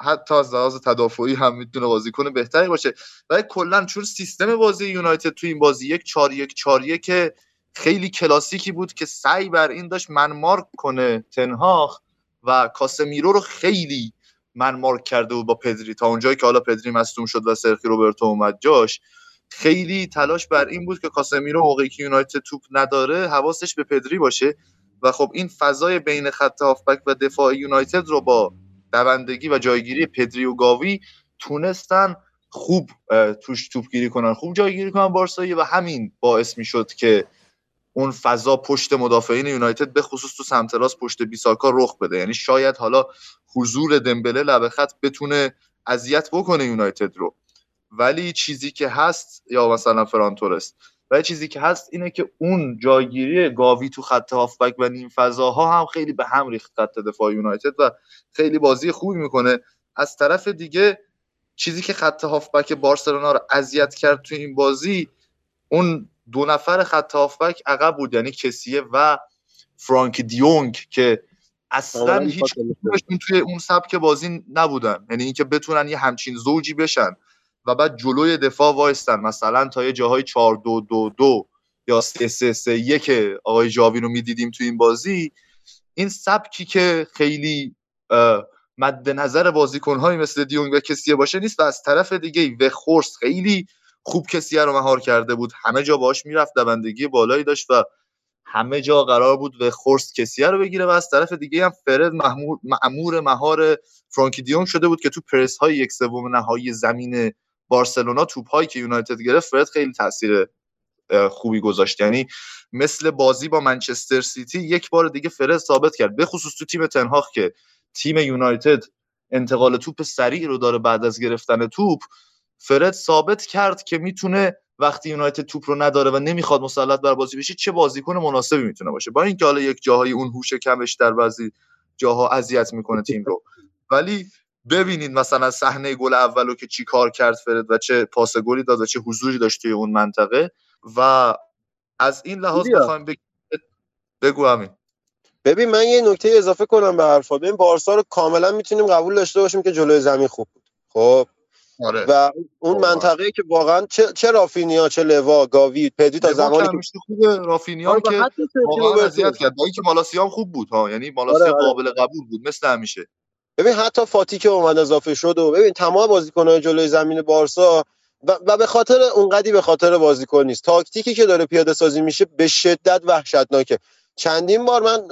حتی از لحاظ تدافعی هم می‌تونه بازیکن بهتری باشه. ولی کلا چون سیستم بازی یونایتد تو این بازی یک 4 1 4 که خیلی کلاسیکی بود که سعی بر این داشت منمارک کنه تنهاخ و کاسمیرو رو خیلی من مارک کرده بود با پدری. تا اونجایی که حالا پدری مصدوم شد و سرخی روبرتو اومد جاش خیلی تلاش بر این بود که کاسمیرو موقعی که یونایتد توپ نداره حواسش به پدری باشه. و خب این فضای بین خط هافبک و دفاع یونایتد رو با دوندگی و جایگیری پدری و گاوی تونستن خوب توش توپگیری کنن. خوب جایگیری کنن بارسایی و همین باعث می‌شد که اون فضا پشت مدافعین یونایتد به خصوص تو سمت راست پشت بیساکا رخ بده. یعنی شاید حالا حضور دمبله لبه خط بتونه اذیت بکنه یونایتد رو. ولی چیزی که هست یا مثلا فرانتورست ولی چیزی که هست اینه که اون جایگیری گاوی تو خط هافبک و نیم فضاها هم خیلی به هم ریخت خط دفاع یونایتد و خیلی بازی خوبی می‌کنه. از طرف دیگه چیزی که خط هافبک بارسلونا رو اذیت کرد تو این بازی اون دو نفر خط هافبک عقب بود یعنی کسیه و فرانک دیونگ که اصلا هیچ توی اون سبک بازی نبودن. یعنی اینکه بتونن یه همچین زوجی بشن و بعد جلوی دفاع وایستن مثلا تا یه جاهای 4 2 2 2 یا 3 3 3 1 آقای جاوی رو می‌دیدیم توی این بازی. این سبکی که خیلی مد نظر بازیکن‌هایی مثل دیونگ و کسیه باشه نیست و از طرف دیگه و خورس خیلی خوب کسیه رو مهار کرده بود. همه جا باش می‌رفت دوندگی بالایی داشت و همه جا قرار بود و خورست کسیه رو بگیره و از طرف دیگه هم فرد معمور مهار فرانکی دیون شده بود که تو پرس های یک سوم نهایی زمین بارسلونا توپ هایی که یونایتد گرفت فرد خیلی تاثیر خوبی گذاشت. یعنی مثل بازی با منچستر سیتی یک بار دیگه فرد ثابت کرد. به خصوص تو تیم تنهاخ که تیم یونایتد انتقال توپ سریع رو داره بعد از گرفتن توپ فرد ثابت کرد که می‌تونه وقتی یونایتد توپ رو نداره و نمی‌خواد مسلط بر بازی بشه چه بازیکن مناسبی می‌تونه باشه. با اینکه حالا یک جاهایی اون هوش کمش در بعضی جاها اذیت می‌کنه تیم رو. ولی ببینید مثلا صحنه گل اولو که چی کار کرد فرد و چه پاس گلی داد و چه حضوری داشت توی اون منطقه و از این لحاظ بخوایم بگ... بگو همین ببین من یه نکته اضافه کنم به حرفا. ببین بارسا رو کاملا می‌تونیم قبول داشته باشیم که جلوی زمین خوب بود. خب؟ آره. و اون منطقه که واقعا چه, چه رافینیا چه لوا گاوی پدی تا زمانی که خوبه رافینیا آره که واقعا اذیت کرد. با اینکه مالاسیا هم خوب بود ها. یعنی مالاسیا آره, آره. قابل قبول بود. مثل همیشه. ببین حتی فاتی که اومد اضافه شد و ببین تمام بازیکن‌های جلوی زمین بارسا و, و به خاطر اونقدی به خاطر بازیکن نیست. تاکتیکی که داره پیاده سازی میشه به شدت وحشتناکه. چندین بار من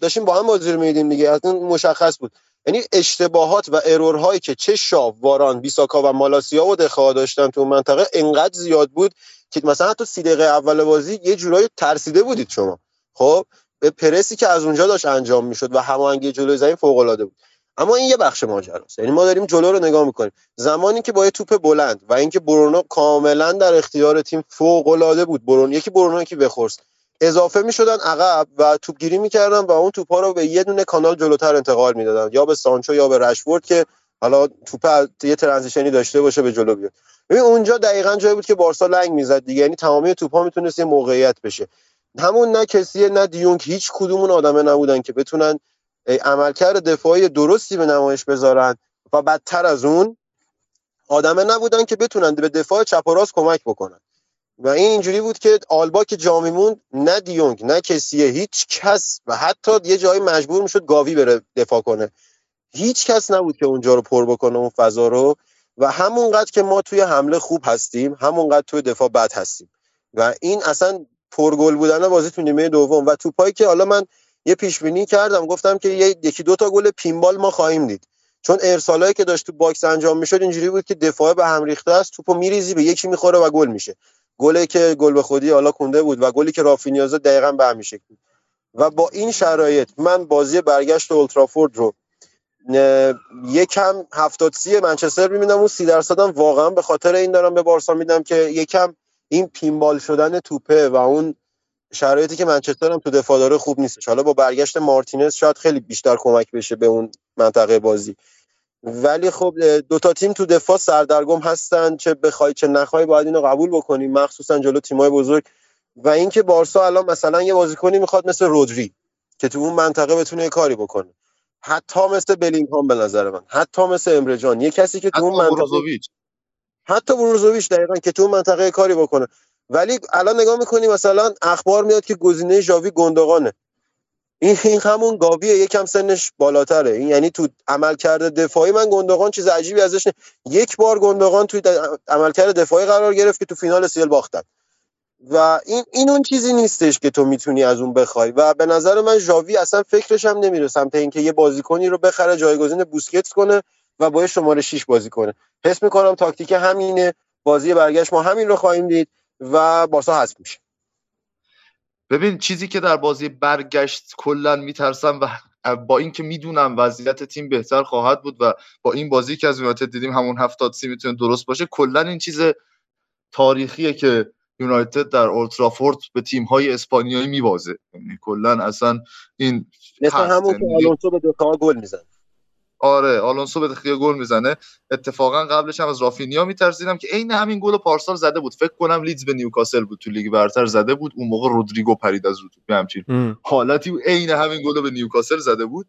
داشتیم با هم بازی رو میدیم دیگه از مشخص بود. یعنی اشتباهات و ارورهایی که چه شاو واران بیساکا و مالاسیا و دخواه داشتن تو منطقه انقدر زیاد بود که مثلا حتی سی دقیقه اول بازی یه جورایی ترسیده بودید شما. خب به پرسی که از اونجا داشت انجام می‌شد و هماهنگی جلوی زمین فوق العاده بود. اما این یه بخش ماجراست. یعنی ما داریم جلو رو نگاه می‌کنیم. زمانی که با یه توپ بلند و اینکه برونو کاملا در اختیار تیم فوق العاده بود برونو یکی برونو یکی بخورس. اضافه می‌شدن عقب و توپگیری می‌کردن و اون توپا رو به یه دونه کانال جلوتر انتقال می‌دادن. یا به سانچو یا به رشورد که حالا توپ یه ترانزیشنی داشته باشه به جلو بیاد. ببین اونجا دقیقا جایی بود که بارسا لنگ می‌زد دیگه. یعنی تمامی توپا می‌تونست یه موقعیت بشه. همون نه کسی نه دیونگ هیچ کدومون آدمه نبودن که بتونن عملکرد دفاعی درستی به نمایش بذارن و بدتر از اون آدمه نبودن که بتونن به دفاع چپ و راست کمک بکنن. و این اینجوری بود که آلبا که جامیمون نه دیونگ نه کسیه هیچ کس و حتی یه جایی مجبور می‌شد گاوی بره دفاع کنه. هیچ کس نبود که اونجا رو پر بکنه اون فضا رو و همونقدر که ما توی حمله خوب هستیم همونقدر توی دفاع بد هستیم. و این اصلا پرگل بودن بازی تو نیمه دوم و توپایی که حالا من یه پیش بینی کردم گفتم که یکی دو تا گل pinball ما خواهیم دید. چون ارسالایی که داشت تو box انجام می‌شد اینجوری بود که دفاع به هم ریخته است توپو میریزی به یکی می‌خوره و گل میشه. گلی که گل به خودی حالا کنده بود و گلی که رافینیا زد دقیقا به همین شکل و با این شرایط من بازی برگشت اولترافورد رو یکم هفتاد سی منچستر می‌بینم اون سی درصدم واقعا به خاطر این دارم به بارسا میدم که یکم این پینبال شدن توپه و اون شرایطی که منچستر هم تو دفاع داره خوب نیستش حالا با برگشت مارتینز شاید خیلی بیشتر کمک بشه به اون منطقه بازی. ولی خب دوتا تیم تو دفاع سردرگم هستن چه بخوای چه نخوای باید اینو قبول بکنیم مخصوصا جلو تیمای بزرگ. و اینکه بارسا الان مثلا یه بازیکنی می‌خواد مثل رودری که تو اون منطقه بتونه یه کاری بکنه. حتی مثل بلینگهام به نظر من حتی مثل امرجان یه کسی که تو اون منطقه حتی بروزوویچ دقیقا که تو اون منطقه کاری بکنه. ولی الان نگاه می‌کنی مثلا اخبار میاد که گزینه ژاوی گندگانه این این همون گاویه یکم سنش بالاتره. این یعنی تو عملکرد دفاعی من گندگان چیز عجیبی ازش نه. یک بار گندگان توی عملکرد دفاعی قرار گرفت که تو فینال سیل باختن. و این این اون چیزی نیستش که تو می‌تونی از اون بخوای. و به نظر من ژاوی اصلا فکرش هم نمیره سمت اینکه یه بازیکنی رو بخره جایگزین بوسکتس کنه و با شماره 6 بازی کنه. حس می‌کنم تاکتیک همینه. بازی برگشت ما همین رو خواهیم دید و بارسا حذف میشه. ببین چیزی که در بازی برگشت کلا میترسم و با اینکه می‌دونم وضعیت تیم بهتر خواهد بود و با این بازی که از یونایتد دیدیم همون هفتاد سی می‌تونه درست باشه کلا این چیز تاریخیه که یونایتد در اولدترافورد به تیم های اسپانیایی میبازه. یعنی کلا اصلا این مثل همون که آلونسو به گل می‌زنه آره آلونسو به دخیا گل می‌زنه. اتفاقا قبلش هم از رافینیا میترسیدم که عین همین گل پارسال زده بود. فکر کنم لیدز به نیوکاسل بود تو لیگ برتر زده بود. اون موقع رودریگو پرید از رو توپ همچین. حالتی عین همین گل به نیوکاسل زده بود.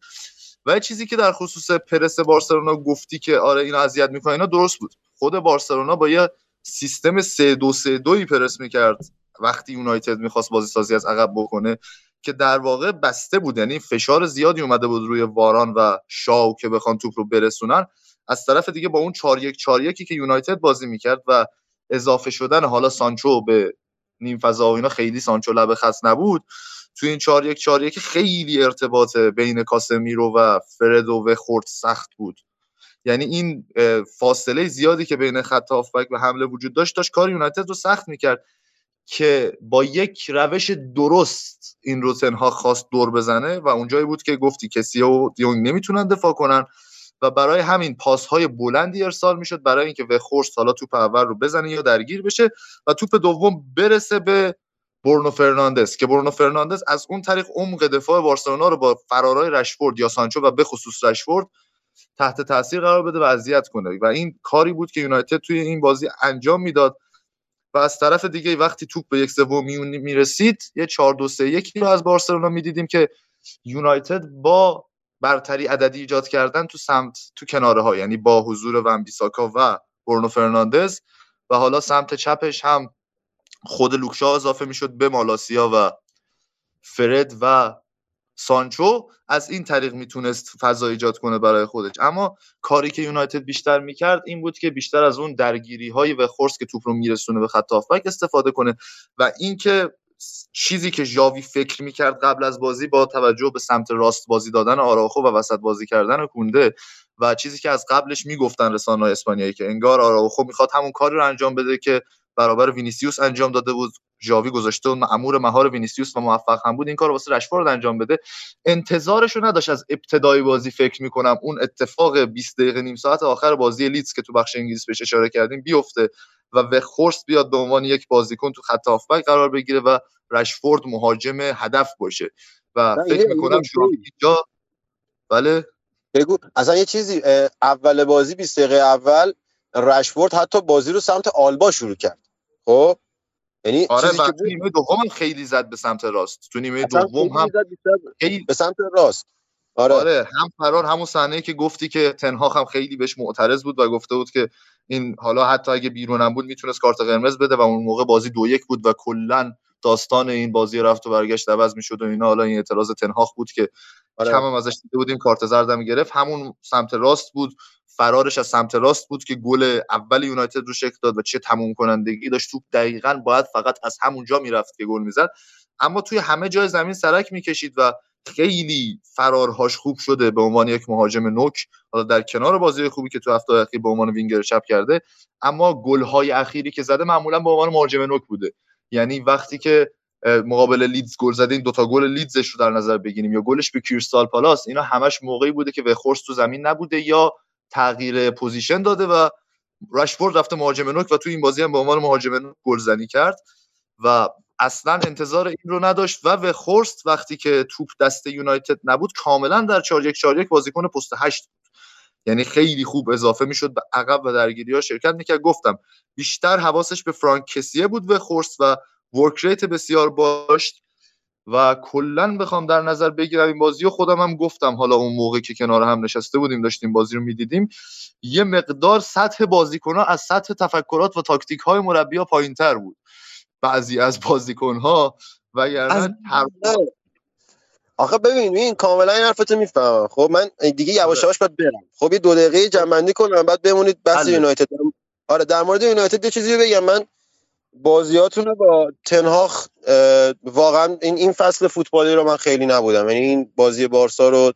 و چیزی که در خصوص پرس بارسلونا گفتی که آره اینا اذیت می‌کنه اینا درست بود. خود بارسلونا با یه سیستم 3 2 3 2 پرس می‌کرد. وقتی یونایتد می‌خواست بازی سازی از عقب بکنه که در واقع بسته بود. یعنی فشار زیادی اومده بود روی واران و شاو که بخوان توپ رو برسونن. از طرف دیگه با اون 4 1 4 1 که یونایتد بازی می‌کرد و اضافه شدن حالا سانچو به نیم فضا و اینا خیلی سانچو لب خط نبود. تو این 4 1 4 1 خیلی ارتباط بین کاسمیرو و فردو و خورد سخت بود. یعنی این فاصله زیادی که بین خط هافبک و حمله وجود داشت داشت کار یونایتد رو سخت می‌کرد. که با یک روش درست این رو تنها خواست دور بزنه و اونجایی بود که گفتی کسی و دیونگ نمی‌تونن دفاع کنن و برای همین پاس های بلندی ارسال می‌شد برای اینکه وخورست حالا توپ اول رو بزنه یا درگیر بشه و توپ دوم برسه به برونو فرناندز که برونو فرناندز از اون طریق عمق دفاع بارسلونا رو با فرارای رشفورد یا سانچو و به خصوص رشفورد تحت تاثیر قرار بده و اذیت کنه. و این کاری بود که یونایتد توی این بازی انجام می‌داد از طرف دیگه وقتی توپ به یک سوم می‌رسید یه 4 2 3 1 رو از بارسلونا می‌دیدیم که یونایتد با برتری عددی ایجاد کردن تو سمت تو کناره ها یعنی با حضور ون بیساکا و برونو فرناندز و حالا سمت چپش هم خود لوکشا اضافه می‌شد به مالاسیا و فرد و سانچو از این طریق می‌تونست فضا ایجاد کنه برای خودش. اما کاری که یونایتد بیشتر می‌کرد این بود که بیشتر از اون درگیری های و خورس که توپ رو میرسونه به خط استفاده کنه و اینکه چیزی که ژاوی فکر می‌کرد قبل از بازی با توجه به سمت راست بازی دادن آراخو و وسط بازی کردن کونده و چیزی که از قبلش می‌گفتن رسانه اسپانیایی که انگار آراخو می‌خواد همون کاری رو انجام بده که برابر وینیسیوس انجام داده بود. ژاوی گذاشته بود. مأمور مهار وینیسیوس و موفق هم بود. این کار واسه رشفورد انجام بده. انتظارش رو نداشت از ابتدای بازی فکر می‌کنم. اون اتفاق 20 دقیقه نیم ساعت آخر بازی لیدز که تو بخش انگلیس بهش اشاره کردیم بیفته و وخورست بیاد به عنوان یک بازیکن تو خط هافبک قرار بگیره و رشفورد مهاجم هدف باشه. و فکر می‌کنم شما اینجا بله؟ بگو. اصلا یه چیزی اول بازی 20 دقیقه اول رشفورد حتی بازی رو سمت آلبا شروع کرد. خب؟ یعنی آره چیزی که نیمه دوم هم خیلی زد به سمت راست. تو نیمه دوم هم خیلی به سمت راست. آره. آره هم فرار همون صحنه که گفتی که تنها هم خیلی بهش معترض بود و گفته بود که این حالا حتی اگه بیرونم بود می‌تونست کارت قرمز بده و اون موقع بازی دو یک بود و کلا داستان این بازی رفت و برگشت عوض می‌شد و اینا. حالا این اعتراض تنهاخ بود که آره. کم هم ازش دیده بودیم کارت زردم گرفت همون سمت راست بود. فرارش از سمت راست بود که گل اول یونایتد رو شکل داد و چه تموم کنندگی داشت. توپ دقیقا باید فقط از همونجا می‌رفت که گل می‌زد. اما توی همه جای زمین سرک می‌کشید و خیلی فرارهاش خوب شده به عنوان یک مهاجم نوک. حالا در کنار بازی خوبی که تو هفته اخیر به عنوان وینگر چپ کرده اما گل‌های اخیری که زده معمولا به عنوان مهاجم نوک بوده. یعنی وقتی که مقابل لیدز گل زده این دوتا گل لیدزش رو در نظر بگیریم یا گلش به کریستال پالاس اینا همش موقعی بوده که وخورست تو زمین نبوده یا تغییر position داده و رشفورد رفته مهاجم نوک و تو این بازی هم به عنوان مهاجم نوک گلزنی کرد و اصلا انتظار این رو نداشت و وخورست وقتی که توپ دست یونایتد نبود کاملا در 4 1 4 1 بازیکن پست 8 بود. یعنی خیلی خوب اضافه می‌شد به عقب و درگیری ها شرکت می‌کرد. گفتم بیشتر حواسش به فرانک کسیه بود وخورست و ورک ریت بسیار باشت و کلا بخوام در نظر بگیرم این بازی رو خودم هم گفتم حالا اون موقع که کنار هم نشسته بودیم داشتیم بازی رو می‌دیدیم یه مقدار سطح بازیکن ها از سطح تفکرات و تاکتیک های مربی ها پایین تر بود. بعضی از بازیکن ها و هر... آخه ببین این کاملا این حرفتو می‌فهمم. خب من دیگه یواش یواش باید برم. خب یه دو دقیقه جنبندی کنم بعد بمونید بحث بله. یونایتد. آره در مورد یونایتد یه چیزی بگم. من بازیاتون با تنهاخ واقعا این این فصل فوتبالی رو من خیلی نبودم. یعنی این بازی بارسا رو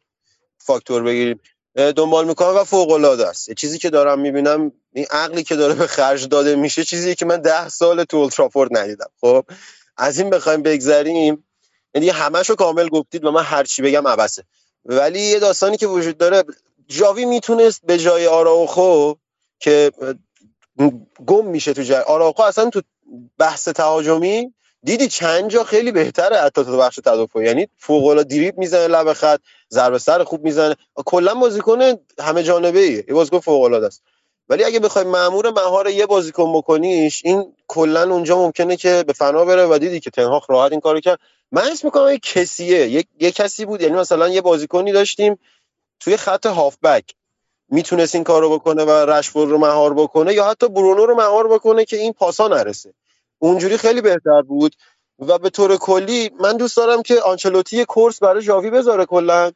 فاکتور بگیریم. دنبال می‌کنم و فوق العاده است چیزی که دارم می‌بینم این عقلی که داره به خرج داده میشه چیزی که من ده سال تو اولترافورد ندیدم. خب از این بخوایم بگذریم. یعنی همشو کامل گفتید و من هر چی بگم عبسه ولی یه داستانی که وجود داره جاوی می‌تونست به جای آراوخو که گم میشه تو جای آراوخو اصلا تو بحث تهاجمی دیدی چند جا خیلی بهتره حتی تو بخش تدافعی یعنی فوق العاده دریپ می‌زنه لب خط ضربه سر خوب می‌زنه. کلا بازیکن همه جانبه ایه یه بازیکن فوق العاده است. ولی اگه بخوای مامور مهار یه بازیکن بکنیش این کلا اونجا ممکنه که به فنا بره و دیدی که تنهاخ راحت این کارو کرد. من اسم می‌کنم یه کسیه. یه کسی بود. یعنی مثلا یه بازیکنی داشتیم توی خط هافبک. می‌تونست این کارو بکنه و رشفورد رو مهار بکنه یا حتی برونو رو مهار بکنه که این پاسا نرسه. اونجوری خیلی بهتر بود. و به طور کلی من دوست دارم که آنچلوتی کورس برای جاوی بذاره کلا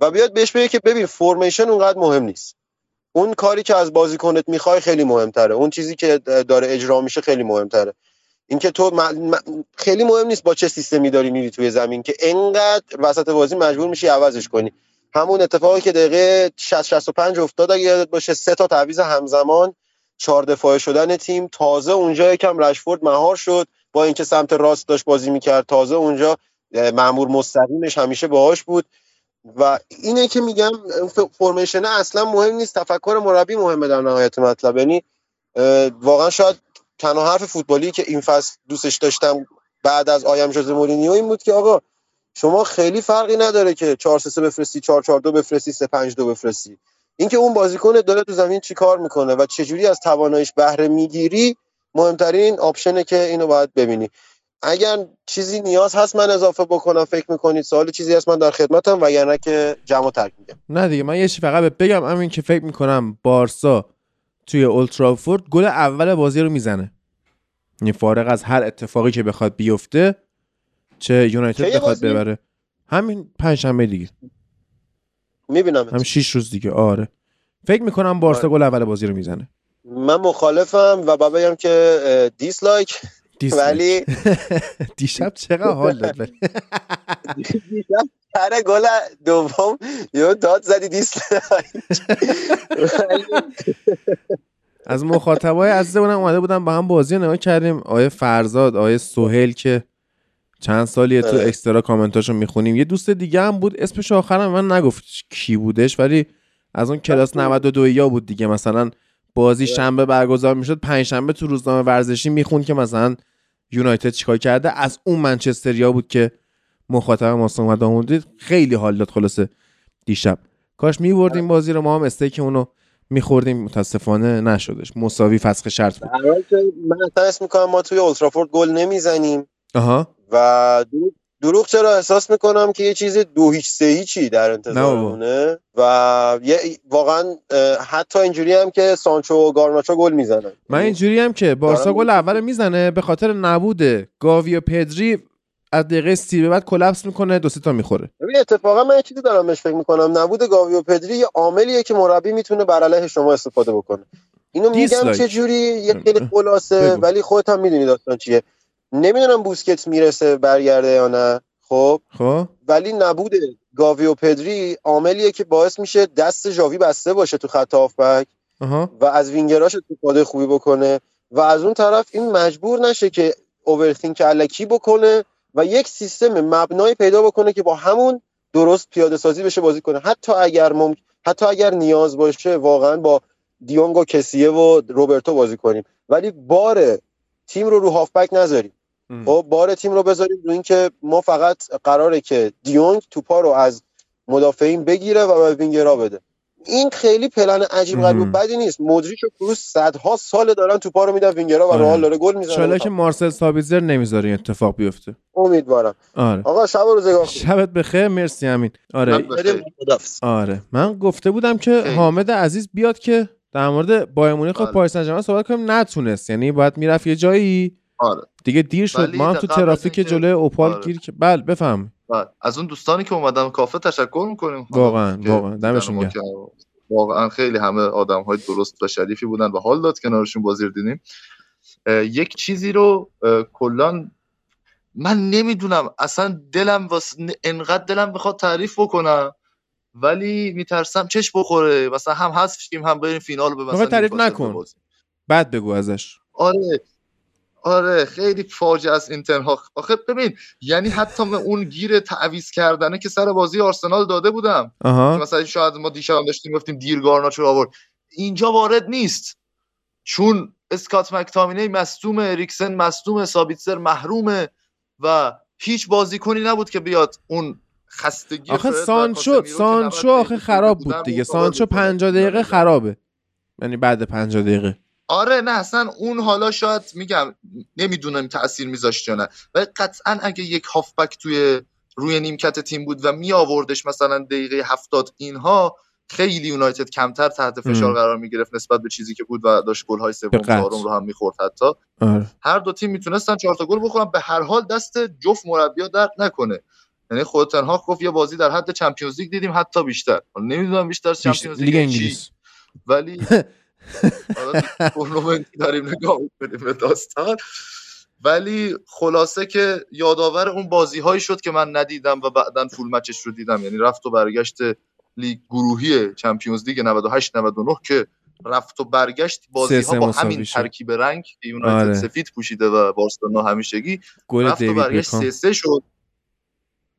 و بیاد بهش بگه که ببین فرمیشن اونقدر مهم نیست. اون کاری که از بازیکنت می‌خوای خیلی مهمتره. اون چیزی که داره اجرا میشه خیلی مهمتره. اینکه تو خیلی مهم نیست با چه سیستمی داری میری توی زمین که انقدر وسط بازی مجبور میشی عوضش کنی. همون اتفاقی که دقیقه 60 65 افتاد اگه یادت باشه سه تا تعویض همزمان چهار دفاعه شدن تیم. تازه اونجا یکم رشفورد مهار شد. با اینکه سمت راست داشت بازی می‌کرد تازه اونجا معمور مستقیمش همیشه باهاش بود. و اینه که میگم فرمیشن اصلا مهم نیست. تفکر مربی مهمه در نهایت مطلب. یعنی واقعا شاید تنها حرف فوتبالی که این فصل دوستش داشتم بعد از آیم جوزه مورینیو این بود که آقا شما خیلی فرقی نداره که 4 3 بفرستی 4 4 2 بفرستی 3 5 2 بفرستی. اینکه اون بازیکن داره تو زمین چی کار می‌کنه و چجوری از تواناییش بهره می‌گیری مهمترین آپشنه که اینو باید ببینی. اگر چیزی نیاز هست من اضافه بکنم فکر می‌کنید سوال چیزی هست من در خدمتم وگرنه که جمع ترک میگم. نه دیگه من یه فقط بگم همین که فکر می‌کنم بارسا توی اولترافورد گل اول بازی رو می‌زنه. یعنی فارغ از هر اتفاقی که بخواد بیفته چه یونایتد بخواد ببره. همین پنجشنبه دیگه. می‌بینم همین 6 روز دیگه. آره. فکر می‌کنم بارسا آره. گل اول بازی رو می‌زنه. من مخالفم و بعد بگم که دیسلایک. ولی دیشب چقدر حال داد ولی. سر گل دوم یه داد زدی دیسلایک. از مخاطبای عزیزمون هم اومده بودن با هم بازی رو نگاه کردیم. آیه فرزاد آیه سهیل که چند سالیه تو آره. اکسترا کامنتاشو می‌خونیم. یه دوست دیگه هم بود اسمش آخرم من نگفت کی بودش ولی از اون کلاس 92 یا بود دیگه. مثلا بازی شنبه برگزار می‌شد پنج شنبه تو روزنامه ورزشی می‌خوند که مثلا یونایتد چیکار کرده. از اون منچستریا بود که مخاطب ما اومد آمودید خیلی حال داد خلاصه دیشب. کاش میبردیم بازی رو ما هم استیک اونو میخوردیم. متاسفانه نشدش. مساوی فسخ شرط بود. من اصلا اسم می‌کنم ما توی اولترافورد گل نمی‌زنیم. آها. و دروغ, چرا احساس می‌کنم که یه چیز دو هیچ سه هیچی در نه انتظارمونه و یه واقعا حتی اینجوری هم که سانچو و گارناچو گل می‌زنن. من اینجوری هم که بارسا گل اول می‌زنه به خاطر نبود گاوی و پدری از دقیقه سی به بعد کلپس می‌کنه دو سه تا می‌خوره. ببین اتفاقا من چیزی دارم بهش فکر می‌کنم. نبود گاوی و پدری یه عاملیه که مربی می‌تونه بر علیه شما استفاده بکنه. اینو میگم. چه جوری؟ یه خیلی خلاصه. ولی خودت هم می‌دونی داستان چیه. نمی‌دونم بوسکت می‌رسه برگرده یا نه. خب؟ خب. ولی نبود. گاوی و پدری عاملیه که باعث میشه دست ژاوی بسته باشه تو خط هافبک و از وینگراش استفاده خوبی بکنه و از اون طرف این مجبور نشه که اوورثینک الکی بکنه و یک سیستم مبنایی پیدا بکنه که با همون درست پیاده سازی بشه بازی کنه. حتی اگر مم... حتی اگر نیاز باشه واقعا با دیونگ و کسیه و روبرتو بازی کنیم. ولی بار تیم رو رو هافبک نذاریم. خب بار تیم رو بذاریم رو اینکه ما فقط قراره که دیونگ توپا رو از مدافعین بگیره و به وینگرها بده. این خیلی پلن عجیب غریب و. بدی نیست. مودریچ و کروس صدها سال دارن توپا رو میدن وینگرها و آره. رئال داره گل می‌زنه. شالا که مارسل سابیتزر نمی‌ذاره این اتفاق بیفته. امیدوارم. آره. آقا شب و روزگار. شبت بخیر. مرسی همین آره. خداحافظ. آره. من گفته بودم که. حامد عزیز بیاد که در مورد بایر مونیخ و بله. پاریس سن ژرمن صحبت کنیم. نتونست. یعنی باید می‌رفت یه جایی. آره. دیگه دیر شد. ما هم تو ترافیک جلوی اوپال آره. گیر که بله بفهم. بله. از اون دوستانی که اومدن کافه تشکر می‌کنیم. واقعا، واقعا. دمشون گرم. واقعا خیلی همه آدم های درست و شریفی بودن و حال داد کنارشون بازی رو دیدیم. یک چیزی رو کلا من نمی‌دونم. اصلا دلم واس... انقدر دلم بخواد تعریف بکنم ولی میترسم چش بخوره. مثلا هم حذف شیم هم بریم فینال به مثلا تعریف نکن. بعد بگو ازش. آره. آره خیلی فاجعه است این تنها آخه ببین یعنی حتی من اون گیر تعویض کردنه که سر بازی آرسنال داده بودم. مثلا شاید ما دیشب داشتیم گفتیم دیر گارناچو رو آورد. اینجا وارد نیست. چون اسکات مکتامینی مصدوم اریکسن مصدوم سابیتسر محرومه و هیچ بازیکنی نبود که بیاد اون خستگی آخه سانچو سانچو 90 آخه خراب بود دیگه. سانچو کاور 50 بکنه. دقیقه خرابه. یعنی بعد 50 دقیقه. آره نه اصلا اون حالا شاید میگم نمی‌دونم تاثیر میذاشت یا نه ولی قطعا اگه یک هافبک توی روی نیمکت تیم بود و می آوردش مثلا دقیقه هفتاد اینها خیلی یونایتد کمتر تحت فشار. قرار می‌گرفت نسبت به چیزی که بود و داشت گل های سوم. چهارم رو هم می‌خورد حتی. آره. هر دو تیم می‌تونستن چهار تا گل بخورن به هر حال دست جفت مربیا درد نکنه. یعنی خود تنها گفت یه بازی در حد چمپیونز لیگ دیدیم حتی بیشتر. نمی‌دونم بیشتر چمپیونز لیگ انگلیس. ولی تورنمنت داریم نگاه می‌کنیم به داستان ولی خلاصه که یادآور اون بازی هایی شد که من ندیدم و بعدا full match ش رو دیدم یعنی رفت و برگشت لیگ گروهی Champions League 98 99 که رفت و برگشت بازی ها با همین. ترکیب رنگ که یونایتد آره. سفید پوشیده و بارسلونا همیشگی گل رفت و برگشت سه سه شد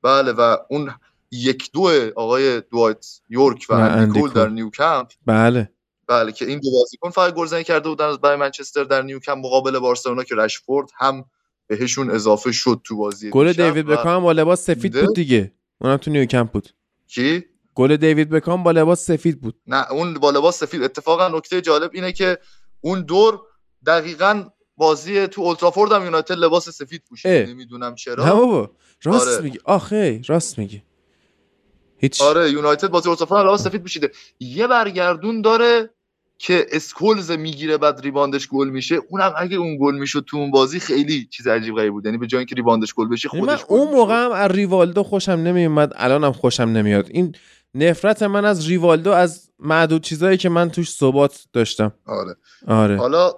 بله و اون یک دو آقای دوایت یورک و و اندی اندی کول در. نیوکمپ بله بله که این دو بازیکن فقط گلزنی کرده بودن از برای منچستر در نیوکمپ مقابل بارسلونا که رشفورد هم بهشون اضافه شد تو بازی گل دیوید بکام با لباس سفید. بود دیگه. اونم تو نیوکمپ بود. کی؟ گل دیوید بکام با لباس سفید بود. نه اون با لباس سفید. اتفاقا نکته جالب اینه که اون دور دقیقا بازی تو اولترافورد هم یونایتد لباس سفید پوشید اه. نمی‌دونم نه چرا بابا راست آره. میگی. آخه راست میگی. هیچ آره یونایتد بازی اولترافورد لباس سفید پوشیده. یه برگردون داره که اسکولز می‌گیره بعد rebound ش گل میشه اونم اگه اون گل می‌شد تو اون بازی خیلی چیز عجیب غریب بود. یعنی به جای اینکه rebound ش گل بشه یعنی من خودش گل اون. موقع هم از ریوالدو خوشم نمیومد الانم خوشم نمیاد. این نفرت من از ریوالدو از معدود چیزایی که من توش ثبات داشتم. آره. آره. حالا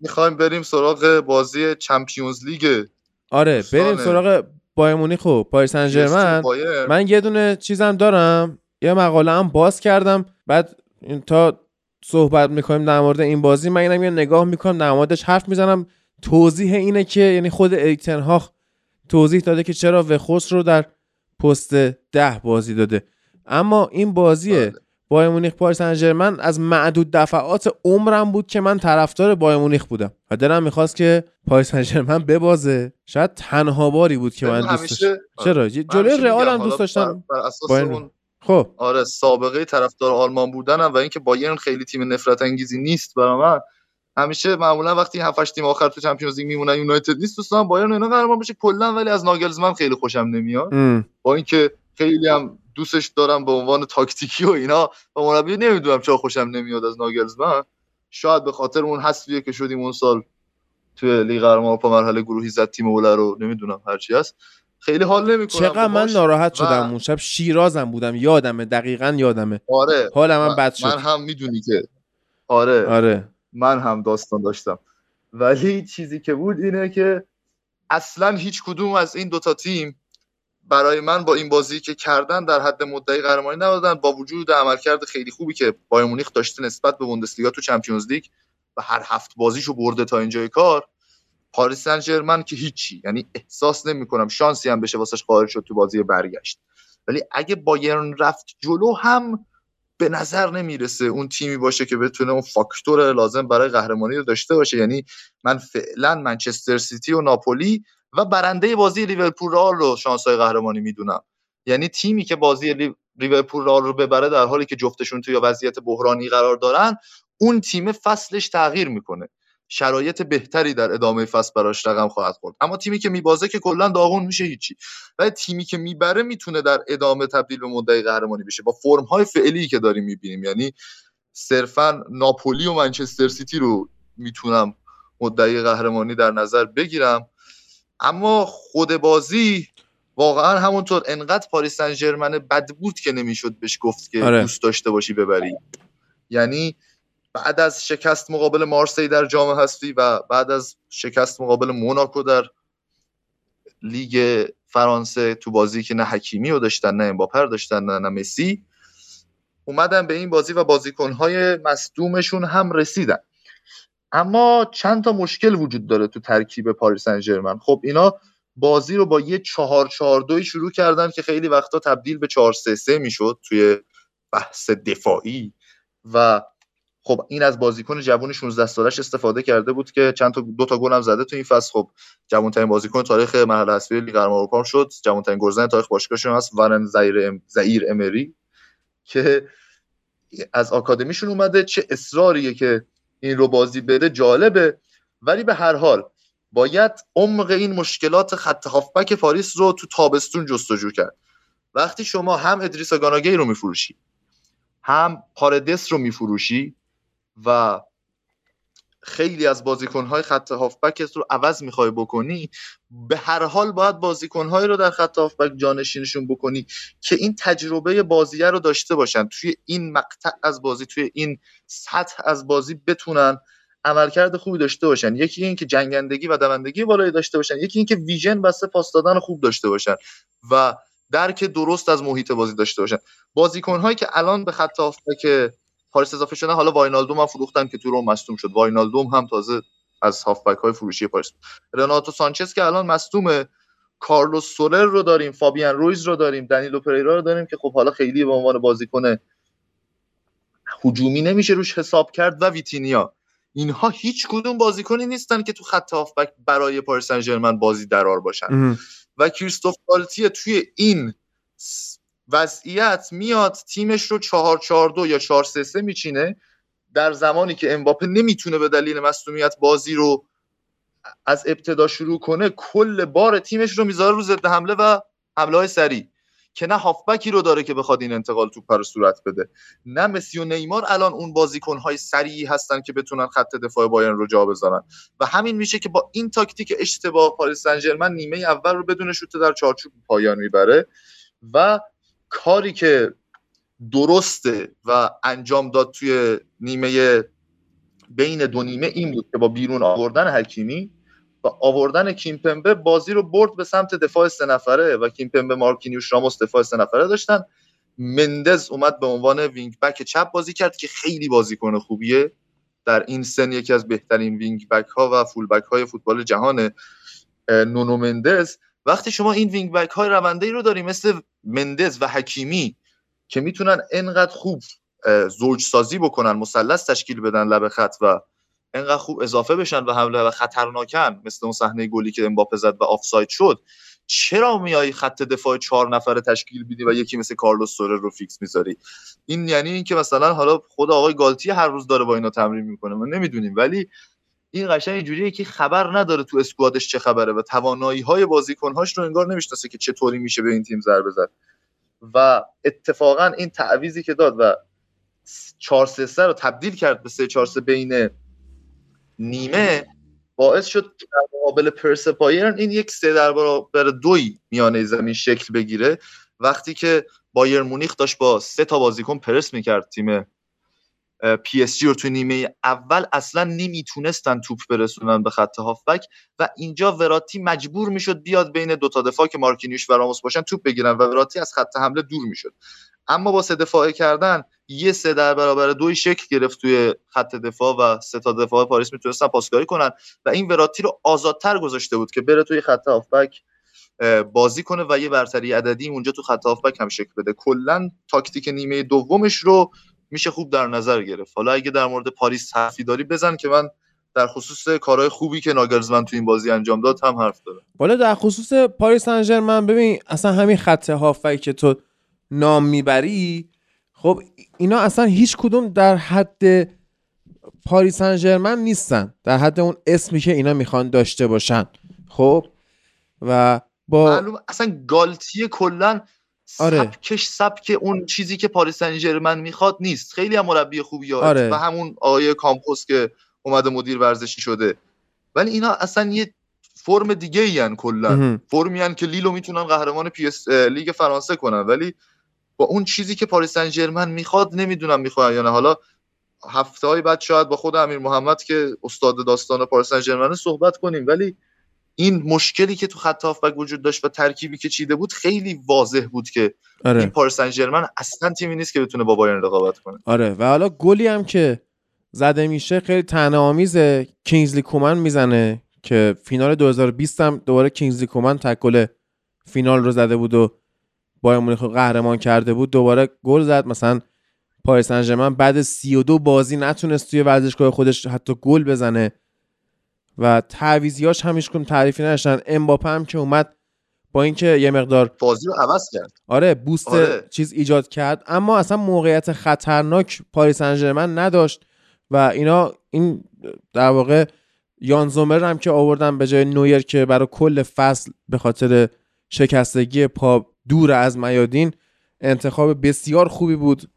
می‌خوایم بریم سراغ بازی چمپیونز لیگ. آره بریم سراغ بایر مونیخ و پاریس سن ژرمن. من یه دونه چیزم دارم یه مقاله هم باز کردم. بعد این تا صحبت می‌کنیم در مورد این بازی. من اینم یه نگاه می‌کنم در موردش حرف می‌زنم. توضیح اینه که یعنی خود اریکتنهاخ توضیح داده که چرا وخوس رو در پست ده بازی داده. اما این بازی بله. بایر مونیخ پاریس سن ژرمن از معدود دفعات عمرم بود که من طرفدار بایر مونیخ بودم. و دلم می‌خواست که پاریس سن ژرمن ببازه. شاید تنها باری بود که من دوست داشتم. چرا؟ من جلوی رئال هم دوست داشتم بر, بر اساس. اون خب. آره سابقه طرفدار آلمان بودنم و اینکه بایرن خیلی تیم نفرت انگیزی نیست برای من. همیشه معمولا وقتی 7 8 تیم آخر تو Champions League میمونن یونایتد نیست دوستان بایرن اینا قهرمان بشه کلا ولی از ناگلزمن خیلی خوشم نمیاد. با اینکه خیلی هم دوستش دارم به عنوان تاکتیکی و اینا و مربی نمی‌دونم چرا خوشم نمیاد از ناگلزمن. شاید به خاطر اون حذفیه که شدیم اون سال توی لیگ قهرمان اروپا مرحله گروهی زد تیم اوله رو نمی‌دونم هرچی هست. خیلی حال نمی‌کنم. چقدر من ناراحت شدم اون شب شیرازم بودم یادمه دقیقا یادمه. آره. حالم هم من- بد شد. من هم می‌دونی که آره, آره. من هم داستان داشتم. ولی چیزی که بود اینه که اصلا هیچ کدوم از این دوتا تیم برای من با این بازی که کردن در حد مدعی قهرمانی نبودن با وجود عملکرد خیلی خوبی که بایر مونیخ داشته نسبت به بوندسلیگا تو چمپیونز لیگ و هر هفت بازیشو برده تا اینجای کار پاریس سن که هیچی. یعنی احساس نمی‌کنم شانسی هم بشه واسش خارج شد تو بازی برگشت. ولی اگه بایرن رفت جلو هم به نظر نمی‌رسه اون تیمی باشه که بتونه اون فاکتور لازم برای قهرمانی رو داشته باشه. یعنی من فعلا منچستر سیتی و ناپولی و برنده بازی لیورپول رئال رو شانسای قهرمانی می‌دونم. یعنی تیمی که بازی لی- لیورپول رئال رو ببره در حالی که جفتشون توی وضعیت بحرانی قرار دارن اون تیم فصلش تغییر می‌کنه. شرایط بهتری در ادامه فصل براش رقم خواهد خورد. اما تیمی که میبازه که کلا داغون میشه هیچی. و تیمی که می‌بره می‌تونه در ادامه تبدیل به مدعی قهرمانی بشه. با فرم های فعلی که داریم می‌بینیم. یعنی صرفا ناپولی و منچستر سیتی رو می‌تونم مدعی قهرمانی در نظر بگیرم. اما خود بازی واقعا همونطور انقدر پاریس سن ژرمن بد بود که نمی‌شد بهش گفت که آره. دوست داشته باشی ببری. یعنی بعد از شکست مقابل مارسی در جام حذفی و بعد از شکست مقابل موناکو در لیگ فرانسه تو بازی که نه حکیمی رو داشتن نه امباپر داشتن نه, نه مسی اومدن به این بازی و بازیکنهای مصدومشون هم رسیدن. اما چند تا مشکل وجود داره تو ترکیب پاریس سن خب اینا بازی رو با یه چهار چهار دوی شروع کردن که خیلی وقتا تبدیل به چهار سه سه می‌شد توی بحث دفاعی و خب این از بازیکن جوون 16 سالش استفاده کرده بود که چند تا دو تا گل هم زده تو این فصل. خب جوان‌ترین بازیکن تاریخ مرحله حذفی لیگ قهرمانان اروپا شد. جوان‌ترین گلزن تاریخ باشگاهشون هست ورن زایر ام... زایر امری که از آکادمیشون اومده. چه اصراریه که این رو بازی بده جالبه. ولی به هر حال باید عمق این مشکلات خط هافبک پاریس رو تو تابستون جستجو کرد. وقتی شما هم ادریس گاناگی رو میفروشی هم پاردس رو میفروشی و خیلی از بازیکنهای خط هافبکت رو عوض می‌خوای بکنی به هر حال باید بازیکنهایی رو در خط هافبک جانشینشون بکنی که این تجربه بازیه رو داشته باشن. توی این مقطع از بازی توی این سطح از بازی بتونن عملکرد خوبی داشته باشن. یکی این که جنگندگی و دوندگی بالایی داشته باشن یکی این که ویژن و پاس دادن خوب داشته باشن و درک درست از محیط بازی داشته باشن. بازیکنهایی که الان به خط هافبک پاریس اضافه شدن. حالا واینالدوم هم فروختن که تو رو مصدوم شد. واینالدوم هم تازه از هافبک های فروشی پاریس رناتو سانچز که الان مصدومه کارلوس سولر رو داریم فابیان رویز رو داریم دنیلو پریرا رو داریم که خب حالا خیلی به عنوان بازیکن هجومی نمیشه روش حساب کرد و ویتینیا. اینها هیچ کدوم بازیکنی نیستن که تو خط هافبک برای پاریس سن ژرمن بازی درار باشن. و کریستوف توی این وضعیت میاد تیمش رو 4 4 2 یا 4 3 3 میچینه در زمانی که امباپه نمی‌تونه به دلیل مصونیت بازی رو از ابتدا شروع کنه کل بار تیمش رو می‌ذاره رو ضد حمله و حمله های سریع. که نه هافبکی رو داره که بخواد این انتقال توپ رو صورت بده نه مسی و نیمار الان اون بازیکنهای سریعی هستن که بتونن خط دفاع بایرن رو جا بذارن. و همین میشه که با این تاکتیک اشتباه پاریس سن نیمه اول رو بدون شوت در چارچوب پایان می‌بره و کاری که درسته و انجام داد توی نیمه بین دو نیمه این بود که با بیرون آوردن حکیمی و آوردن کیمپمبه بازی رو برد به سمت دفاع سه نفره و کیمپمبه مارکینیوش راموس دفاع سه نفره داشتن. مندز اومد به عنوان wing back چپ بازی کرد که خیلی بازیکن خوبیه. در این سن یکی از بهترین wing back ها و full back های فوتبال جهان نونو مندز. وقتی شما این wing back های رونده ای رو داری مثل مندز و حکیمی که می‌تونن انقدر خوب زوج سازی بکنن مثلث تشکیل بدن لب خط و انقدر خوب اضافه بشن و حمله و خطرناکن مثل اون صحنه گلی که امباپه زد و آفساید شد چرا میای خط دفاع چهار نفره تشکیل بدی و یکی مثل کارلوس سورر رو فیکس می‌ذاری؟ این یعنی اینکه مثلا حالا خود آقای گالتیه هر روز داره با اینا تمرین می‌کنه ما نمی‌دونیم. ولی این قشنگ اینجوریه که خبر نداره تو squad ش چه خبره و توانایی های بازیکنهاش رو انگار نمی‌شناسه که چطوری میشه به این تیم ضربه زد. و اتفاقا این تعویضی که داد و 4 3 رو تبدیل کرد به 3 4 بین نیمه باعث شد در مقابل پرس بایرن این یک سه در برابر دوی میانه زمین شکل بگیره. وقتی که بایر مونیخ داشت با سه تا بازیکن پرس می‌کرد تیم PSG رو تو نیمه اول اصلا نمی‌تونستن توپ برسونن به خط هافبک و اینجا وراتی مجبور می‌شد بیاد بین دو تا دفاع که مارکینیوش و راموس باشن توپ بگیرن و وراتی از خط حمله دور می‌شد. اما با سه دفاعه کردن یه سه در برابر دوی شکل گرفت توی خط دفاع و سه تا دفاع پاریس می‌تونستن پاسکاری کنن و این وراتی رو آزادتر گذاشته بود که بره توی خط هافبک بازی کنه و یه برتری عددی اونجا تو خط هافبک هم شکل بده. کلا تاکتیک نیمه دومش رو میشه خوب در نظر گرفت. حالا اگه در مورد پاریس حرفی داری بزن که من در خصوص کارهای خوبی که ناگلزمن تو این بازی انجام داد هم حرف دارم. حالا در خصوص پاریس سن ببین اصلا همین خط هافبک که تو نام می‌بری خب اینا اصلا هیچ کدوم در حد پاریس سن نیستن. در حد اون اسمی که اینا می‌خوان داشته باشن. خب و با معلوم اصلا گالتیه کلا آره. سبکش سبک اون چیزی که پاریس سن می‌خواد نیست. خیلی هم مربی خوبی آره. و همون آقای کامپوس که اومده مدیر ورزشی شده. ولی اینا اصلا یه فرم دیگه ای کلا. فرمی که لیلو می‌تونن قهرمان پی لیگ فرانسه کنن. ولی با اون چیزی که پاریس سن می‌خواد نمی‌دونم می‌خواد یا نه. حالا هفته های بعد شاید با خود امیر محمد که استاد داستان پاریس سن صحبت کنیم. ولی این مشکلی که تو خط هافبک وجود داشت و ترکیبی که چیده بود خیلی واضح بود که آره. این پاریس سن ژرمن اصلا تیمی نیست که بتونه با بایرن رقابت کنه. آره. و حالا گلی هم که زده میشه خیلی طعنه آمیزه کینگزلی کومن می‌زنه که فینال 2020 هم دوباره کینگزلی کومن تکل فینال رو زده بود و بایر مونیخ قهرمان کرده بود. دوباره گل زد. مثلا پاریس سن بعد 32 بازی نتونست توی ورزشگاه خودش حتی گل بزنه. و تعویزیاش همیش کن تعریفی نشن امباپه هم که اومد با اینکه یه مقدار بازی رو عوض کرد. آره بوست آره. چیز ایجاد کرد. اما اصلا موقعیت خطرناک پاریس سن نداشت و اینا این در واقع یان زومر هم که آوردن به جای نویر که برای کل فصل به خاطر شکستگی پا دور از میادین انتخاب بسیار خوبی بود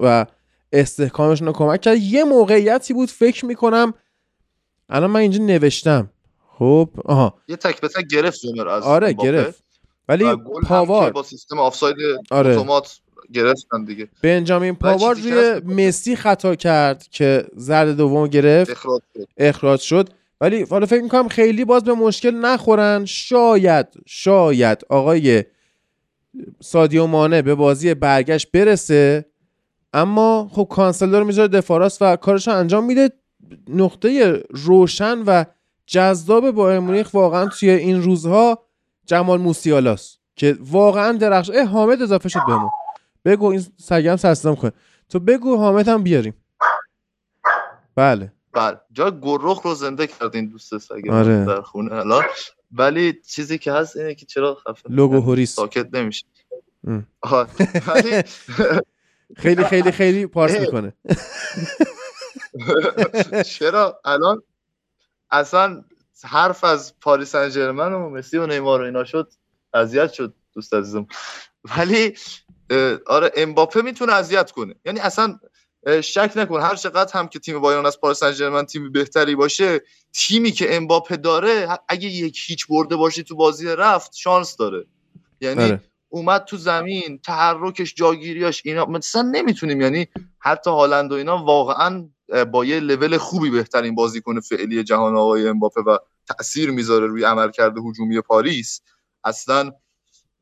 و استحکامشون رو کمک کرد. یه موقعیتی بود فکر می‌کنم الان من اینجا نوشتم. خب آها. یه تک به تک گرفت زومر از آره گرفت. ولی پاوار. با سیستم آفساید آره. اتومات گرفتن دیگه. بنجامین پاوار روی مسی خطا کرد که زرد دوم گرفت. اخراج شد, اخراج شد. ولی حالا فکر می‌کنم خیلی باز به مشکل نخورن. شاید شاید آقای سادیو مانه به بازی برگشت برسه. اما خب کانسلر می‌ذاره دفاراس و کارش انجام میده. نقطه روشن و جذاب با مونیخ واقعا توی این روزها جمال موسیالاس که واقعا درخش اه حامد اضافه شد بهمون. بگو این سگم سرسدم کنه. تو بگو حامد هم بیاریم. بله. بله. جا گروخ رو زنده کردین دوست سگم آره. در خونه ولی چیزی که هست اینه که چرا خفه لوگو هوریس. ساکت نمیشه. خیلی خیلی خیلی پارس می‌کنه. چرا؟ الان اصلا حرف از پاریس سن و مسی و نیمار و اینا شد اذیت شد دوست عزیزم. ولی آره امباپه می‌تونه اذیت کنه. یعنی اصلا شک نکن هر چقدر هم که تیم بایرن از پاریس سن تیم بهتری باشه تیمی که امباپه داره اگه یک هیچ برده باشه تو بازی رفت شانس داره. یعنی آره. اومد تو زمین تحرکش جاگیریاش اینا مثلا نمی‌تونیم یعنی حتی هالند و اینا واقعا با یه لول خوبی بهترین بازیکن فعلی جهان آقای امباپه و تاثیر می‌ذاره روی عملکرد هجومی پاریس. اصلا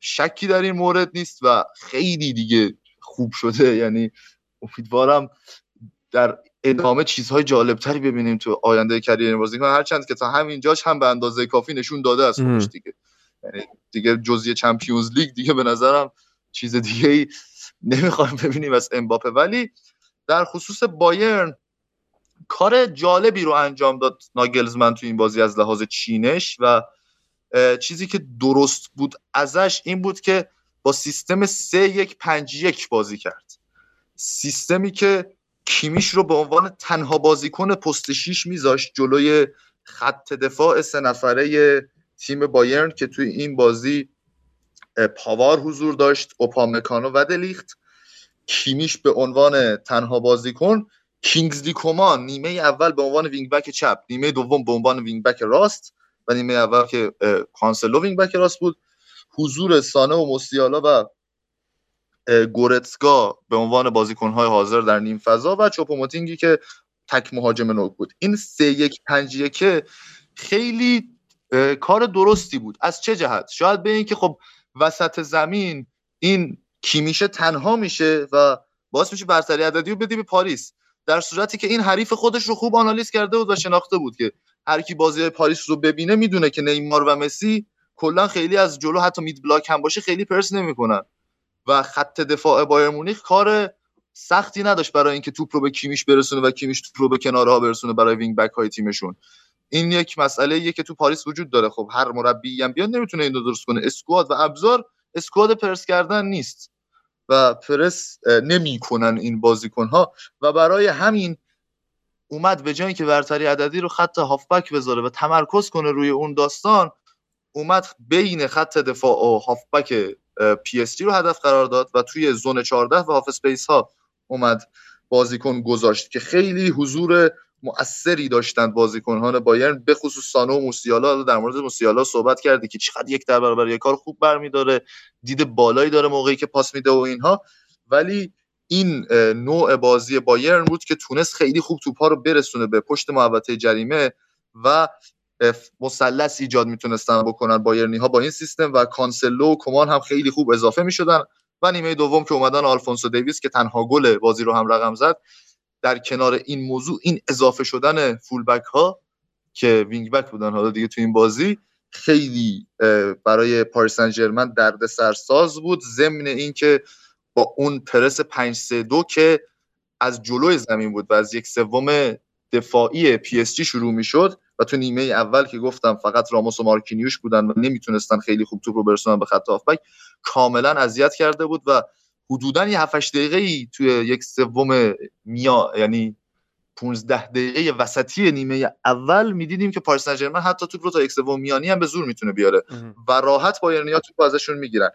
شکی در این مورد نیست و خیلی دیگه خوب شده. یعنی امیدوارم در ادامه چیزهای جالبتری ببینیم تو آینده کریر بازیکن. هرچند که تا همینجاش هم به اندازه کافی نشون داده از خودش دیگه. یعنی دیگه جزی چمپیونز لیگ دیگه به نظرم چیز دیگه ای نمی‌خوایم ببینیم از امباپه. ولی در خصوص بایرن کار جالبی رو انجام داد ناگلزمن تو این بازی از لحاظ چینش و چیزی که درست بود ازش این بود که با سیستم 3 1 5 1 بازی کرد. سیستمی که کیمیش رو به عنوان تنها بازیکن پست 6 میذاشت جلوی خط دفاع سه نفره تیم بایرن که توی این بازی پاوار حضور داشت اوپامکانو و دلیخت کیمیش به عنوان تنها بازیکن کینگزلی کومان نیمه اول به عنوان wing back چپ نیمه دوم به عنوان wing back راست و نیمه اول که کانسلو wing back راست بود. حضور سانه و موسیالا و گورتسکا به عنوان بازیکنهای حاضر در نیم فضا و چوپوموتینگی که تک مهاجم نوک بود. این سه یک پنج یکه خیلی کار درستی بود. از چه جهت؟ شاید به اینکه خب وسط زمین این کیمیشه تنها میشه و باعث میشه برتری عددی رو بدی به پاریس. در صورتی که این حریف خودش رو خوب آنالیز کرده بود و شناخته بود که هر کی بازی پاریس رو ببینه می‌دونه که نیمار و مسی کلا خیلی از جلو حتی mid block هم باشه خیلی پرس نمی‌کنن. و خط دفاع بایرن مونیخ کار سختی نداشت برای اینکه توپ رو به کیمیش برسونه و کیمیش توپ رو به کنارها برسونه برای wing back های تیمشون. این یک مسئله یه که تو پاریس وجود داره. خب هر مربی هم بیاد نمی‌تونه این رو درست کنه. squad و ابزار squad پرس کردن نیست. و پرس نمی‌کنن این بازیکن ها و برای همین اومد به جایی که برتری عددی رو خط هافبک بذاره و تمرکز کنه روی اون داستان اومد بین خط دفاع و هافبک پی اس جی رو هدف قرار داد و توی zone 14 و half space ها اومد بازیکن گذاشت که خیلی حضور مؤثری داشتند بازیکنان بایرن به خصوص سانه و موسیالا. در مورد موسیالا صحبت کردی که چقدر یک در برابر یک کار خوب برمیداره دید بالایی داره موقعی که پاس میده و اینها. ولی این نوع بازی بایرن بود که تونست خیلی خوب توپا رو برسونه به پشت محوطه جریمه و مثلث ایجاد می‌تونستن بکنن بایرنی ها با این سیستم و کانسلو و کمان هم خیلی خوب اضافه می‌شدن. و نیمه دوم که اومدن آلفونسو دیویس که تنها گل بازی رو هم رقم زد. در کنار این موضوع این اضافه شدن full back ها که wing back بودن حالا دیگه تو این بازی خیلی برای پاریس سن ژرمن درد سرساز بود ضمن اینکه با اون پرس 5 3 2 که از جلوی زمین بود و از یک سوم دفاعی پی اس جی شروع می‌شد و تو نیمه اول که گفتم فقط راموس و مارکینیوش بودن و نمی‌تونستن خیلی خوب توپ رو برسونن به خط هافبک کاملا اذیت کرده بود و حدودا یه 7 دقیقه ای توی یک سوم میا یعنی 15 دقیقه وسطی نیمه اول می‌دیدیم که پاریس سن حتی توپ رو تا یک سوم میانی هم به زور می‌تونه بیاره و راحت بایرنیا توپ ازشون می‌گیرن.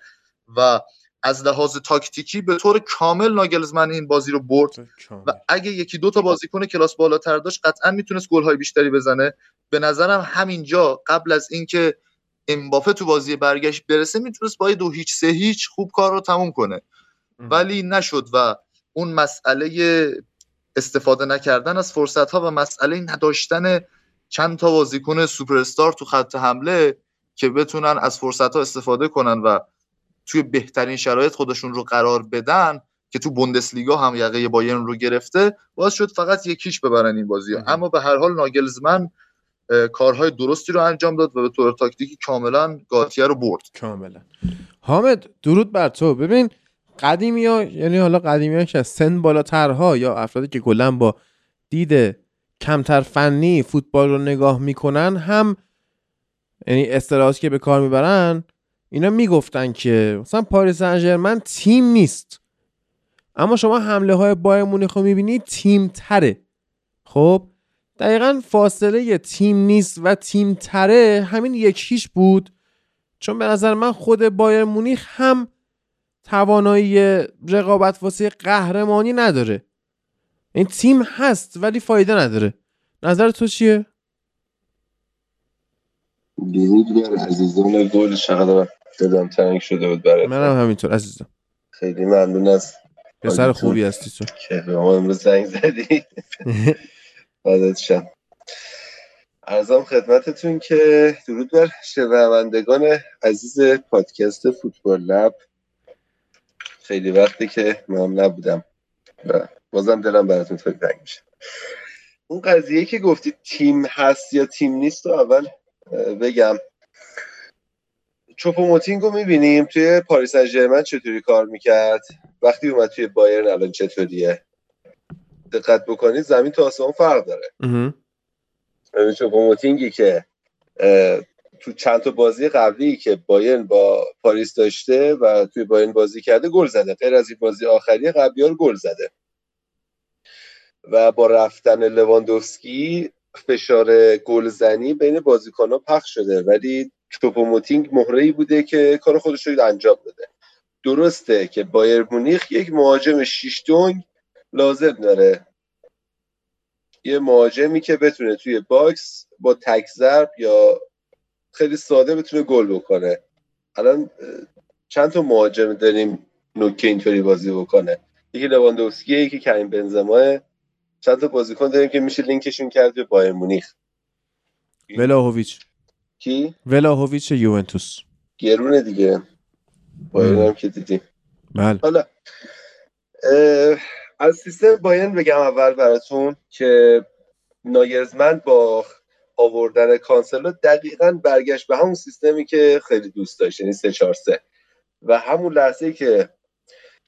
و از لحاظ تاکتیکی به طور کامل ناگلزمن این بازی رو برد و اگه یکی دو تا بازیکن کلاس بالاتر داشت قطعا می‌تونست گل های بیشتری بزنه. به نظرم همینجا قبل از اینکه امباپه تو بازی برگشت برسه می‌تونست با دو هیچ سه هیچ خوب کار رو تموم کنه. ولی نشد و اون مسئله استفاده نکردن از فرصت ها و مسئله نداشتن چند تا بازیکن سوپر استار تو خط حمله که بتونن از فرصت ها استفاده کنن و توی بهترین شرایط خودشون رو قرار بدن که تو بوندسلیگا هم یقه بایرن رو گرفته باز شد فقط یکیش ببرن این بازی. اما به هر حال ناگلزمن کارهای درستی رو انجام داد و به طور تاکتیکی کاملا گاتیه رو برد. کاملا. حامد درود بر تو. ببین قدیمی ها یعنی حالا قدیمی ها که سن بالاترها یا افرادی که کلا با دید کمتر فنی فوتبال رو نگاه می‌کنن هم یعنی اصطلاحاتی که به کار می‌برن اینا می‌گفتن که مثلا پاریس سن تیم نیست. اما شما حمله های بایر مونیخ رو تیم تره. خب دقیقا فاصله تیم نیست و تیم تره همین یک هیچ بود. چون به نظر من خود بایر مونیخ هم توانایی رقابت واسه قهرمانی نداره. این تیم هست ولی فایده نداره. نظر تو چیه؟ درود بر عزیزان گل. چقدر دلم تنگ شده بود برای منم همینطور عزیزم. خیلی ممنون از پسر. خوبی هستی تو. که به ما امروز زنگ زدی. فدات شم ارزم خدمتتون که درود بر شنوندگان عزیز پادکست فوتبال لب. خیلی وقتی که من نبودم و بازم دلم براتون خیلی تنگ میشه. اون قضیه که گفتی تیم هست یا تیم نیست رو اول بگم. چوپوموتینگ رو می‌بینیم توی پاریس سن ژرمن چطوری کار می‌کرد؟ وقتی اومد توی بایرن الان چطوریه؟ دقت بکنید زمین تا آسمون فرق داره. چوپوموتینگی که تو چند تا بازی قبلی که بایرن با پاریس داشته و توی بایرن بازی کرده گل زده. غیر از این بازی آخری قبلی ها رو گل زده. و با رفتن لواندوفسکی فشار گلزنی بین بازیکن‌ها پخش شده. ولی چوپوموتینگی مهره‌ای بوده که کار خودش رو انجام بده درسته که بایرن مونیخ یک مهاجم شیش دنگ لازم داره. یه مهاجمی که بتونه توی box با تک ضرب یا خیلی ساده بتونه گل بکنه. الان چند تا مهاجم داریم نوکه اینطوری بازی بکنه؟ یکی لواندوفسکی یکی کریم بنزما. چند تا بازیکن داریم که میشه لینکشون کرد به بایرن مونیخ. ولاهویچ. کی؟ ولاهویچ یوونتوس. گرونه دیگه. بایرن. هم که دیدیم بله. حالا اه، از سیستم بایرن بگم اول براتون که ناگلزمن با آوردن کانسلو دقیقا برگشت به همون سیستمی که خیلی دوست داشت یعنی 3 4 3 و همون لحظه که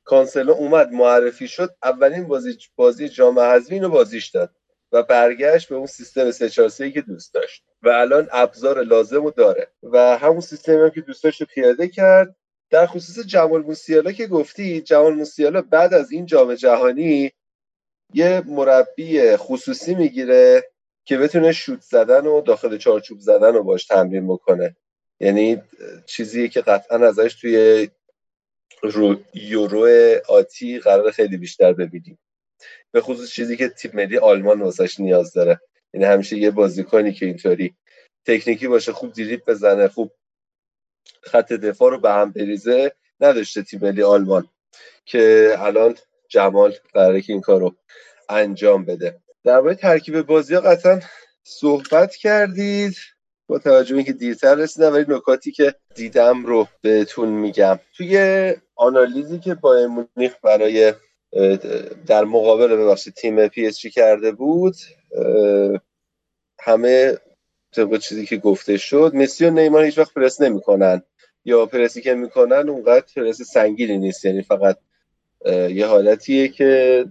کانسلو اومد معرفی شد اولین بازی بازی جام حذفی اینو بازیش داد و برگشت به اون سیستم 3 4 3 که دوست داشت. و الان ابزار لازم رو داره. و همون سیستمی هم که دوست داشت رو پیاده کرد. در خصوص جمال موسیالا که گفتی جمال موسیالا بعد از این جام جهانی یه مربی خصوصی می‌گیره. که بتونه شوت زدن و داخل چارچوب زدن رو باش تمرین بکنه. یعنی چیزی که قطعا ازش توی رو یورو آتی قرار خیلی بیشتر ببینیم. به خصوص چیزی که تیم ملی آلمان واسش نیاز داره. یعنی همیشه یه بازیکنی که اینطوری تکنیکی باشه خوب دریبل بزنه خوب خط دفاع رو به هم بریزه نداشته تیم ملی آلمان که الان جمال قراره که این کار رو انجام بده. درباره ترکیب بازی ها قطعا صحبت کردید. با توجه اینکه دیرتر رسیدم ولی نکاتی که دیدم رو بهتون میگم. توی آنالیزی که بایرن مونیخ برای در مقابل ببخشید تیم پی اس جی کرده بود همه طبق چیزی که گفته شد مسی و نیمار هیچ وقت پرس نمی‌کنن. یا پرسی که می‌کنن اونقدر پرس سنگینی نیست. یعنی فقط یه حالتیه که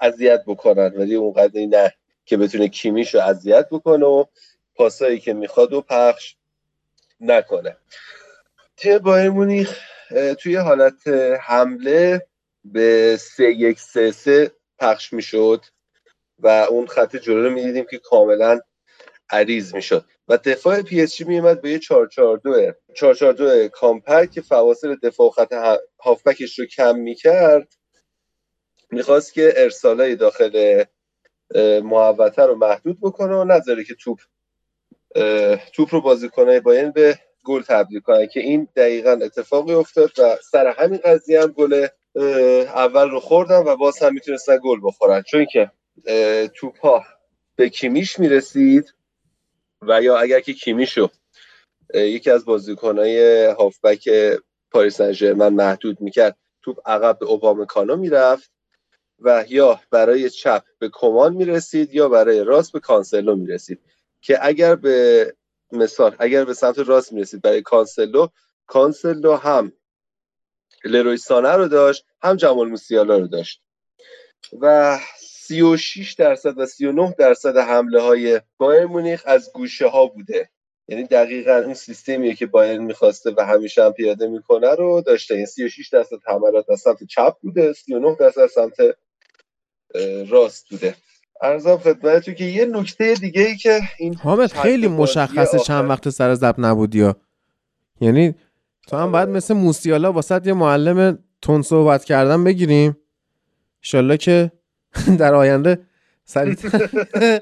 اذیت بکنن ولی اونقدر نه که بتونه کیمیش رو اذیت بکنه و پاسایی که می‌خواد و پخش نکنه. تیم بایر مونیخ توی حالت حمله به سه یک سه سه پخش می‌شد و اون خط جلو رو می‌دیدیم که کاملا عریض می‌شد. و دفاع پی اس جی میومد به یه 442 442 compact که فواصل دفاع و خط هافبکش رو کم می‌کرد. می‌خواست که ارسالای داخل محوطه رو محدود بکنه و نذاره که توپ توپ رو بازیکنای بایرن به گل تبدیل کنه که این دقیقا اتفاقی افتاد و سر همین قضیه هم گل اول رو خوردن و باز هم می‌تونستن گل بخورن. چون که توپ ها به کیمیش می‌رسید و یا اگر که کیمیشو یکی از بازیکنهای هافبک پاریس سن محدود می‌کرد توپ عقب به اوبامکانو می‌رفت. و یا برای چپ به کمان می‌رسید یا برای راست به کانسلو می‌رسید. که اگر به مثال اگر به سمت راست می‌رسید برای کانسلو کانسلو هم لروی سانه رو داشت هم جمال موسیالا رو داشت. و 36 درصد و 39 درصد حمله های بایر مونیخ از گوشه ها بوده. یعنی دقیقا اون سیستمیه که بایر می‌خواسته و همیشه هم پیاده می‌کنه رو داشته. این 36 درصد حملات از سمت چپ بوده 39 درصد از سمت راست بوده. ارزم خدمتتون که یه نکته دیگه ای که این حامد خیلی مشخصه آخر- چند وقت سر ضبط نبودی ها یعنی تو هم باید مثل موسیالا واسط یه معلم تون صحبت کردن بگیریم. انشالله که در آینده سریع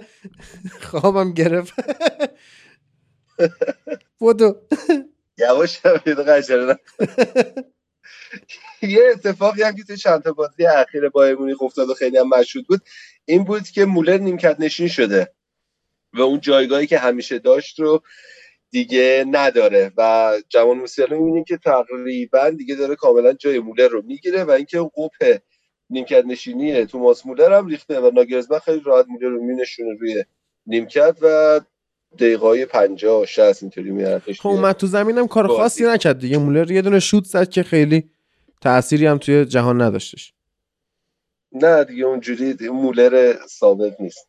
خوابم گرفت. بودو. یواش یه قجره یه اتفاقی هم که توی چند تا بازی اخیر بایر مونیخ افتاد و خیلی هم مشهود بود این بود که مولر نیمکت نشین شده و اون جایگاهی که همیشه داشت رو دیگه نداره و جوان موسیالا می‌بینیم که تقریبا دیگه داره کاملا جای مولر رو می‌گیره و اینکه قوپ نیمکت نشینی توماس مولر هم ریخته و ناگرزمن خیلی راحت مولر رو مینشونه روی نیمکت و دقیقای 50 60 اینطوری میارتش خب اومد تو زمینم کار. خاصی نکرد دیگه مولر یه دونه شوت زد که خیلی تأثیری هم توی جهان نداشتش. نه دیگه اونجوری مولر ثابت نیست.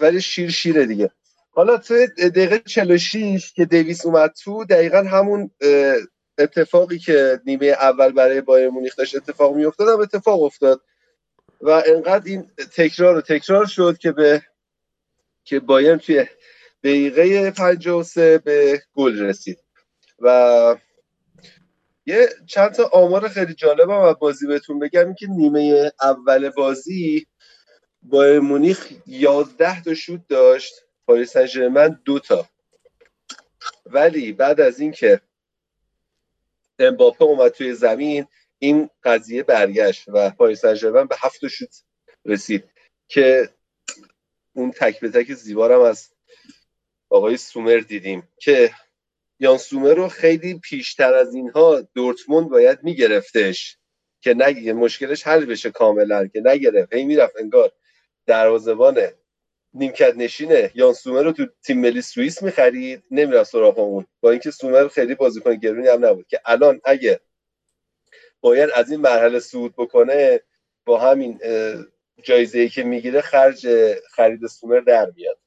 ولی شیر شیره دیگه. حالا تو دقیقه 46 که دیویس اومد تو دقیقا همون اتفاقی که نیمه اول برای بایر مونیخ داشت اتفاق میافتاد هم اتفاق افتاد. و انقدر این تکرار و تکرار شد که به که بایرن توی دقیقه 53 به گل رسید. و یه چند تا آمار خیلی جالب هم از بازی بهتون بگم. که نیمه اول بازی بایر مونیخ 11 تا شوت داشت. پاریس سن دو تا. ولی بعد از اینکه امباپه اومد توی زمین این قضیه برگشت و پاریس سن به هفت شوت رسید که اون تک به تک زیبارم از آقای سومر دیدیم که یان سومر رو خیلی پیشتر از اینها دورتموند باید میگرفتش که نگه مشکلش حل بشه کاملا که نگرفت. هی می‌رفت انگار دروازه‌بان نیمکت نشینه. یان سومر رو تو تیم ملی سوئیس می‌خرید نمی‌رفت سراغ اون. با اینکه سومر خیلی بازیکن گرونی هم نبود. که الان اگه باید از این مرحله صعود بکنه با همین جایزه ای که می‌گیره خرج خرید سومر در میاد.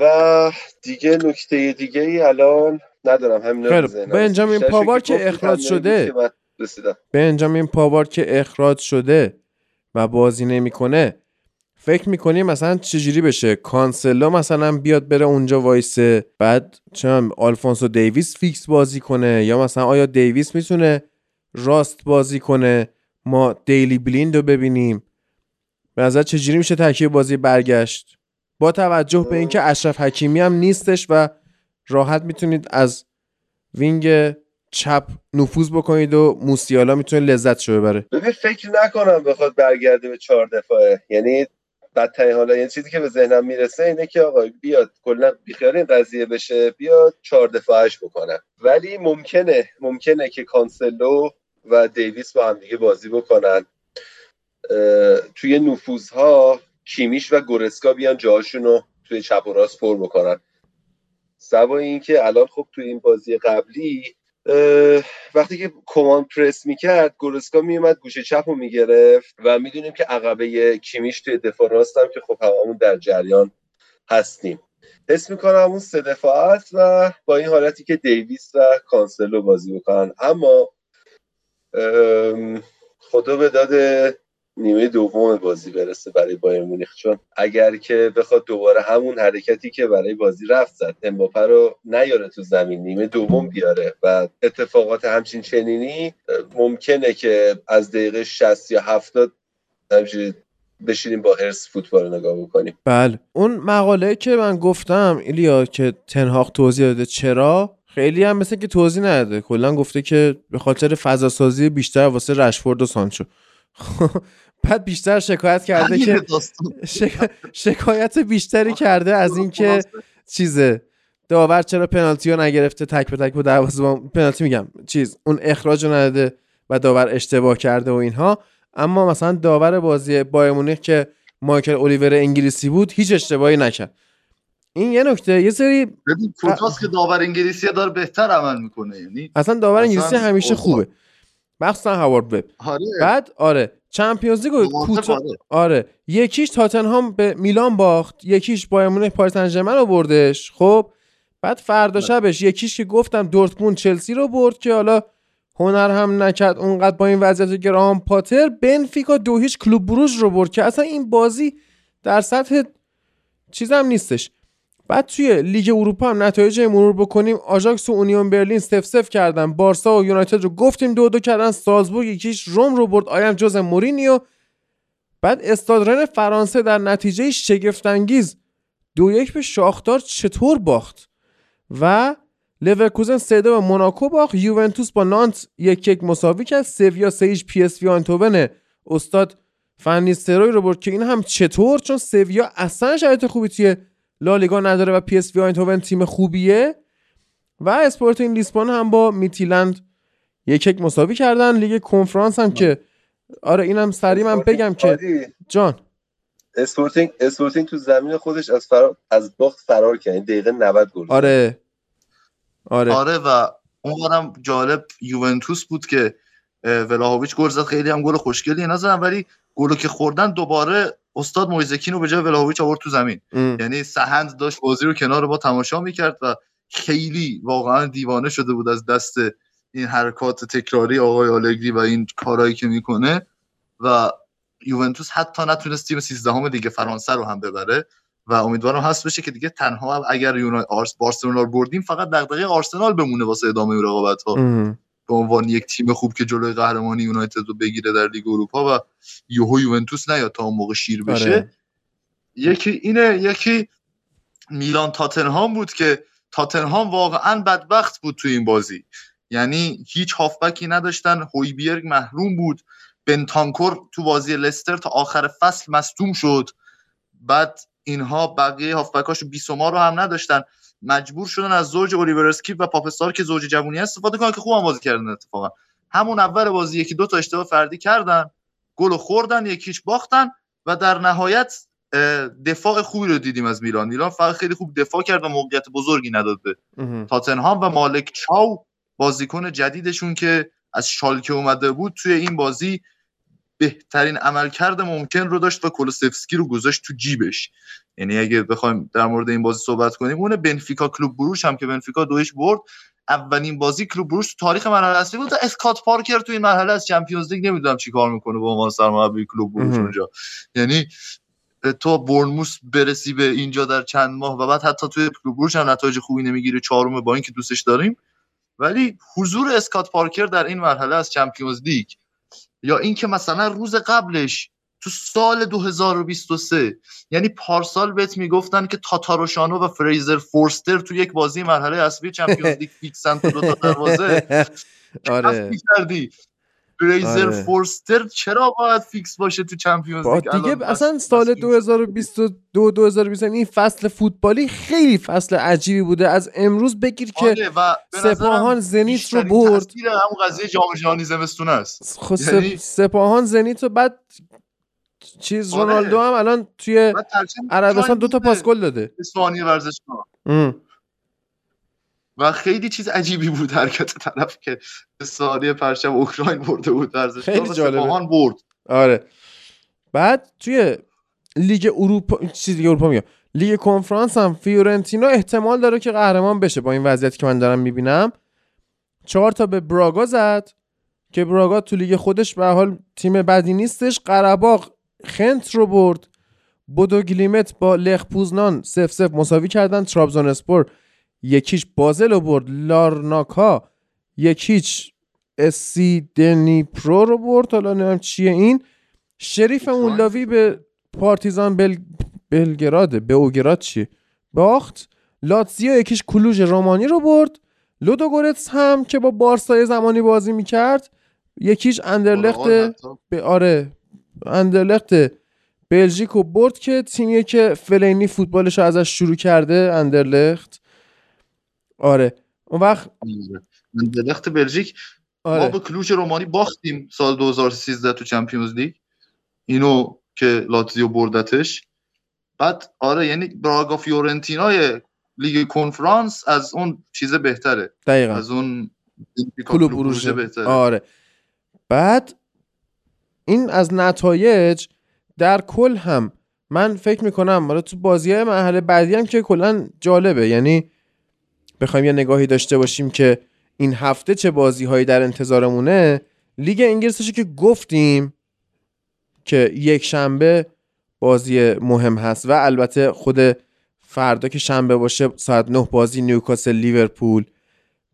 و دیگه نکته دیگه ای الان ندارم همین. بنجامین پاوار که اخراج شده. بنجامین پاوار که اخراج شده و بازی نمی‌کنه فکر می‌کنی مثلا چجوری بشه؟ کانسلو مثلا بیاد بره اونجا وایسه بعد چپم آلفونسو دیویس fix بازی کنه یا مثلا آیا دیویس می‌تونه راست بازی کنه؟ ما دیلی بلیند رو ببینیم. به نظر چجوری میشه ترکیب بازی برگشت؟ با توجه به اینکه اشرف حکیمی هم نیستش و راحت می‌تونید از wing چپ نفوذ بکنید و موسیالا می‌تونه لذت شو ببره. ببین فکر نکنم بخواد برگرده به چهار دفاعه. یعنی بدترین حالا یعنی چیزی که به ذهنم می‌رسه اینه که آقا بیاد کلا بیخیال این قضیه بشه بیاد چهار دفاعش بکنه. ولی ممکنه ممکنه که کانسلو و دیویس با هم دیگه بازی بکنن. توی نفوذها کیمیش و گورسکا بیان جاهاشون رو توی چپ و راست پر بکنن. سوای اینکه الان خب توی این بازی قبلی وقتی که کمان پرس می‌کرد گورسکا میومد گوشه چپ رو می‌گرفت و می‌دونیم که عقبه کیمیش توی دفاع راستم که خب هممون در جریان هستیم. حس می‌کنم اون سه دفاعت و با این حالتی که دیویس و کانسلو بازی بکنن اما خدا به داد نیمه دوم بازی برسه برای بایر مونیخ. چون اگر که بخواد دوباره همون حرکتی که برای بازی رفت زد امباپه رو نیاره تو زمین نیمه دوم بیاره و اتفاقات همچین چنینی ممکنه که از دقیقه 60 یا 70 همچین بشینیم با هرس فوتبال نگاه بکنیم. بله. اون مقاله که من گفتم ایلیا که تنهاق توضیح داده چرا خیلی هم مثل که توضیح نداده. کلا گفته که به خاطر فضا سازی بیشتر واسه رشفورد و سانچو. بعد بیشتر شکایت کرده که شک... شکایت بیشتری کرده از اینکه چیزه. داور چرا پنالتی رو نگرفته؟ تک به تک با دروازه پنالتی میگم. چیز اون اخراج رو نداده و داور اشتباه کرده و اینها. اما مثلا داور بازی بایر مونیخ که مایکل الیور انگلیسی بود هیچ اشتباهی نکرد. این یه نکته یه سری ببین کجاست که داور انگلیسی داره بهتر عمل می‌کنه یعنی اصلا داور انگلیسی همیشه خوبه. مخصوصا هاوارد وب آره. بعد آره. Champions League کوتا... آره. یک هیچ تاتنهام به میلان باخت. یک هیچ بایرن مونیخ پاریس سن بردش. خب بعد فردا شبش یک هیچ که گفتم دورتموند چلسی رو برد که حالا هنر هم نکرد اونقدر با این وضعیت گراهام پاتر بنفیکا دو هیچ کلوب بروژ رو برد که اصلا این بازی در سطح چیزم نیستش. بعد توی لیگ اروپا هم نتایج مرور بکنیم. آژاکس و اونیون برلین صفر صفر کردن. بارسا و یونایتد رو گفتیم دو دو کردن. سالزبورگ یک هیچ رم رو برد. I'm José Mourinho. بعد استاد رن فرانسه در نتیجه شگفتانگیز دو یک به شاختار چطور باخت؟ و لورکوزن سه به موناکو باخت. یوونتوس با نانت یک یک مساوی کرد. سویا سه پی اس وی آیندهوون استاد فن نیستلروی رو برد که این هم چطور؟ چون سویا اصلا شرایط خوبی توی لالیگا نداره و پی اس وی آیندهوون تیم خوبیه. و اسپورتینگ لیسبون هم با میتیلند یک یک مساوی کردن. لیگ کنفرانس هم که آره اینم سریع من بگم که جان. اسپورتینگ اسپورتینگ تو زمین خودش از فرار از باخت فرار کرد. دقیقه 90 گل آره. آره. آره و اونورم جالب یوونتوس بود که ولاهویچ گل زد. خیلی هم گل خوشگلی نزدن ولی گلو که خوردن دوباره استاد مویزکین رو به جای ولاهویچ آورد تو زمین ام. یعنی سهند داشت بازی رو کنار با تماشا می‌کرد و خیلی واقعا دیوانه شده بود از دست این حرکات تکراری آقای آلگری و این کارهایی که می‌کنه و یوونتوس حتی نتونست تیم 13 دیگه فرانسه رو هم ببره و امیدوارم هست بشه که دیگه تنها اگر یونای آرس بارسلونا رو بردیم فقط دغدغه آرسنال بمونه واسه ادامه رقابت ها ام. به عنوان یک تیم خوب که جلوی قهرمانی یونایتد رو بگیره در لیگ اروپا و یوهو یوونتوس نیاد تا اون موقع شیر بشه. آره. یکی اینه یکی میلان تاتنهام بود که تاتنهام واقعا بدبخت بود تو این بازی. یعنی هیچ هافبکی نداشتن هویبیرگ محروم بود بنتانکور تو بازی لستر تا آخر فصل مصدوم شد. بعد اینها بقیه هافبکاشو بیسوما رو هم نداشتن. مجبور شدن از زوج الیور اسکیپ و پاپستار که زوج جوونی استفاده کنن که خوب بازی کردن اتفاقا همون اول بازی یکی دو تا اشتباه فردی کردن گل خوردن یکیش باختن و در نهایت دفاع خوبی رو دیدیم از میلان میلان فقط خیلی خوب دفاع کرد و موقعیت بزرگی نداد به ام. تاتنهام و مالک چاو بازیکن جدیدشون که از شالکه اومده بود توی این بازی بهترین عملکرد ممکن رو داشت و کولوسفسکی رو گذاشت تو جیبش. یعنی اگه بخوایم در مورد این بازی صحبت کنیم اون بنفیکا کلوب بروش هم که بنفیکا دویش برد اولین بازی کلوب بروش تو تاریخ مرحله اصلی بود. اسکات پارکر تو این مرحله از چمپیونز لیگ نمی‌دونم چیکار می‌کنه به عنوان سرمربی کلوب بروش. اونجا. یعنی تو بورنموث برسی به اینجا در چند ماه و بعد حتی توی کلوب بروژ هم نتایج خوبی نمی‌گیره چهارم با اینکه دوستش داریم. ولی حضور اسکات پارکر در این مرحله از Champions League یا اینکه مثلا روز قبلش تو سال 2023 یعنی پارسال بهت می‌گفتن که تاتاروشانو و فریزر فورستر تو یک بازی مرحله اصلی Champions League فیکسن تو دو تا دروازه. آره. کردی فریزر آره. فورستر چرا باید فیکس باشه تو Champions League؟ دیگه اصلا سال بس- 2022 2023 این فصل فوتبالی خیلی فصل عجیبی بوده. از امروز بگیر که آره و سپاهان زنیت رو برد. همون قضیه جام جهانی زمستون است. خب یعنی- سپاهان زنیت و بعد چیز آره. رونالدو هم الان توی عربستان دو تا پاس گل داده. اسپانی ورزشگاه. ام. و خیلی چیز عجیبی بود حرکت طرف که سالی پرچم اوکراین برده بود ورزشگاه خیلی جالبه. برد. آره. بعد توی لیگ اروپا چیز لیگ اروپا میگم لیگ کنفرانس هم فیورنتینا احتمال داره که قهرمان بشه با این وضعیتی که من دارم می‌بینم. چهار تا به براگا زد که براگا تو لیگ خودش به حال تیم بدی نیستش. قره‌باغ خنت رو برد. بودو گلیمت با لخ پوزنان صفر صفر مساوی کردن. ترابزون اسپور یکیش بازل رو برد لارناکا. یکیچ اسی دنی پرو رو برد حالا نمیم چیه این. شریف اوکراین. مولاوی به پارتیزان بل... بلگراده به اوگراد چی؟ باخت. لاتزیو یکیش کلوژ رومانی رو برد. لودوگورتس هم که با بارسا یه زمانی بازی می‌کرد یکیش اندرلخت آره، حتی. به آره اندرلخت بلژیک رو برد که تیمیه که فلینی فوتبالش رو ازش شروع کرده اندرلخت. آره. اون وقت اندرلخت بلژیک. ما آره. به کلوژ رومانی باختیم سال 2013 تو Champions League. اینو که لاتزیو بردتش. بعد آره یعنی براگا فیورنتینای لیگ کنفرانس از اون چیز بهتره. دقیقا. از اون کلوب بروژه بهتره. آره. بعد این از نتایج در کل هم من فکر می‌کنم حالا تو بازی های مرحله بعدی هم که کلا جالبه. یعنی بخوایم یه نگاهی داشته باشیم که این هفته چه بازی هایی در انتظارمونه. لیگ انگلیسش که گفتیم که یک شنبه بازی مهم هست و البته خود فردا که شنبه باشه ساعت 9 بازی نیوکاسل لیورپول.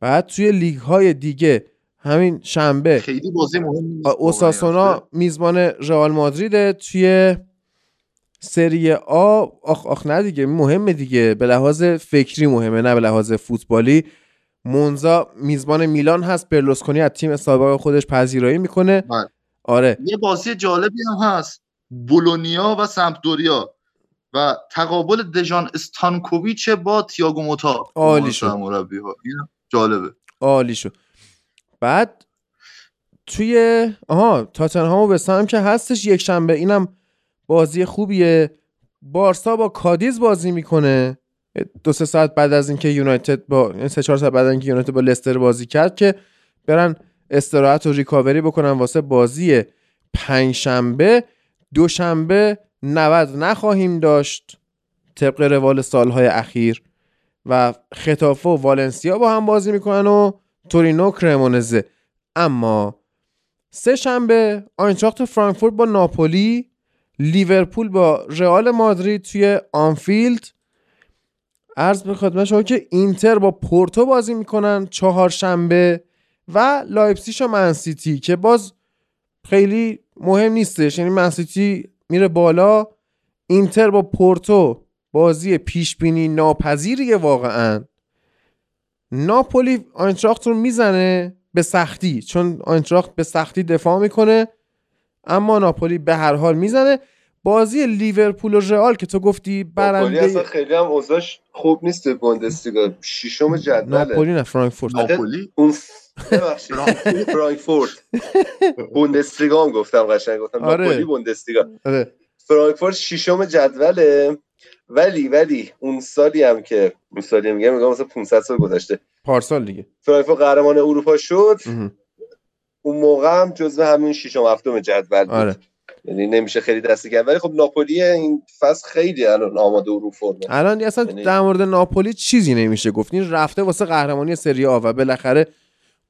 بعد توی لیگ های دیگه همین شنبه خیلی بازی مهم اوساسونا میزبان رئال مادریده توی سری آ آخ آخ نه دیگه مهمه دیگه. به لحاظ فکری مهمه نه به لحاظ فوتبالی. مونزا میزبان میلان هست برلوسکونی از تیم سابق خودش پذیرایی می‌کنه. بله. آره. یه بازی جالبی هم هست. بولونیا و سمپدوریا و تقابل دژان استانکوویچ با تییاگو موتا. عالی شد. مربی ها این جالبه. عالی شد. بعد توی آها تاتنهام و وستهم که هستش یک شنبه اینم بازی خوبیه. بارسا با کادیز بازی می‌کنه. دو سه ساعت بعد از اینکه یونایتد با یعنی سه چهار ساعت بعد از اینکه یونایتد با لستر بازی کرد که برن استراحت و ریکاوری بکنن. واسه بازی پنج شنبه دوشنبه 90 نخواهیم داشت. طبق روال سالهای اخیر. و خطافه و والنسیا با هم بازی می‌کنن و تورینو کرمونزه. اما سه شنبه آینتراخت فرانکفورت با ناپولی لیورپول با رئال مادرید توی آنفیلد. عرض به خدمت شما که اینتر با پورتو بازی می‌کنن چهارشنبه و لایپسیش و منسیتی که باز خیلی مهم نیستش. یعنی منسیتی میره بالا. اینتر با پورتو بازی پیش بینی ناپذیریه واقعا. ناپولی آینتراخت رو می‌زنه به سختی چون آینتراخت به سختی دفاع می‌کنه. اما ناپولی به هر حال می‌زنه. بازی لیورپول و رئال که تو گفتی ناپولی برنده اصلا خیلی هم اوضاعش خوب نیست تو بوندسلیگا. ششم جدوله. ناپولی نه فرانکفورت. ناپولی؟ اون فرانکفورت. بوندسلیگا هم گفتم قشنگ. گفتم آره. ناپولی بوندسلیگا. آره. فرانکفورت ششم جدوله. ولی ولی اون سالی هم که اون سالی میگم میگم مثلا 500 سال گذشته. پارسال دیگه. فرانکفورت قهرمان اروپا شد. اون موقع هم جزو همین ششم هفتم جدول بود. آره. یعنی نمیشه خیلی دستی کرد ولی خب ناپولی این فصل خیلی الان آماده و رو فرمه. الان اصلا یعنی- در مورد ناپولی چیزی نمیشه گفت. این رفته واسه قهرمانی سری آ و بالاخره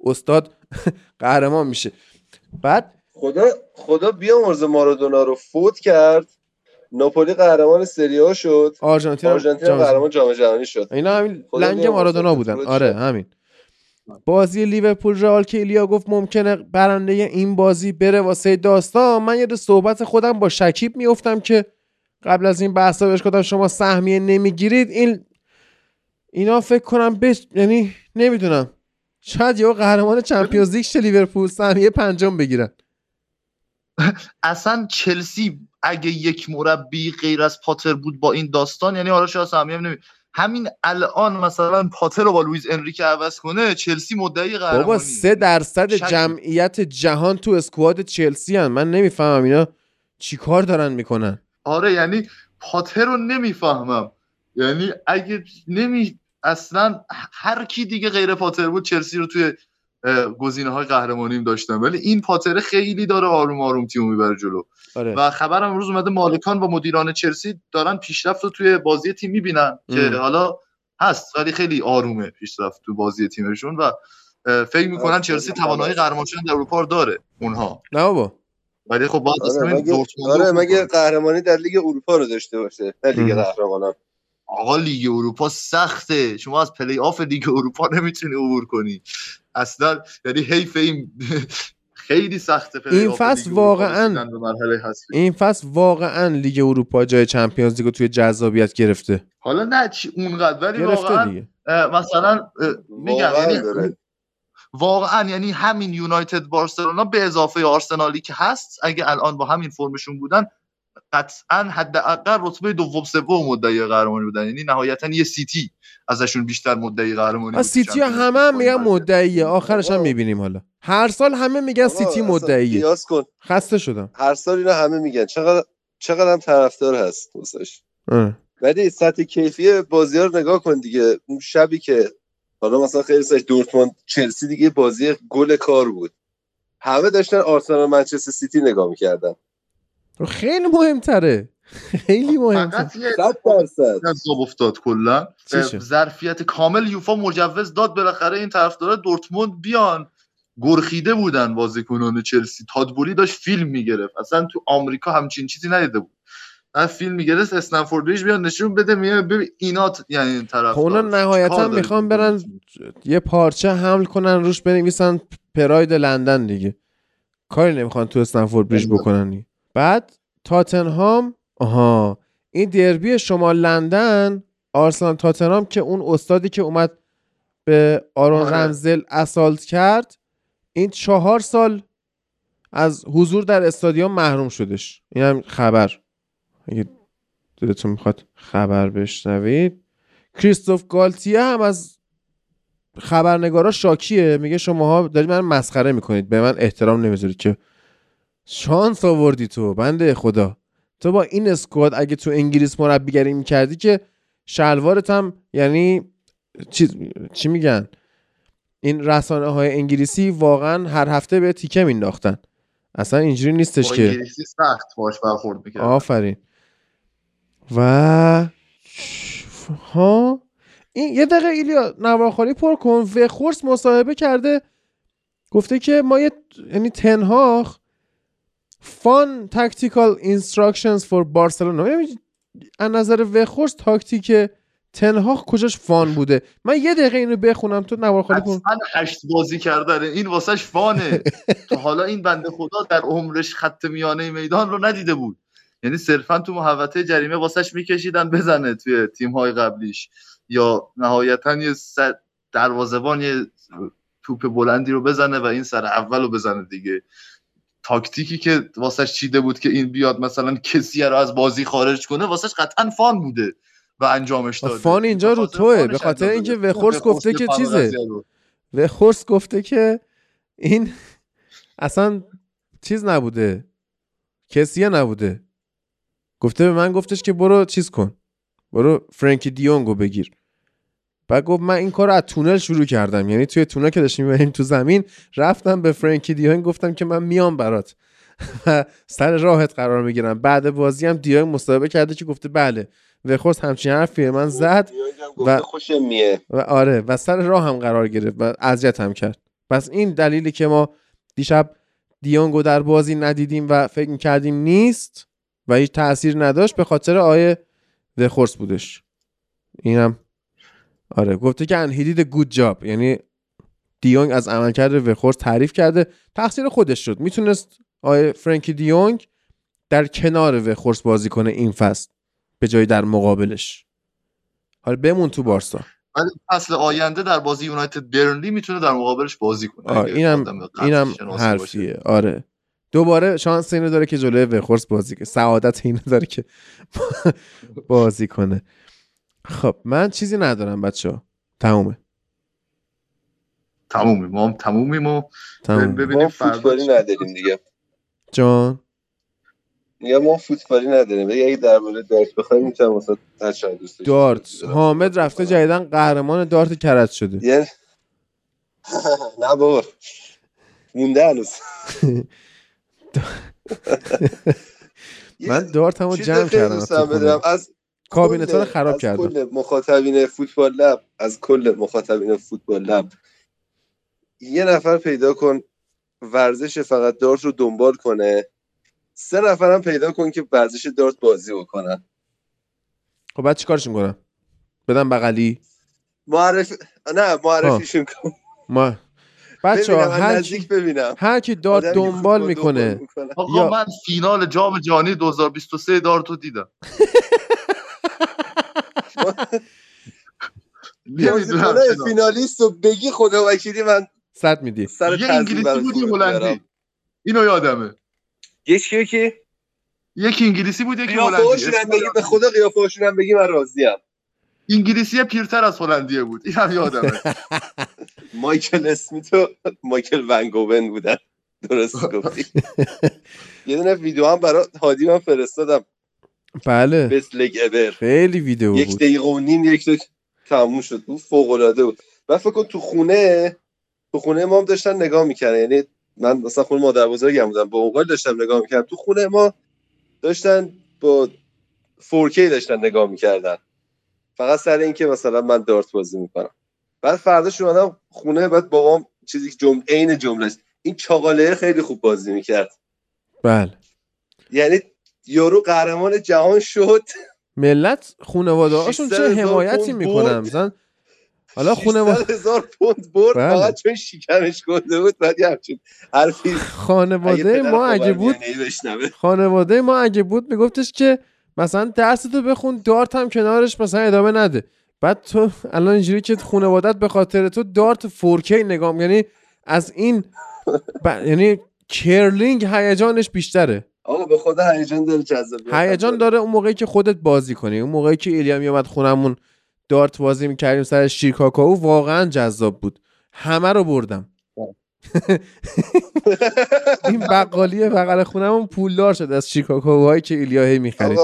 استاد قهرمان میشه. بعد خدا خدا بیامرزه مارادونا رو فوت کرد. ناپولی قهرمان سری آ شد. آرژانتین آرژانتین قهرمان جام جهانی شد. اینا همین لنگ. مارادونا بودن. آره. همین. بازی لیورپول رئال که ایلیا گفت ممکنه برنده این بازی بره واسه داستان. من یه صحبت خودم با شکیب میفتم که قبل از این بحثا بهش گفتم شما سهمیه نمی‌گیرید. این اینا فکر کنم بش یعنی نمی‌دونم. شاید یه قهرمان چمپیونز لیگ لیورپول سهمیه پنجم بگیرن. اصلا چلسی اگه یک مربی غیر از پاتر بود با این داستان یعنی حالا شاید سهمیه هم نمی همین الان مثلا پاتر رو با لوئیس انریکه عوض کنه چلسی مدعی قهرمانی. بابا سه درصد شک- جمعیت جهان تو اسکواد چلسی هن. من نمی‌فهمم اینا چیکار دارن می‌کنن. آره یعنی پاتر رو نمی‌فهمم. یعنی اگه نمی اصلا هر کی دیگه غیر پاتر بود چلسی رو توی گزینه های قهرمانیم داشتم ولی این پاتر خیلی داره آروم آروم تیمو می‌بره جلو. آره. و خبرم امروز اومده مالکان و مدیران چلسی دارن پیشرفت رو توی بازی تیم می‌بینن که ام. حالا هست ولی خیلی آرومه پیشرفت تو بازی تیمشون و فکر می‌کنن هست، چلسی توانایی. قهرمان شدن در اروپا رو داره اونها. نه بابا. ولی خب باید آره مگه دورتموند آره مگه. قهرمانی در لیگ اروپا رو داشته باشه؟ نه لیگ. قهرمانان. آقا لیگ اروپا سخته. شما از پلی آف لیگ اروپا نمی‌تونی عبور کنی. اصلا یعنی حیف این خیلی سخته پلی این فصل واقعاً- این فصل واقعا لیگ اروپا جای Champions League رو توی جذابیت گرفته. حالا نه چی اونقدر ولی گرفته واقعا دیگه. مثلا میگم واقعا یعنی واقعا یعنی همین یونایتد بارسلونا به اضافه آرسنالی که هست اگه الان با همین فرمشون بودن قطعا حداقل رتبه دوم سوم مدعی قهرمانی بودن. یعنی نهایتا یه سیتی ازشون بیشتر مدعی قهرمانی سیتی همه هم میگن. مدعیه. آخرش هم. می‌بینیم حالا. هر سال همه میگن سیتی مدعیه. قیاس کن. خسته شدم. هر سال اینا همه میگن. چقدر چقدر هم طرفدار هست واسش. ولی سطح کیفی بازی ها رو نگاه کن دیگه. اون شبی که حالا مثلا خیلی سش دورتموند چلسی دیگه بازی گل کار بود. همه داشتن آرسنال منچستر سیتی نگاه می‌کردن. خیلی مهمتره. خیلی مهمتره. فقط یه جذاب افتاد کلا؟ ظرفیت کامل یوفا مجوز داد. بالاخره این طرفدارا دورتموند بیان. گرخیده بودن بازیکنان چلسی. تادبولی داشت فیلم می‌گرفت. اصلا تو آمریکا همچین چیزی ندیده بود. از فیلم میگرست استنفورد بریج بیاد نشون بده. میگه ببین اینا ت- یعنی این طرف اونا نهایتا می‌خوان برن یه پارچه حمل کنن روش بنویسن پراید لندن دیگه. کاری نمی‌خوان تو استنفورد بریج بکنن. دیگه. بعد تاتنهام آها این دربی شما لندن آرسنال تاتنهام که اون استادی که اومد به آرون آره. رمزل اسالت کرد این چهار سال از حضور در استادیوم محروم شدش. این هم خبر. اگه دلتون می‌خواد خبر بشنوید. کریستوف گالتیه هم از خبرنگارا شاکیه. میگه شماها دارید من مسخره می‌کنید. به من احترام نمی‌ذارید که شانس آوردی تو بنده خدا. تو با این اسکواد اگه تو انگلیس مربیگری می‌کردی که شلوارت هم یعنی چی, چی میگن؟ این رسانه های انگلیسی واقعا هر هفته به تیکه مینداختن اصلا اینجوری نیستش که. انگلیسی سخت باش برخورد می‌کرد آفرین. و ها؟ این یه دقیقه ایلیا نوارخالی پر کن. و خورس مصاحبه کرده گفته که ما یه یعنی تنهاخ فان تاکتیکال اینستراکشنز فور بارسلونا از نظر وخورس تاکتیک تنهاخ کجاش فان بوده؟ من یه دقیقه اینو بخونم تو نوارخالی کن حتما هشت بازی کردن. این واسهش فانه. تا حالا این بنده خدا در عمرش خط میانه میدان رو ندیده بود. یعنی صرفا تو محوطه جریمه واسهش میکشیدن بزنه توی تیم های قبلیش. یا نهایتا یه دروازبان یه توپ بلندی رو بزنه و این سر اول رو بزنه دیگه. تاکتیکی که واسهش چیده بود که این بیاد مثلا کسی رو از بازی خارج کنه واسهش قطعا فان بوده و انجامش داده فان اینجا رو توه، به خاطر اینکه. وخورس وخورس گفته که چیزه. قضیه رو. و خورس گفته که این اصلا چیز نبوده کسیه نبوده گفته به من گفتش که برو چیز کن برو فرانکی دیونگو بگیر بعد گفت من این کار رو از تونل شروع کردم. یعنی توی تونل که داشتیم بریم تو زمین رفتم به فرانکی دیونگ گفتم که من میام برات. و سر راهت قرار می‌گیرم. بعد بازی هم دیونگ مصاحبه کرده که گفته بله. و خورس همچین حرفی من زد و و- خوشم میه. و آره و سر راه هم قرار گرفت و اذیت هم کرد. پس این دلیلی که ما دیشب دیونگو در بازی ندیدیم و فکر کردیم نیست و هیچ تاثیر نداشت به خاطر آیه وخورس بودش. اینم آره گفته که انهیدید گود جاب یعنی دیونگ از عملکرد وخورس تعریف کرده. تقصیر خودش شد. می‌تونست آیه فرانکی دیونگ در کنار وخورس بازی کنه این فصل به جای در مقابلش. حالا بمون تو بارسا. ولی فصل آینده در بازی یونایتد برنلی می‌تونه در مقابلش بازی کنه. اگه اینم اینم شناسی باشه. حرفیه. آره. دوباره شانس اینو داره که جلوی وخورس بازی کنه. سعادت اینو داره که بازی کنه. خب من چیزی ندارم بچه ها تمومه. تمومیم ما هم تمومیم و تموم ببینیم ما فوتبالی نداریم دیگه. جان؟ میگم ما فوتبالی نداریم. اگه درباره دارت بخوایم می‌تونم واسه چند دوست دارت. حامد رفته جدیدن قهرمان دارت کرد شده. یه نه بابا. مونده هنوز. من دارت همو جمع کردم. از کابینت ها رو کل- خراب از کردم. کل مخاطبین فوتبال لب از کل مخاطبین فوتبال لب. یه نفر پیدا کن ورزش فقط دارت رو دنبال کنه. سه نفرم پیدا کن که ورزش دارت بازی بکنن. خب بعد چیکارش کنم بدم بغلی؟ معرف نه معرفیشون کن. ما بچه ها هر نزدیک کی ببینم. هر کی دارت دنبال می‌کنه دنبال می‌کنه. آقا یا- من فینال جام جهانی 2023 دارتو دیدم نمی‌دونم بازیکنای چرا. فینالیست رو بگی خدا وکیلی من صد میدی. سر یه انگلیسی برات بود یه هلندی. اینو یادمه. یکی یکی؟ یکی انگلیسی بود یکی هلندی. بگی به خدا قیافه هاشون هم بگی من راضیم. انگلیسی پیرتر از هلندیه بود. این هم یادمه. مایکل اسمیت و مایکل ونگوون بودن. درست گفتی. یه دونه ویدیو هم برای هادی من فرستادم. بله. لگ اور خیلی ویدیو یک بود. دقیقه و نیم یک دقیقه تموم شد. بود فوق العاده بود. و فکر کن تو خونه تو خونه ما هم داشتن نگاه می‌کردن. یعنی من مثلا خونه مادر بزرگم بودم با موبایل داشتم نگاه می‌کردم. تو خونه ما داشتن با 4K داشتن نگاه می‌کردن. فقط سر اینکه مثلا من دارت بازی می‌کنم. بعد فرداش اومدم خونه بعد بابام چیزی که جمله عین جملهش این چاقاله خیلی خوب بازی می‌کرد. بله. یعنی یارو قهرمان جهان شد ملت خانواده هاشون چه 600 هزار حمایتی می‌کنن. مثلا حالا خانواده هزار پوند برد بله. فقط چون شکمش گنده بود بعد همچین حرفی خانواده ما اگه بود. خانواده ما اگه بود میگفتش که مثلا درستو بخون دارت هم کنارش مثلا ادامه نده بعد تو الان اینجوری که خانوادت به خاطر تو دارت 4K نگاه یعنی از این ب... یعنی کرلینگ هیجانش بیشتره آقا به خدا هیجان داره جذابیت هیجان داره. اون موقعی که خودت بازی کنی. اون موقعی که ایلیا میومد خونمون دارت بازی می‌کردیم سر شیرکاکاو واقعا جذاب بود. همه رو بردم. این بقالی بغل خونمون پولدار شد از شیرکاکاوهایی که ایلیا هی می‌خرید.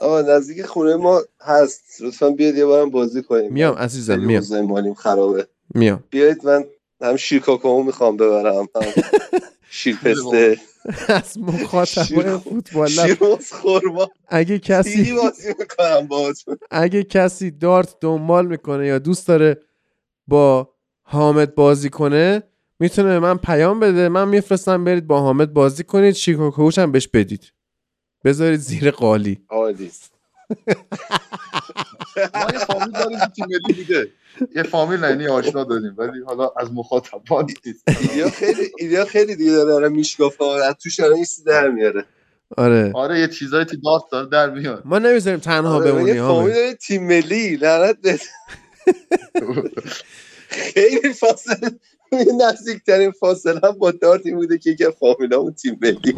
آقا نزدیک خونه ما هست. لطفا بیاد یه بارم بازی کنیم. میام عزیزم میام. مالیم خرابه. میام. بیایید من هم شیرکاکاو می‌خوام ببرم. هم شیرپسته. از مخاطبای شیر- فوتبال. اگه کسی بازی می‌کنم باهاتون. اگه کسی دارت دنبال می‌کنه یا دوست داره با حامد بازی کنه می‌تونه به من پیام بده. من میفرستم برید با حامد بازی کنید. شیکاکوش هم بهش بدید. بذارید زیر قالی. عالی. ما یه فامیل یه فامیل یعنی آشنا داریم ولی حالا از مخاطبان نیست. ایلیا خیلی ایلیا خیلی دیگه داره داره میشکافه از توش الان یه چیزی در میاره. آره. آره یه چیزایی تو دارت داره در میاد. ما نمی‌ذاریم تنها آره، بمونی یه فامیل تیم ملی لعنت به خیلی فاصله نزدیکترین فاصله هم با دارتی بوده که یکی فامیلامون تیم ملی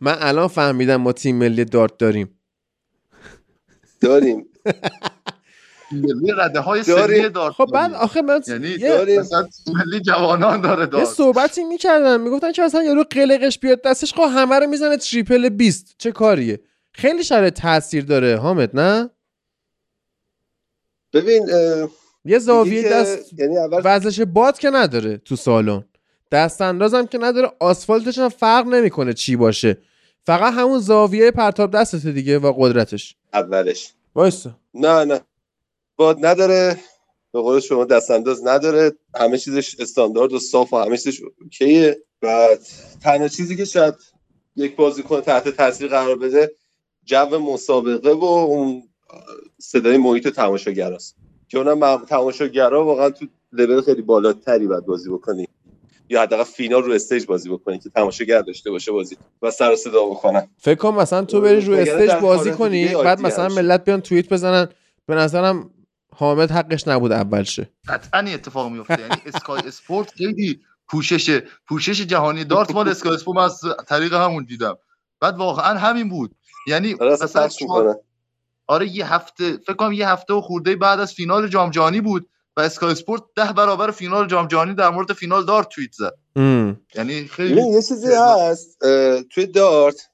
من الان فهمیدم ما تیم ملی دارت داریم. داریم. ملی رده های. سنی دارت خب بعد. آخه من یعنی یه, ملی جوانان داره یه دارت صحبتی می‌کردن می‌گفتن که مثلا یارو قلقش بیاد دستش؟ خب همه رو می‌زنه تریپل 20 چه کاریه؟ خیلی شرط تاثیر داره حامد نه؟ ببین اه، یه زاویه دست یعنی اول وزش باد که نداره تو سالن. دست اندازم که نداره آسفالتش هم فرق نمی‌کنه چی باشه. فقط همون زاویه پرتاب دستته دیگه و قدرتش. اولش. وایسا. نه نه. باد نداره به قول شما دست انداز نداره همه چیزش استاندارد و صاف و همه چیزش اوکیه. و تنها چیزی که شاید یک بازیکن تحت تاثیر قرار بده جو مسابقه و اون صدای محیط تماشاگراست. که اونم تماشاگرا واقعا تو لول خیلی بالاتری باید بازی بکنی. یا حداقل فینال رو stage بازی بکنی که تماشاگر داشته باشه بازی و سر صدا بکنن. فکر کن مثلا تو بری رو stage بازی کنی بعد مثلا. ملت بیان توییت بزنن به نظرم حامد حقش نبود اول شه. قطعا این اتفاق میفته یعنی Sky Sports خیلی پوشش پوشش جهانی دارت مال Sky Sports. من از طریق همون دیدم. بعد واقعا همین بود. یعنی آره اصلا مثلا می‌کنن آره یه هفته فکر کنم یه هفته و خورده بعد از فینال جام جهانی بود و اسکای اسپورت ده برابر فینال جام جهانی در مورد فینال دارت توییت زد. یعنی خیلی یه چیزی هست توی دارت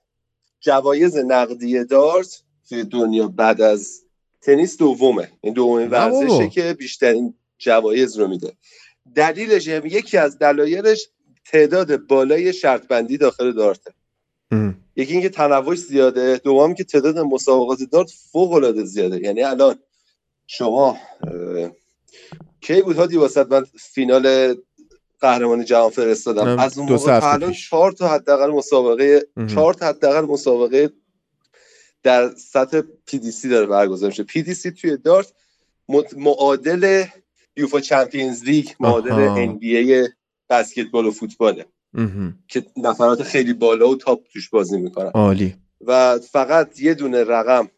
جوایز نقدی دارت توی دنیا بعد از تنیس دومه این دومین. ورزشه که بیشترین جوایز رو میده دلیلش هم- یکی از دلایلش تعداد بالای شرط بندی داخل دارته ام. یکی اینکه تنوعش زیاده دوم که تعداد مسابقات دارت فوق العاده زیاده یعنی الان شما اه، کی بود هادی واسه من فینال قهرمانی جهان فرستادم از اون موقع الان پیش. چهار تا حداقل مسابقه مهم. چهار تا حداقل مسابقه در سطح PDC داره برگزار میشه. PDC توی دارت معادل UEFA Champions League معادل آها. NBA بسکتبال و فوتباله. که نفرات خیلی بالا و top توش بازی می‌کنن. عالی. و فقط یه دونه رقم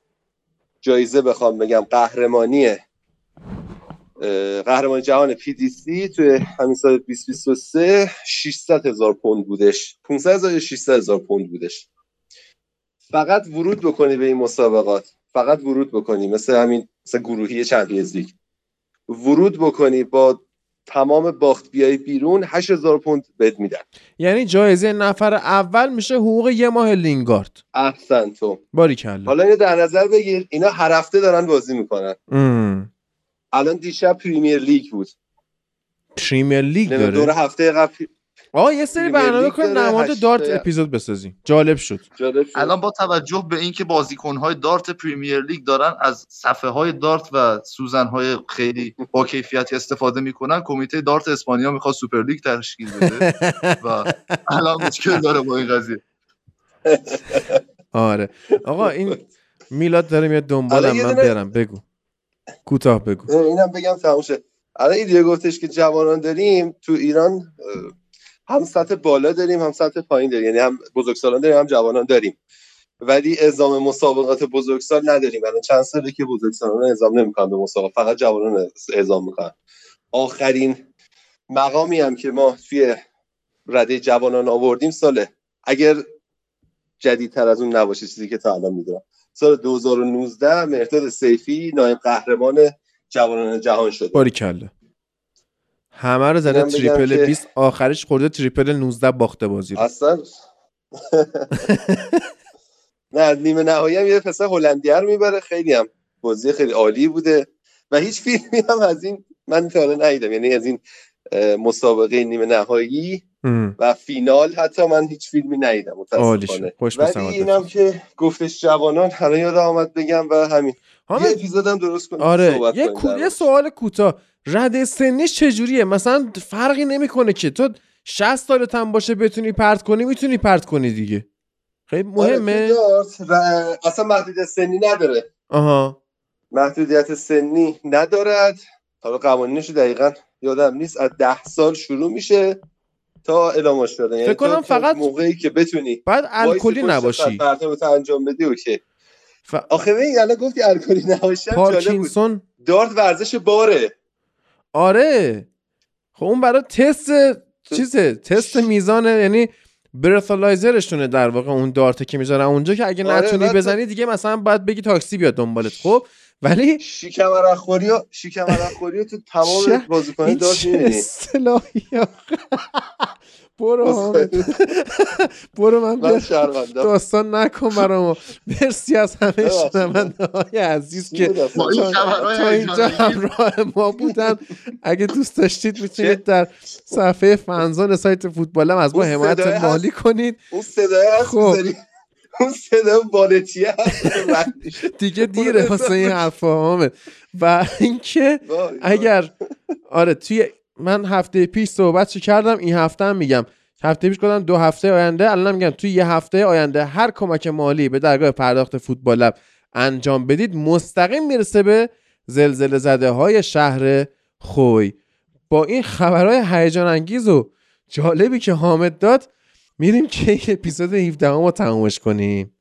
جایزه بخوام بگم قهرمانی قهرمان جهان PDC توی همین سال 2023 600 هزار پوند بودش. 500 هزار یا 600 هزار پوند بودش. فقط ورود بکنی به این مسابقات. فقط ورود بکنی. مثل همین مرحله گروهی Champions League. ورود بکنی با تمام باخت بیای بیرون 8000 پوند بهت میدن. یعنی جایزه نفر اول میشه حقوق یه ماه لینگارد. احسن تو. باریکلا. حالا اینو در نظر بگیر. اینا هر هفته دارن بازی می‌کنن. ام. الان دیشب Premier League بود. Premier League نمی‌دونم، دور داره هفته قبل آه یه سری برنامه کنیم هشت- دارت اپیزود بسازیم. جالب شد. جالب شد. الان با توجه به اینکه بازیکنهای دارت Premier League دارن از صفحه های دارت و سوزن های خیلی با کیفیتی استفاده می‌کنن کمیته دارت اسپانیا می‌خواد سوپر لیگ تشکیل بده و الان مشکل داره با این قضیه. آره. آقا این میلاد داره میاد دنبالم یه من برم. بگو. کوتاه بگو. اینم بگم تموم شد الان ایدیو گفتش که جوانان داریم تو ایران هم سطح بالا داریم هم سطح پایین داریم. یعنی هم بزرگسالان داریم هم جوانان داریم. ولی اعزام مسابقات بزرگسال نداریم. الان چند ساله که بزرگسالان اعزام نمی‌کنن به مسابقات فقط جوانان اعزام می‌کنن. آخرین مقامی هم که ما توی رده جوانان آوردیم ساله. اگر جدیدتر از اون نباشه چیزی که تا الان می‌دونم. سال 2019 مرداد سیفی نایب قهرمان جوانان جهان شده. باریکلا. همه رو زده تریپل که- 20 آخرش خورده تریپل 19 باخته بازی رو. اصلا؟ نه نیمه نهایی هم یه پسر هلندی رو می‌بره. خیلی هم بازی خیلی عالی بوده. و هیچ فیلمی هم از این من تا حالا ندیدم. یعنی از این مسابقه نیمه نهایی. و فینال حتی من هیچ فیلمی ندیدم متاسفانه. ولی. اینم که گفتش جوانان الان یادم آمد بگم و همین. یه اپیزودم درست کنیم آره صحبت یه, کو- یه. سوال کوتاه. رده سنیش چجوریه؟ مثلا فرقی نمی‌کنه که. تو 60 سالت هم باشه بتونی پرت کنی می‌تونی پرت کنی دیگه. خیلی آره، مهمه. و اصلا محدودیت سنی نداره. آها. محدودیت سنی ندارد. حالا قوانینش دقیقا یادم نیست. از ده سال شروع میشه تا اعلام شده. یعنی فکر کنم تو تا فقط موقعی که بتونی بعد الکلی نباشی. انجام بدی اوکی. ف... آخه ببین الان گفتی الکلی بود. پارکینسون؟ دارت ورزش باره. آره. خب اون برای تست چیزه تست میزانه یعنی برثالایزرشونه در واقع اون دارته که می‌ذارن. اونجا که اگه آره، نتونی بزنی دیگه مثلا باید بگی تاکسی بیاد دنبالت. خب؟ ولی شیکم رخوری و شیکم تو تمام بازیکن می‌بینی اصطلاحی؟ برو. برو من داستان نکن برامو مرسی از همه. شنونده های عزیز که تا, اینجا. همراه ما بودن اگه دوست داشتید می‌تونید در صفحه فنزان سایت فوتبالم از ما حمایت مالی کنید اون صدای خب. اون صدای بالتیه. دیگه دیره واسه این حرفا حامد و اینکه. اگر آره توی من هفته پیش صحبت چی کردم؟ این هفته هم میگم. هفته پیش گفتم دو هفته آینده الان میگم توی یه هفته آینده هر کمک مالی به درگاه پرداخت فوتبال لب انجام بدید مستقیم می‌رسه به زلزله زده های شهر خوی. با این خبرهای هیجان انگیز و جالبی که حامد داد میریم که اپیزود 17 رو تمومش کنیم.